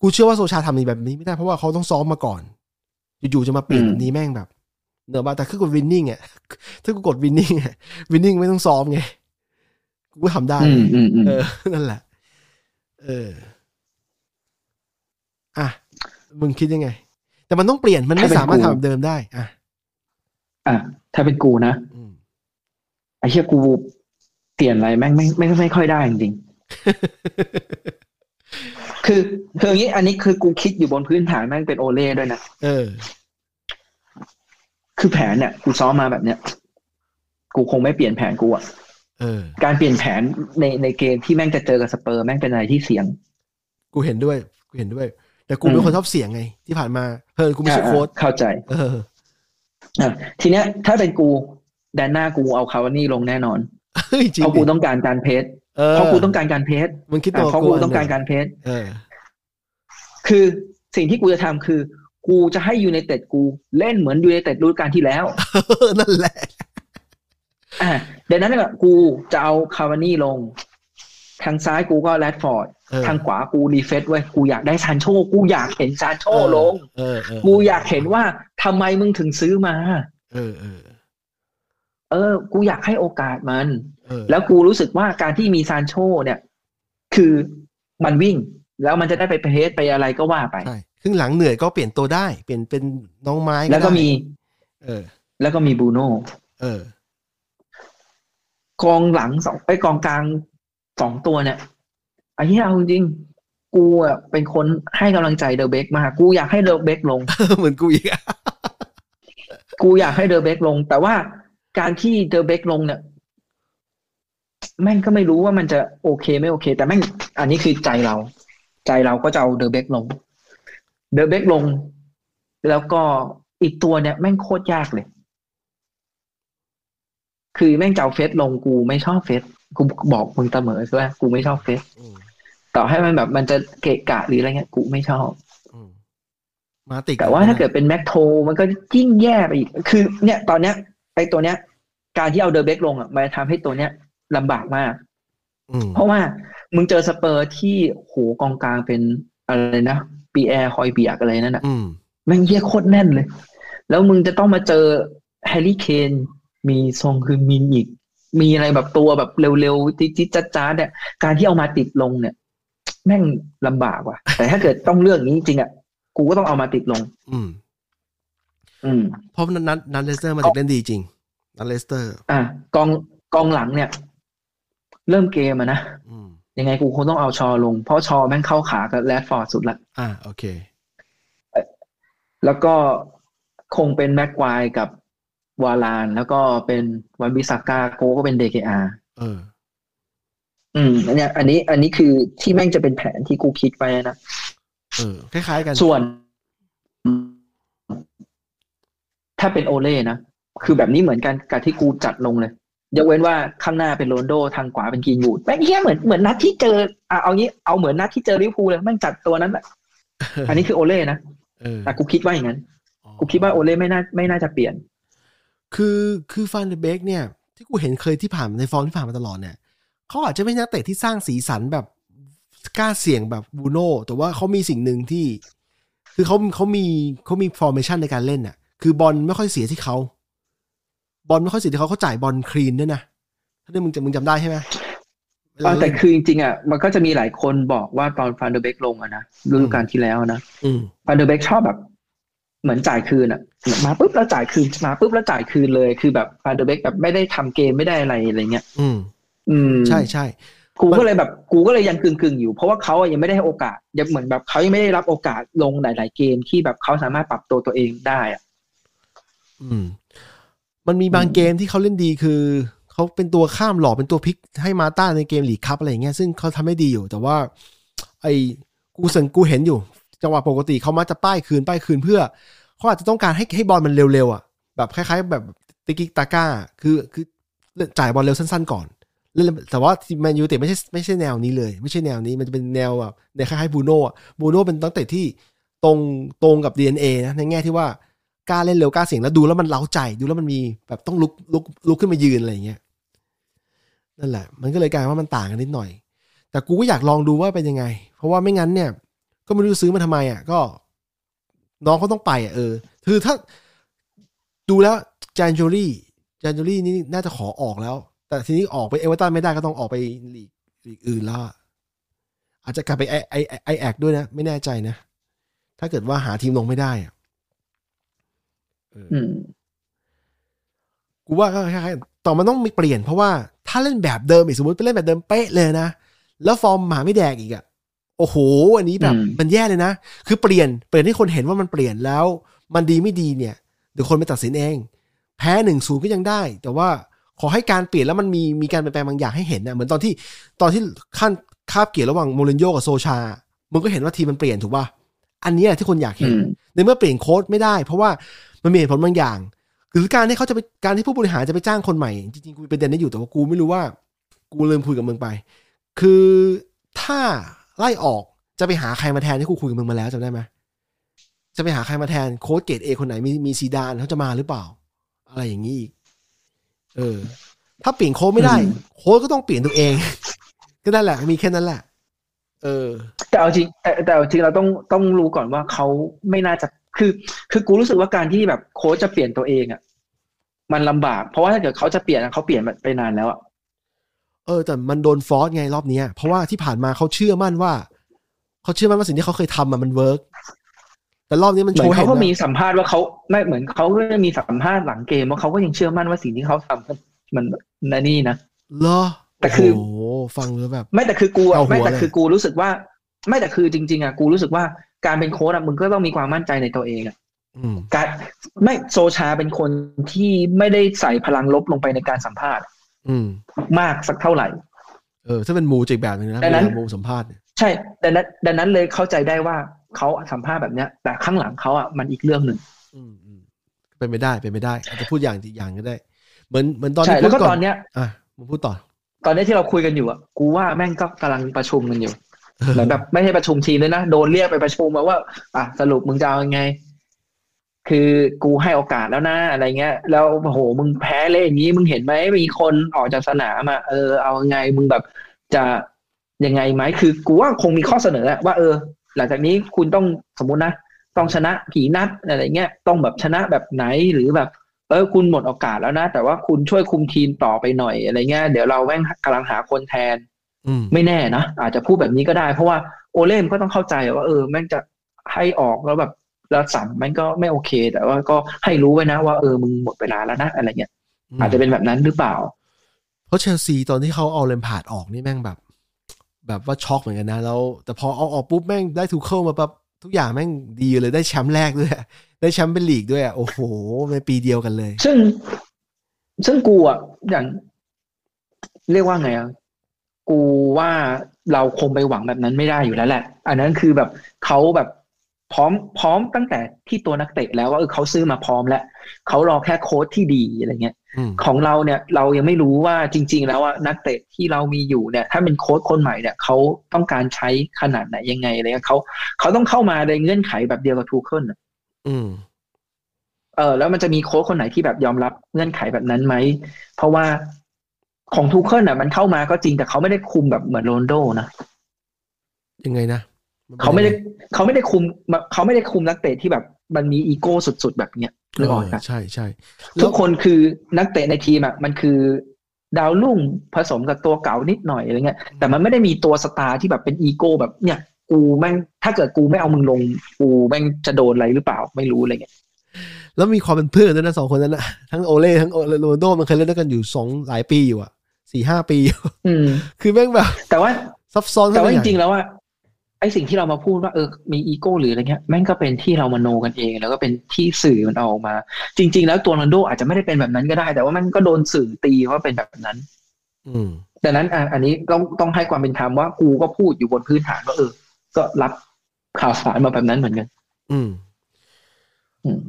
กูเชื่อว่าโซชาทำแบบนี้ไม่ได้เพราะว่าเขาต้องซ้อมมาก่อน อยู่ๆจะมาเปลี่ยนแบบนี้แม่งแบบ เนอะบ้าแต่คือกดวินนิ่งอะถ้ากูกดวินนิ่งอะวินนิ่งไม่ต้องซ้อมไงกูก็ทำได้อืมอืมอืมเออ นั่นแหละ เออ อะมึงคิดยังไง แต่มันต้องเปลี่ยนมันไม่สามารถทำแบบเดิมได้ อะ อะ ถ้าเป็นกูนะอืมไอ้เชี่ยกูเปลี่ยนอะไรแม่งไม่ไม่ไม่ค่อยได้จริงๆคือคืออย่างนี้อันนี้คือกูคิดอยู่บนพื้นฐานแม่งเป็นโอเล่ด้วยนะเออ คือแผนเนี่ยกูซ้อมมาแบบเนี้ยกูคงไม่เปลี่ยนแผนกูอะเออการเปลี่ยนแผนในในเกมที่แม่งจะเจอกับสเปอร์แม่งเป็นอะไรที่เสี่ยง กูเห็นด้วย กูเห็นด้วย แต่กูเป็นคนชอบเสี่ยงไง ที่ผ่านมาเพิ่นกูไม่ใช่โค้ชอ่าเข้าใจ เอออะทีเนี้ย ถ้าเป็นกูแดนหน้ากูเอาคาวานี่ลงแน่นอนเฮ้ยจริงเพราะกูดิต้องการการ pressเออเพราะกูต้องการการ press มึงคิดอะตัวเพราะกูต้องการการ press เออคือสิ่งที่กูจะทำคือ กูจะให้ยูไนเต็ดกู เล่นเหมือนยูไนเต็ดฤดูกาลที่แล้วนั่นแหละอ่าดังนั้นเนี่ยกูจะเอาคาวานี่ลง ทางซ้ายกูก็แรดฟอร์ดเออทางขวากู refresh เว้ยกูอยากได้ซานโชกูอยากเห็นซานโชลงเออเออกูอยากเห็นว่าทำไมมึงถึงซื้อมา เออเออเออ กูอยากให้โอกาสมันเออแล้วกูรู้สึกว่าการที่มีซานโชเนี่ย คือมันวิ่ง แล้วมันจะได้ไป press ไปอะไรก็ว่าไปใช่ ครึ่งหลังเหนื่อยก็เปลี่ยนตัวได้ เปลี่ยนเป็นน้องไม้แล้วก็ได้มี เออ แล้วก็มีบรูโน่เออกองหลังสองไอ้ยกองกลางสองตัวเนี่ยไอ้เหี้ยเอาจริงๆกูอะเป็นคนให้กำลังใจเดอะเบกมากกูอยากให้เดอะเบกลงเหมือนกูอีกอะกูอยากให้เดอะเบกลง แต่ว่าการที่เดอะเบกลงเนี่ยแม่งก็ไม่รู้ว่ามันจะโอเคไม่โอเค แต่แม่งอันนี้คือใจเรา ใจเราก็จะเอาเดอะเบกลง เดอะเบกลง แล้วก็อีกตัวเนี่ยแม่งโคตรยากเลย คือแม่งจะเอาเฟซลงกูไม่ชอบเฟซกูบอกมึงเสมอใช่ไหมกูไม่ชอบเฟซอืมต่อให้มันแบบมันจะเกะกะหรืออะไรเงี้ยกูไม่ชอบอืมมาติดแต่ว่าถ้าเกิดเป็นแม็กโทมันก็ยิ่งแย่ไปอีก คือ เนี่ยตอนเนี้ยไอ้ตัวเนี้ย การที่เอาเดอะเบกลงอะมันจะทำให้ตัวเนี้ยลำบากมากอืมเพราะว่ามึงเจอสเปอร์ที่โหกองกลางเป็นอะไรนะ ปีแอร์ฮอยเบียร์กอะไรนั่นอะอืมแม่งเหี้ยโคตรแน่นเลย แล้วมึงจะต้องมาเจอแฮร์รี่เคนมีซองฮึงมินอีก มีอะไรแบบตัวแบบเร็วๆจิ๊ดๆจ้าๆเนี่ยการที่เอามาติชลงเนี่ย แม่งลำบากว่ะ แต่ถ้าเกิดต้องเลือกนี้จริงๆอะกูก็ต้องเอามาติชลง อืม อืม เพราะนัดนัดนัดเลสเตอร์มาถึงเล่นดีจริงนัดเลสเตอร์ อะกองกองหลังเนี่ย เริ่มเกมอะนะอืม ยังไงกูคงต้องเอาชอว์ลง เพราะชอว์แม่งเข้าขากับแรดฟอร์ดสุดละอ่าโอเค แล้วก็คงเป็นแม็กควายกับวาลาน แล้วก็เป็นวานบิสซาก้าโกก็เป็นเดเคอาเออ อืมอันเนี้ยอันนี้ อันนี้คือที่แม่งจะเป็นแผนที่กูคิดไว้นะเออคล้ายๆกัน ส่วน ถ้าเป็นโอเล่นะ คือแบบนี้เหมือนกันกับที่กูจัดลงเลย ยกเว้นว่าข้างหน้าเป็นโรนลโดทางขวาเป็นกรีนวูดแม่งเหี้ยเหมือนเหมือนนัดที่เจออะเอางี้เอาเหมือนนัดที่เจอลิเวอร์พูลเลยแม่งจัดตัวนั้นแหละอันนี้คือโอเล่นะเออแต่กูคิดว่าอย่างนั้นกูคิดว่าโอเล่ไม่น่าไม่น่าจะเปลี่ยน คือคือฟานเดอเบกเนี่ย ที่กูเห็นเคยที่ผ่านในฟอร์มที่ผ่านมาตลอดเนี่ยเขาอาจจะไม่ใช่นักเตะที่สร้างสีสันแบบกล้าเสี่ยงแบบบูโน่แต่ว่าเขามีสิ่งหนึ่งที่ คือเขาเขามีเขามี formation ในการเล่นน่ะ คือบอลไม่ค่อยเสียที่เขา บอลไม่ค่อยเสียที่เขาเขาจ่ายบอล clean ด้วยนะถ้าได้มึงจำมึงจำได้ใช่ไหมเวลาเอาแต่เล่นคือจริงๆอะมันก็จะมีหลายคนบอกว่าตอนฟันเดอร์เบกลงอะนะฤดูกาลที่แล้วนะอืมฟันเดอร์เบกชอบแบบเหมือนจ่ายคืนอะ มาปุ๊บแล้วจ่ายคืนมาปุ๊บแล้วจ่ายคืนเลยคือแบบฟันเดอร์เบกแบบไม่ได้ทำเกมไม่ได้อะไรอะไรเงี้ยอืม อืมใช่ใช่กูก็เลยแบบกูก็เลยยังกึ่งๆอยู่ เพราะว่าเขาอะยังไม่ได้ให้โอกาสยังเหมือนแบบเขายังไม่ได้รับโอกาสลงหลาย ๆ เกมที่แบบเขาสามารถปรับตัวตัวเองได้อะอืม มันมีบางอืมเกมที่เขาเล่นดีคือเขาเป็นตัวข้ามหลอกเป็นตัวพลิกให้มาต้าในเกมลีกคัพอะไรอย่างเงี้ยซึ่งเขาทำได้ดีอยู่ แต่ว่า ไอ้กูสังกูเห็นอยู่ จังหวะปกติเขามักจะป้ายคืนป้ายคืนเพื่อเขาอาจจะต้องการให้ให้บอลมันเร็วๆอะแบบคล้ายๆ แบบติกิกตาก้าคือคือจ่ายบอลเร็วสั้นๆก่อนเล่นแต่ว่าแมนยูเตะไม่ใช่ไม่ใช่แนวนี้เลย ไม่ใช่แนวนี้มันจะเป็นแนวแบบในคล้ายๆบูโน่อะบูโน่เป็นตั้งแต่ที่ตรงตรงกับ DNA นะในแง่ที่ว่า กล้าเล่นเร็วกล้าเสี่ยงแล้วดูแล้วมันเล้าใจดูแล้วมันมีแบบต้องลุกลุกลุกขึ้นมายืนอะไรอย่างเงี้ยนั่นแหละ มันก็เลยกลายว่ามันต่างกันนิดหน่อย แต่กูก็อยากลองดูว่าเป็นยังไง เพราะว่าไม่งั้นเนี่ย ก็ไม่รู้ซื้อมาทำไมอะ ก็ น้องเขาต้องไปอะเออคือถ้าดูแล้วจานจูรี่จานจูรี่นี่น่าจะขอออกแล้ว แต่ทีนี้ออกไปเอเวอร์ตันไม่ได้ก็ต้องออกไปลีกลีกอื่นแล้วอะอาจจะกลับไปไอไอไอแอกด้วยนะ ไม่แน่ใจนะ ถ้าเกิดว่าหาทีมลงไม่ได้อะ กูว่าก็คล้ายๆต่อมันต้องมีเปลี่ยนเพราะว่าถ้าเล่นแบบเดิมอีกสมมติไปเล่นแบบเดิมเป๊ะเลยนะ แล้วฟอร์มหมาไม่แดกอีกอะโอ้โห อันนี้แบบอืมมันแย่เลยนะ คือเปลี่ยนเปลี่ยนให้คนเห็นว่ามันเปลี่ยนแล้ว มันดีไม่ดีเนี่ยเดี๋ยวคนไปตัดสินเอง แพ้หนึ่งศูนย์ก็ยังได้ แต่ว่าขอให้การเปลี่ยนแล้วมันมีมีการเปลี่ยนแปลงบางอย่างให้เห็นนะเหมือนตอนที่ตอนที่ขั้นคาบเกี่ยวระหว่างโมรินโญ่กับโซชามึงก็เห็นว่าทีมมันเปลี่ยนถูกป่ะอันนี้แหละที่คนอยากเห็นอืมในเมื่อเปลี่ยนโค้ดไม่ได้ เพราะว่า มันมีเหตุผลบางอย่างหรือการที่เขาจะไปการที่ผู้บริหารจะไปจ้างคนใหม่ จริงๆกูมีประเด็นนี้อยู่แต่ว่ากูไม่รู้ว่า กูลืมคุยกับมึงไป คือถ้าไล่ออกจะไปหาใครมาแทนที่กูคุยกับมึงมาแล้วจำได้ไหมจะไปหาใครมาแทนโค้ดเกรดเอคนไหนมีมีซีดานเขาจะมาหรือเปล่า อะไรอย่างนี้อีกเออ ถ้าเปลี่ยนโค้ชไม่ได้ โค้ชก็ต้องเปลี่ยนตัวเอง ก็นั่นแหละมีแค่นั้นแหละเออ แต่เอาจริงแต่แต่เอาจริงเราต้องต้องรู้ก่อนว่าเขาไม่น่าจะ คือ คือกูรู้สึกว่าการที่แบบโค้ชจะเปลี่ยนตัวเองอะมันลำบาก เพราะว่าถ้าเกิดเขาจะเปลี่ยนอะเขาเปลี่ยนไปนานแล้วอะเออแต่มันโดน force ไงรอบเนี้ยเพราะว่าที่ผ่านมาเขาเชื่อมั่นว่าเขาเชื่อมั่นว่าสิ่งที่เขาเคยทำอะมัน workแต่รอบนี้มันเหมืโชอนว์ให้เขาเห็นก็ว่ามีสัมภาษณ์ว่าเขาไม่เหมือนเขาก็มีสัมภาษณ์หลังเกมว่าเขาก็ยังเชื่อมั่นว่าสิ่งที่เขาทำมันนั่นนี่นะเหรอแต่คือโอ้โหฟังแล้วแบบ ไม่แต่คือกูอะเอาหัวไม่แต่เลยคือกูรู้สึกว่า ไม่แต่คือจริง ๆอะกูรู้สึกว่าการเป็นโค้ชอะมึงก็ต้องมีความมั่นใจในตัวเองอะอืมการไม่โซชาเป็นคนที่ไม่ได้ใส่พลังลบลงไปในการสัมภาษณ์ อืม มากสักเท่าไหร่ เออ ถ้าเป็นมูจะอีกแบบหนึงนะดังนั้นเวลามูสัมภาษณ์เนี่ยใช่ดังนั้นดังนั้นเลยเข้าใจได้ว่าเขาสัมภาษณ์แบบเนี้ย แต่ข้างหลังเขาอะมันอีกเรื่องหนึ่งอืมอืมเป็นไม่ได้เป็นไม่ได้อาจจะพูดอย่างอีกอย่างก็ได้ เหมือนเหมือนตอนใช่ที่แล้วก็พูดตอนเนี้ยอะมึงพูดต่อ ตอนนี้ที่เราคุยกันอยู่อะกูว่าแม่งก็กำลังประชุมกันอยู่ เหมือนแบบไม่ใช่ประชุมทีมเลยนะ โดนเรียกไปประชุมมาว่า อะสรุปมึงจะเอายังไง คือกูให้โอกาสแล้วนะอะไรเงี้ย แล้วโอ้โหมึงแพ้เลยอย่างนี้มึงเห็นไหมมีคนออกจากสนามอะเออเอาไงมึงแบบจะยังไงไหมคือกูว่าคงมีข้อเสนอว่า เออ หลังจากนี้คุณต้องสมมุตินะต้องชนะผีนัดอะไรเงี้ยต้องแบบชนะแบบไหนหรือแบบ เออ คุณหมดโอกาสแล้วนะ แต่ว่าคุณช่วยคุมทีมต่อไปหน่อยอะไรเงี้ยเดี๋ยวเราแม่งกำลังหาคนแทน ไม่แน่นะอาจจะพูดแบบนี้ก็ได้ เพราะว่าโอเล่มก็ต้องเข้าใจว่าเออแม่งจะให้ออกแล้วแบบแล้วสัมมันก็ไม่โอเค แต่ว่าก็ให้รู้ไว้นะว่าเออมึงหมดเวลาแล้วนะอะไรเงี้ยอาจจะเป็นแบบนั้นหรือเปล่า เพราะเชลซีตอนที่เขาเอาแลมพาร์ดออกนี่แม่งแบบ แบบว่าช็อกเหมือนกันนะแล้วแต่พอเอาออกปุ๊บแม่งได้ทูเคิลมาปั๊บทุกอย่างแม่งดีเลยได้แชมป์แรกด้วยได้แชมเปี้ยนส์ลีกด้วยอะโอ้โหในปีเดียวกันเลย ซึ่ง ซึ่งกูอะอย่าง เรียกว่าไงอะ กูว่าเราคงไปหวังแบบนั้นไม่ได้อยู่แล้วแหละ อันนั้นคือแบบเขาแบบพร้อมพร้อมตั้งแต่ที่ตัวนักเตะแล้วว่าเออเขาซื้อมาพร้อมแล้วเขารอแค่โค้ชที่ดีอะไรเงี้ยอืมของเราเนี่ยเรายังไม่รู้ว่าจริง ๆ แล้วว่านักเตะที่เรามีอยู่เนี่ย ถ้าเป็นโค้ชคนใหม่เนี่ยเขาต้องการใช้ขนาดไหนยังไงอะไรเงี้ยเขาเขาต้องเข้ามาในเงื่อนไขแบบเดียวกับทูเคิลน่ะอืมเออแล้วมันจะมีโค้ชคนไหนที่แบบยอมรับเงื่อนไขแบบนั้นไหม เพราะว่า ของทูเคิลน่ะมันเข้ามาก็จริงแต่เขาไม่ได้คุมแบบเหมือนโรนัลโดนะยังไงนะนป็นเขาไม่ได้ยังงเขาไม่ได้คุมเขาไม่ได้คุมนักเตะที่แบบมันมีอีโก้สุดๆแบบเนี้ยนึกออกเอปะอใช่ใช่ทุกคนคือนักเตะในทีมอะมันคือดาวรุ่งผสมกับตัวเก่านิดหน่อยอะไรเงี้ย แต่มันไม่ได้มีตัวสตาร์ที่แบบเป็นอีโก้แบบเนี่ย กูแม่งถ้าเกิดกูไม่เอามึงลง กูแม่งจะโดนอะไรหรือเปล่าไม่รู้อะไรเงี้ยแล้วมีความเป็นเพื่อนด้วยนะสองคนนั้นนะทั้งโอเล่ทั้งโรนัลโดมันเคยเล่นด้วยกันอยู่สองหลายปีอยู่อะ สี่ห้าปีอืมคือแม่งแบบ แต่ว่าซับซ้อนแต่ว่าจขึ้นไปใหญ่ริงๆแล้วว่าไอ้สิ่งที่เรามาพูดว่าเออมีอีโก้หรืออะไรเงี้ยแม่งก็เป็นที่เรามโนกันเอง แล้วก็เป็นที่สื่อมันเอาออกมา จริง ๆ แล้วตัวโรนลโดอาจจะไม่ได้เป็นแบบนั้นก็ได้ แต่ว่ามันก็โดนสื่อตีว่าเป็นแบบนั้น อืมดังนั้นอะอันนี้ต้องต้องให้ความเป็นธรรมว่ากูก็พูดอยู่บนพื้นฐานว่าเออ ก็รับข่าวสารมาแบบนั้นเหมือนกัน อืมอืม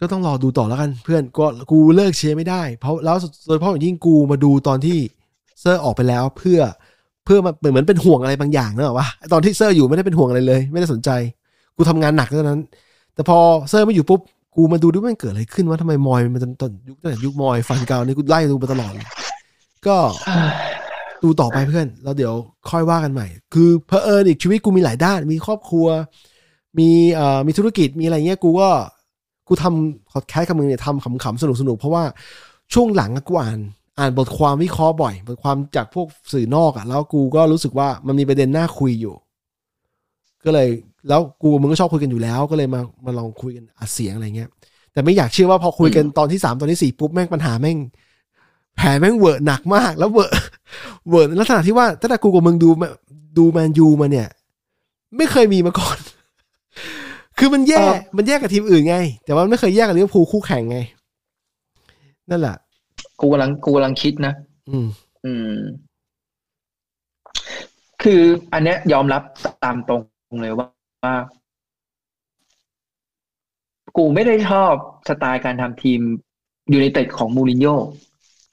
ก็ต้องรอดูต่อแล้วกันเพื่อนก็กูเลิกเชียร์ไม่ได้ เพราะแล้วโดยเฉพาะอย่างยิ่งกูมาดูตอนที่เซอร์ออกไปแล้วเพื่อเพื่อมาเหมือนเป็นห่วงอะไรบางอย่างเนอะวะตอนที่เซอร์อยู่ไม่ได้เป็นห่วงอะไรเลย ไม่ได้สนใจ กูทำงานหนักเท่านั้น แต่พอเซอร์ไม่อยู่ปุ๊บกูมาดูด้วยว่ามันเกิดอะไรขึ้นว่าทำไมมอยส์มันตอนยุคตั้งแต่ยุคมอยส์ฟานกัลนี่กูไล่ดูมาตลอดก็ดูต่อไปเพื่อนแล้วเดี๋ยวค่อยว่ากันใหม่ คือเพอเอิญอีกชีวิตกูมีหลายด้าน มีครอบครัว มีเอ่อมีธุรกิจมีอะไรเงี้ยกูก็ กูทำพอดแคสต์กับมึงเนี่ยทำขำๆสนุกๆเพราะว่าช่วงหลังอะกูอ่านอ่านบทความวิเคราะห์บ่อย บทความจากพวกสื่อนอกอะแล้วกูก็รู้สึกว่ามันมีประเด็นน่าคุยอยู่ ก็เลยแล้วกูมึงก็ชอบคุยกันอยู่แล้ว ก็เลยมามาลองคุยกันอัดเสียงอะไรเงี้ย แต่ไม่อยากเชื่อว่าพอคุยกันตอนที่สามตอนที่สี่ปุ๊บแม่งปัญหาแม่งแผลแม่งเวอร์หนักมาก แล้วเวอร์เวอร์ในลักษณะที่ว่าตั้งแต่กูกับมึงดูมาดูแมนยูมาเนี่ย ไม่เคยมีมาก่อน คือมันแย่เออมันแยกกับทีมอื่นไง แต่ว่ามันไม่เคยแยกกับลิเวอร์พูลคู่แข่งไง นั่นแหละ กูกำลังกูกำลังคิดนะ อืม อืม คืออันเนี้ยยอมรับตามตรงเลยว่าว่า กูไม่ได้ชอบสไตล์การทำทีมยูไนเต็ดของมูรินโญ่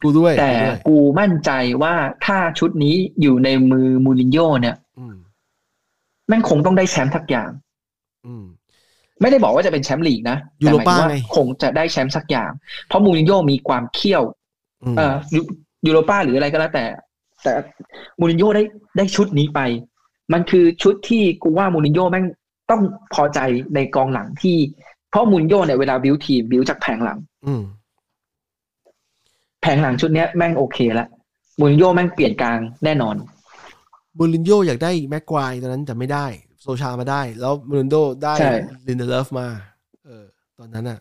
กูด้วย แต่กูด้วยกูมั่นใจว่าถ้าชุดนี้อยู่ในมือมูรินโญ่เนี่ยอืมแม่งคงต้องได้แชมป์ทักอย่าง อืม ไม่ได้บอกว่าจะเป็นแชมป์ลีกนะยูโรป้าแต่หมยถึงไงว่าคงจะได้แชมป์สักอย่าง เพราะมูรินโญ่มีความเขี้ยวอืมเอ่อยูยูโรป้าหรืออะไรก็แล้วแต่ แต่มูรินโญ่ได้ได้ชุดนี้ไป มันคือชุดที่กูว่ามูรินโญ่แม่งต้องพอใจในกองหลังที่ เพราะมูรินโญ่เนี่ยเวลาบิวทีมบิวจากแผงหลัง อืมแผงหลังชุดเนี้ยแม่งโอเคแล้วมูรินโญ่แม่งเปลี่ยนกลางแน่นอนมูรินโญ่อยากได้แม็กไกวร์ตอนนั้นแต่ไม่ได้ โซลชามาได้ แล้วมูรินโญ่ได้ใช่ลินเดเลิฟมา เออ ตอนนั้นอะ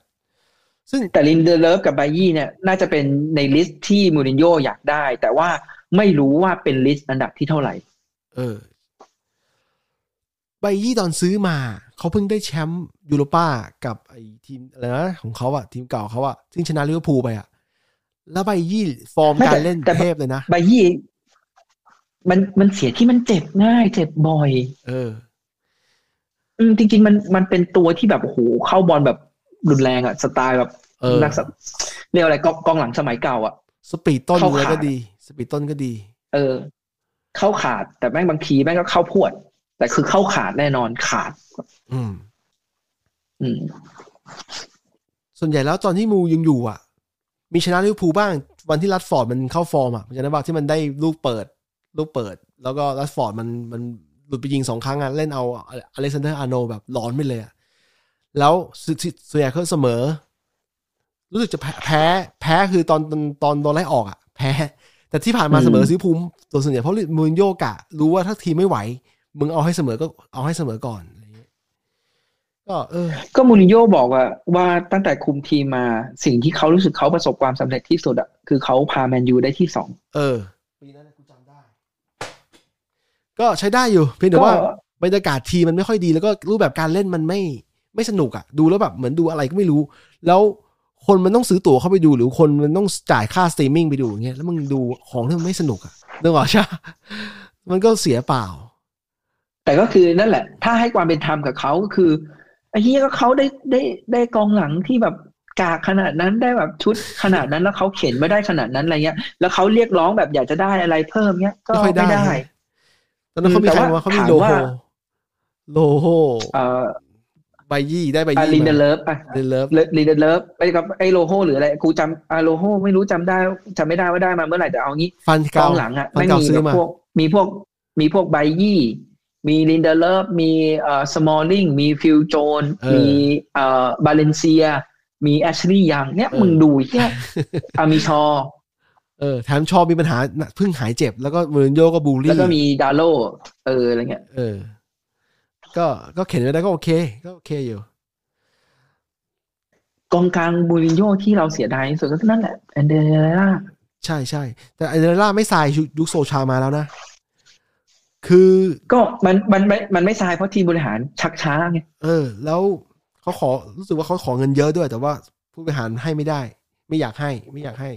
ซึ่งแต่ลินเดเลิฟกับไบยี่เนี่ยน่าจะเป็นใน list ที่มูรินโญ่อยากได้ แต่ว่าไม่รู้ว่าเป็น listต์อันดับที่เท่าไหร่ เออไบยี่ตอนซื้อมา เขาเพิ่งได้แชมป์ยูโรป้ากับไอ้ทีมอะไรนะของเขาอะทีมเก่าเขาอะซึ่งชนะลิเวอร์พูลไปอะแล้วไบยี่ฟอร์มไม่แต่การเล่นแต่เทพเลยนะไบยี่ มันมันเสียที่มันเจ็บง่าย เจ็บบ่อย เออ อืมจริง ๆ มันมันเป็นตัวที่แบบโอ้โหเข้าบอลแบบรุนแรงอะสไตล์แบบเออนักสะเรียกอะไรกองกองหลังสมัยเก่าอะสปีดต้นเข้าเลยก็ขาดี สปีดต้นก็ดี เออ เข้าขาดแต่แม่งบางทีแม่งก็เข้าพรวด แต่คือเข้าขาดแน่นอนขาด อืม อืม ส่วนใหญ่แล้วตอนที่มูยังอยู่อะ มีชนะลิเวอร์พูลบ้าง วันที่แรชฟอร์ดมันเข้าฟอร์มอะมันจะได้บ้างที่มันได้ลูกเปิด ลูกเปิด แล้วก็แรชฟอร์ดมันมัน หลุดไปยิงสองครั้งอะเล่นเอาอเล็กซานเดอร์อาร์โนแบบร้อนไปเลยอะแล้วส่วนส่วนใหญ่เขาเสมอ รู้สึกจะแพ้แพ้แพ้คือตอนตอนตอนโดนไล่ออกอะ แพ้ แต่ที่ผ่านมาอืมเสมอซื้อภูมิตัวส่วนใหญ่เพราะมูรินโญ่กะ รู้ว่าถ้าทีมไม่ไหว มึงเอาให้เสมอก็เอาให้เสมอก่อนอะไรอย่างเงี้ยก็เออ ก็มูรินโญ่บอกว่าว่าตั้งแต่คุมทีมมาสิ่งที่เขารู้สึกเขาประสบความสำเร็จที่สุดอะคือเขาพาแมนยูได้ที่สองเออปีนั้นกูจำได้ ก็ใช้ได้อยู่ เพียงแต่ว่าบรรยากาศทีมมันไม่ค่อยดีแล้วก็รูปแบบการเล่นมันไม่ไม่สนุกอะดูแล้วแบบเหมือนดูอะไรก็ไม่รู้ แล้วคนมันต้องซื้อตั๋วเข้าไปดู หรือคนมันต้องจ่ายค่าสตรีมมิ่งไปดูอย่างเงี้ยแล้วมึงดูของที่มันไม่สนุกอะนึกออกใช่ปะมันก็เสียเปล่า แต่ก็คือนั่นแหละ ถ้าให้ความเป็นธรรมกับเขาก็คือไอ้เหี้ยก็เขาได้ได้ได้กองหลังที่แบบกากขนาดนั้นได้แบบชุดขนาดนั้นแล้วเขาเข็นไม่ได้ขนาดนั้นอะไรเงี้ย แล้วเขาเรียกร้องแบบอยากจะได้อะไรเพิ่มเงี้ย ก็ไม่ค่อยได้ไม่ได้ ตอนนั้นเขามีใครแต่ว่าว่าเขามีถามโลโฮว่าโลโฮเอ่อใบยี่ได้ใบอายี่รินเดมาเลิฟอะเดนเลิฟลีเดเลิฟไปกับไอ้โลโฮหรืออะไรกูจำอาโลโฮไม่รู้จำได้จำไม่ได้ว่าได้มาเมื่อไหร่แต่เอางี้ฟันกเก่าองหลังอะฟันไม่เก่ามีซื้อแบบมาพวกมีพวกมีพวกไบยี่มีลินเดเลิฟมีเอ่อสมอลลิงมีฟิลโจนเออมีเอ่อบาเลนเซีย มีแอชลีย์ยังเนี่ยเออมึงดูแค่อามิชอ เออแถมชอบมีปัญหาเพิ่งหายเจ็บ แล้วก็มูรินโญ่ก็บูลลี่ แล้วก็มีดาโลเอออะไรเงี้ย เออ ก็ก็เข็นไว้ได้ก็โอเค ก็โอเคอยู่กองกลางบูรินโญ่ที่เราเสียดายที่สุดก็นั่นแหละแอนเดร่าใช่ใช่แต่ไอเดลล่าไม่ทรายยุคโซชามาแล้วนะ คือก็มันมันไม่มันไม่ทรายเพราะทีมบริหารชักช้าไงเออ แล้วเขาขอรู้สึกว่าเขาขอเงินเยอะด้วย แต่ว่าผู้บริหารให้ไม่ได้ ไม่อยากให้ ไม่อยากให้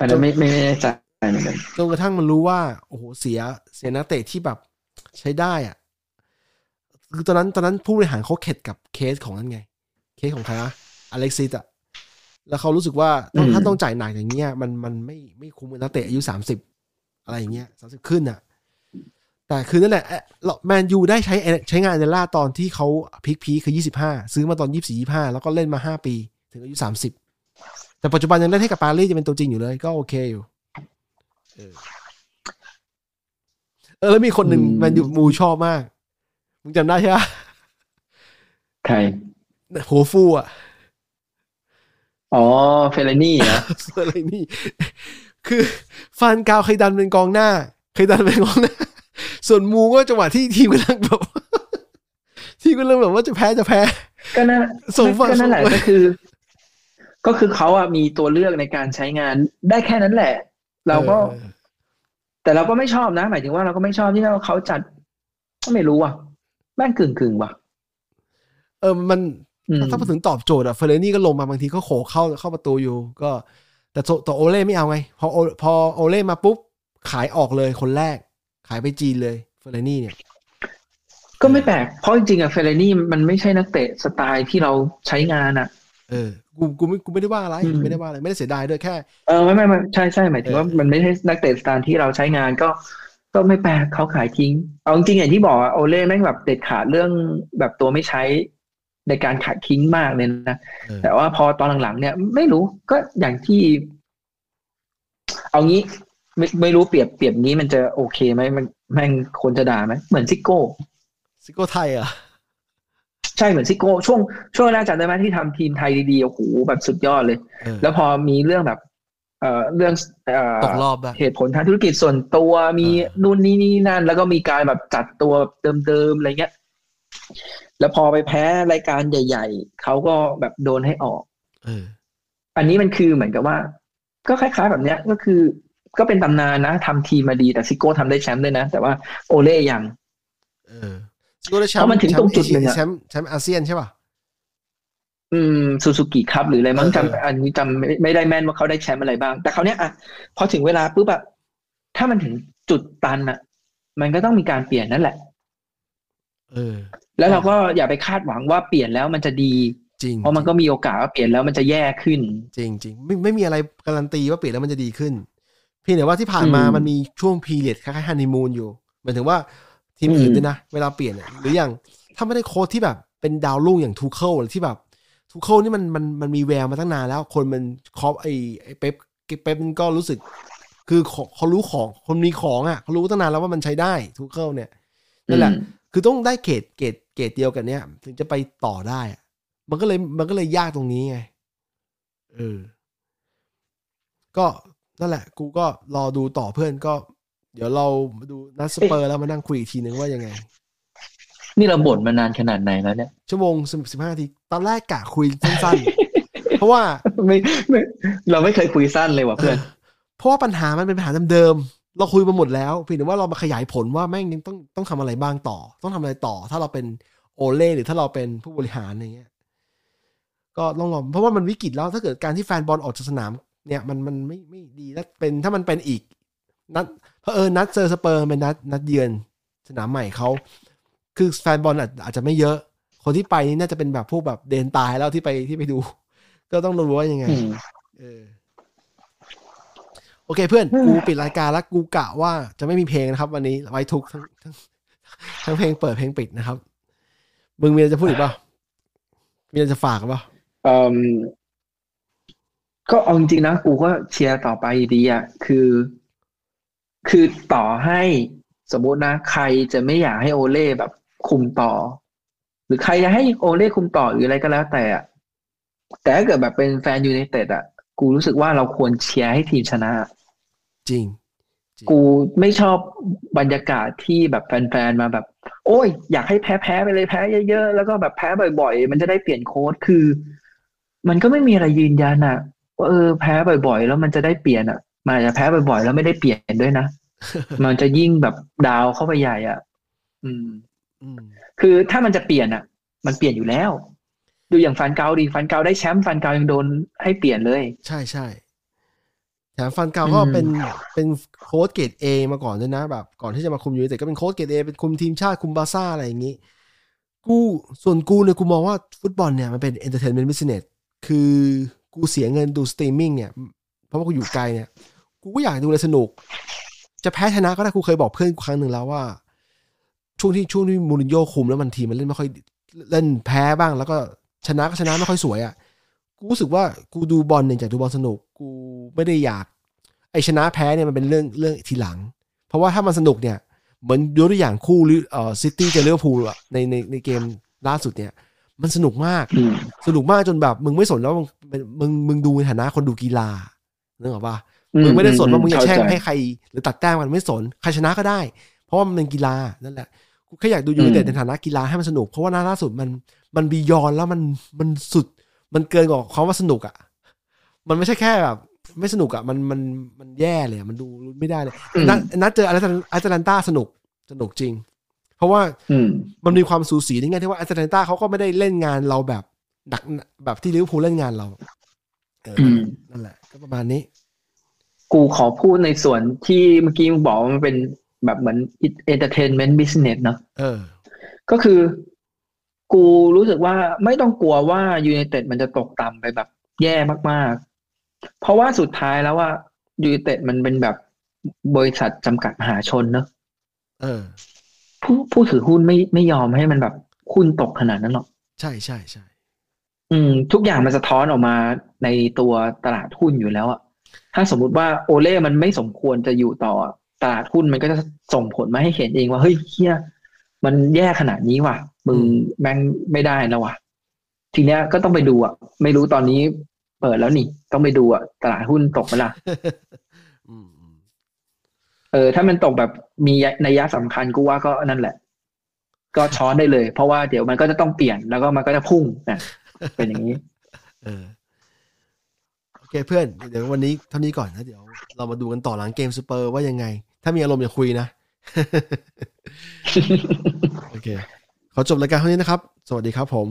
อันนั้นไม่ไม่ไม่แน่ใจเหมือนกันจนกระทั่งมันรู้ว่า โอ้โหเสียเสียนักเตะที่แบบใช้ได้อะคือตอนนั้นตอนนั้นผู้บริหารเขาเข็ดกับเคสของนั่นไง เคสของใครนะอเล็กซิสอะแล้วเขารู้สึกว่าต้องถ้าต้องจ่ายหนักอย่างเงี้ยมันมันไม่ไม่คุ้มกับนักเตะอายุสามสิบอะไรอย่างเงี้ยสามสิบขึ้นอะ แต่คือนั่นแหละแมนยูได้ใช้ใช้งานเดลล่าตอนที่เขาพีคพีคคือยี่สิบห้าซื้อมาตอนยี่สี่ยี่ห้าแล้วก็เล่นมาห้าปี ถึงอายุสามสิบ แต่ปัจจุบันยังเล่นให้กับปารีสจะเป็นตัวจริงอยู่เลย ก็โอเคอยู่ เออเออแล้วมีคนหนึ่งแมนยูมูชอบมาก มึงจำได้ใช่ไหมใครหัวฟูอะ อ๋อ เฟลนี่เหรออะไรนี่ คือฟันกาวเคยดันเป็นกองหน้าเคยดันเป็นกองหน้า ส่วนมูก็จังหวะที่ทีมกำลังแบบทีมกำลังแบบว่าจะแพ้จะแพ้ ก็นั่นส่งฝั่งก็นั่นแหละส่งไปก็คือ ก็คือเขาอะมีตัวเลือกในการใช้งานได้แค่นั้นแหละ เราก็ออแต่เราก็ไม่ชอบนะ หมายถึงว่าเราก็ไม่ชอบที่เขาจัดก็ไม่รู้อะแม่งกึ่งกึ่งๆว่ะ เออมันอืมถ้ามาถึงตอบโจทย์อะเฟรนี่ก็ลงมาบางทีก็โขกเข้าเข้าประตูอยู่ ก็ แต่โซแต่โอเล่ไม่เอาไงพอโอพอโอเล่มาปุ๊บ ขายออกเลยคนแรก ขายไปจีนเลยเฟรนี่เนี่ยก็ไม่แปลก เพราะจริงๆอะเฟลนี่มันไม่ใช่นักเตะสไตล์ที่เราใช้งานอะ เออกูกูไม่กูไม่ได้ว่าอะไรอืมไม่ได้ว่าอะไรไม่ได้เสียดายด้วยแค่เออไม่ไม่ไม่ใช่ใช่หมายถึงว่าเออมันไม่ใช่นักเตะสไตล์ที่เราใช้งานก็ก็ไม่แปลกเขาขายทิ้ง เอาจริงๆอย่างที่บอกอะโอเล่แม่งแบบเด็ดขาดเรื่องแบบตัวไม่ใช้ในการขายทิ้งมากเลยนะเออแต่ว่าพอตอนหลังๆ เนี่ยไม่รู้ก็อย่างที่ เอางี้ไม่ไม่รู้เปรียบเปรียบนี้มันจะโอเคไหมมันแม่งคนจะด่าไหมเหมือนซิโก้ซิโก้ไทยเหรอะ ใช่เหมือนซิโก้ช่วงช่วงแรกจำได้ไหมที่ทำทีมไทยดีๆโอ้โหแบบสุดยอดเลยเออแล้วพอมีเรื่องแบบ เอ่อเรื่องเอ่อตกรอบได้เหตุผลทางธุรกิจส่วนตัวมีเออนู่นนี่นี่นั่น แล้วก็มีการแบบจัดตัวเดิมๆอะไรเงี้ยแล้วพอไปแพ้รายการใหญ่ ๆเขาก็แบบโดนให้ออกเอออันนี้มันคือเหมือนกับว่า ก็คล้าย ๆ แบบเนี้ยก็คือ ก็เป็นตำนานนะทำทีมมาดีแต่ซิโก้ทำได้แชมป์ด้วยนะ แต่ว่าโอเล่ยัง เออซิโก้ได้แชมเพราะป์มันถึงตรงจุดหนึ่งอะแชมป์แชมป์อาเซียนใช่ป่ะอืมซูซูกิครับหรืออะไรมั้งเออจำอันนี้จำไม่ไม่ได้แม่นว่าเขาได้แชมป์อะไรบ้าง แต่เขาวเนี้ยอะพอถึงเวลาปุ๊บอะถ้ามันถึงจุดตันอะมันก็ต้องมีการเปลี่ยนนั่นแหละเออ แล้วเราก็อย่าไปคาดหวังว่าเปลี่ยนแล้วมันจะดีจริงเพราะมันก็มีโอกาสว่าเปลี่ยนแล้วมันจะแย่ขึ้น จริงจริงไม่ไม่มีอะไรการันตีว่าเปลี่ยนแล้วมันจะดีขึ้น เพียงแต่ว่าที่ผ่านมาอืมมันมีช่วง period คล้ายๆฮันนีมูนอยู่หมายถึงว่า ทีมอื่นอืมด้วยนะ เวลาเปลี่ยนอะหรืออย่างถ้าไม่ได้โค้ชที่แบบ เป็นดาวรุ่งอย่างทูเคิลที่แบบทูเคิลนี่มันมันมันมีแววมาตั้งนานแล้ว คนมันคอปไอไอเป๊ปเป๊ปมันก็รู้สึก คือเขาเขารู้ของคนมีของอะเขารู้ตั้งนานแล้วว่ามันใช้ได้ทูเคิลเนี่ยนั่นแหละอืมคือต้องได้เกรดเกรดเกรดเดียวกันเนี้ยถึงจะไปต่อได้อะมันก็เลยมันก็เลยยากตรงนี้ไงเออก็นั่นแหละ กูก็รอดูต่อเพื่อนก็ เดี๋ยวเรามาดูนัดสเปอร์แล้วมานั่งคุยอีกทีนึงว่ายังไง นี่เราบ่นมานานขนาดไหนแล้วเนี่ย ชั่วโมงสิบห้านาทีตอนแรกกะคุยสั้นๆ เพราะว่าไม่ไม่เราไม่เคยคุยสั้นเลยว่ะเพื่อน เพราะว่าปัญหามันเป็นปัญหาเดิมๆเราคุยมาหมดแล้วเพียงแต่ว่าเรามาขยายผลว่าแม่งยังต้องต้องทำอะไรบ้างต่อ ต้องทำอะไรต่อ ถ้าเราเป็นโอเล่หรือถ้าเราเป็นผู้บริหารอะไรเงี้ยก็ต้องรอเพราะว่ามันวิกฤตแล้วถ้าเกิดการที่แฟนบอลออกจากสนาม เนี่ยมันมันไม่ไม่ดีแล้วเป็นถ้ามันเป็นอีกนัด เพราะเออนัดเจอสเปอร์เป็นนัดนัดเยือนสนามใหม่เขาคือแฟนบอลอาจอาจจะไม่เยอะ คนที่ไปนี่น่าจะเป็นแบบพวกแบบเดนตายแล้วที่ไปที่ไปดู ก็ต้องรู้ว่ายังไงอืมเออโอเคเพื่อนกูปิดรายการแล้วกูกะว่าจะไม่มีเพลงนะครับ วันนี้ไว้ทุกทั้งทั้งทั้งเพลงเปิดเพลงปิดนะครับ มึงมีอะไรจะพูดอีกเปล่ามีอะไรจะฝากกันเปล่าเอ่มก็เอาจริงๆนะกูก็เชียร์ต่อไปดีอะคือ คือต่อให้สมมุตินะใครจะไม่อยากให้โอเล่แบบคุมต่อ หรือใครจะให้โอเล่คุมต่อหรืออะไรก็แล้วแต่อะแต่ถ้าเกิดแบบเป็นแฟนยูไนเต็ดอะ กูรู้สึกว่าเราควรเชียร์ให้ทีมชนะ จริง กูไม่ชอบบรรยากาศที่แบบแฟนๆมาแบบ โอ้ย อยากให้แพ้แพ้ไปเลยแพ้เยอะๆ แล้วก็แบบแพ้บ่อยๆ มันจะได้เปลี่ยนโค้ดคือ มันก็ไม่มีอะไรยืนยันอะว่าเออแพ้บ่อยๆ แล้วมันจะได้เปลี่ยนอะ มันอาจจะแพ้บ่อยๆแล้วไม่ได้เปลี่ยนด้วยนะ มันจะยิ่งแบบ down เข้าไปใหญ่อะอืมอืมคือถ้ามันจะเปลี่ยนอะมันเปลี่ยนอยู่แล้ว ดูอย่างฟานกัลดิฟานกัลได้แชมป์ฟานกัลยังโดนให้เปลี่ยนเลย ใช่ใช่แถมฟานกัลก็อืมเป็นเป็นโค้ชเกรดเอมาก่อนด้วยนะแบบ ก่อนที่จะมาคุมยูไนเต็ดก็เป็นโค้ชเกรดเอเป็นคุมทีมชาติคุมบาร์ซ่าอะไรอย่างนี้ กูส่วนกูเนี่ยกูมองว่าฟุตบอลเนี่ยมันเป็น entertainment business คือกูเสียเงินดูสตรีมมิ่งเนี่ย เพราะว่ากูอยู่ไกลเนี่ย กูก็อยากดูอะไรสนุก จะแพ้ชนะก็ได้กูเคยบอกเพื่อนกูครั้งหนึ่งแล้วว่า ช่วงที่ช่วงที่มูรินโญ่คุมแล้วมันทีมมันเล่นไม่ค่อยเล่นแพ้บ้าง แล้วก็ชนะก็ชนะไม่ค่อยสวยอะกูรู้สึกว่ากูดูบอลเนี่ยจากดูบอลสนุก กูไม่ได้อยาก ไอชนะแพ้เนี่ยมันเป็นเรื่องเรื่องทีหลัง เพราะว่าถ้ามันสนุกเนี่ยเหมือนยกตัวอย่างคู่ลิเอ่อซิตี้เจอลิเวอร์พูลอะในในในเกมล่าสุดเนี่ย มันสนุกมากอืมสนุกมากจนแบบ มึงไม่สนแล้วมึงมึงมึงดูในฐานะคนดูกีฬานึกออกปะ มึงไม่ได้สนว่ามึงจะแช่งให้ใคร หรือตัดแต้มมันไม่สนใครชนะก็ได้ เพราะว่ามันเป็นกีฬานั่นแหละกูแค่อยากดูยูไนเต็ดในฐานะกีฬาให้มันสนุก เพราะว่านัดล่าสุดมันมัน beyond แล้วมันมันสุด มันเกินกว่าความว่าสนุกอะมันไม่ใช่แค่แบบไม่สนุกอะมันมันมันแย่เลยอะมันดูไม่ได้เลยอืมนัดนัดเจออาร์อาตาลันตาสนุกสนุกจริง เพราะว่าอืมมันมีความสูสีในแง่ที่ว่าอาร์แลนตาเขาก็ไม่ได้เล่นงานเราแบบหนักแบบที่ลิเวอร์พูลเล่นงานเราเอออมนั่นแหละ ก็ประมาณนี้ กูขอพูดในส่วนที่เมื่อกี้มึงบอกว่ามันเป็นแบบเหมือน entertainment business เนอะเออก็คือ กูรู้สึกว่าไม่ต้องกลัวว่ายูไนเต็ดมันจะตกต่ำไปแบบแย่มากๆ เพราะว่าสุดท้ายแล้วว่ายูไนเต็ดมันเป็นแบบบริษัทจำกัดมหาชนเนอะเออผู้ผู้ถือหุ้นไม่ไม่ยอมให้มันแบบหุ้นตกขนาดนั้นหรอก ใช่ใช่ใช่อืม ทุกอย่างมันสะท้อนออกมาในตัวตลาดหุ้นอยู่แล้วอะ ถ้าสมมุติว่าโอเล่มันไม่สมควรจะอยู่ต่อตลาดหุ้นมันก็จะส่งผลมาให้เห็นเองว่าเฮ้ยเฮียมันแย่ขนาดนี้ว่ะ มึงแม่งไม่ได้แล้วว่ะ ทีเนี้ยก็ต้องไปดูอะ ไม่รู้ตอนนี้เปิดแล้วนี่ ต้องไปดูอะ ตลาดหุ้นตกไหมล่ะอืมอืมเออ ถ้ามันตกแบบมีนัยยะสำคัญกูว่าก็นั่นแหละ ก็ช้อนได้เลย เพราะว่าเดี๋ยวมันก็จะต้องเปลี่ยนแล้วก็มันก็จะพุ่งนะเป็นอย่างนี้ เออโอ เคเพื่อนเดี๋ยววันนี้เท่านี้ก่อนนะเดี๋ยวเรามาดูกันต่อหลังเกมสเปอร์ว่ายังไง ถ้ามีอารมณ์อย่าคุยนะ โอเค ขอจบรายการเท่านี้นะครับ สวัสดีครับผม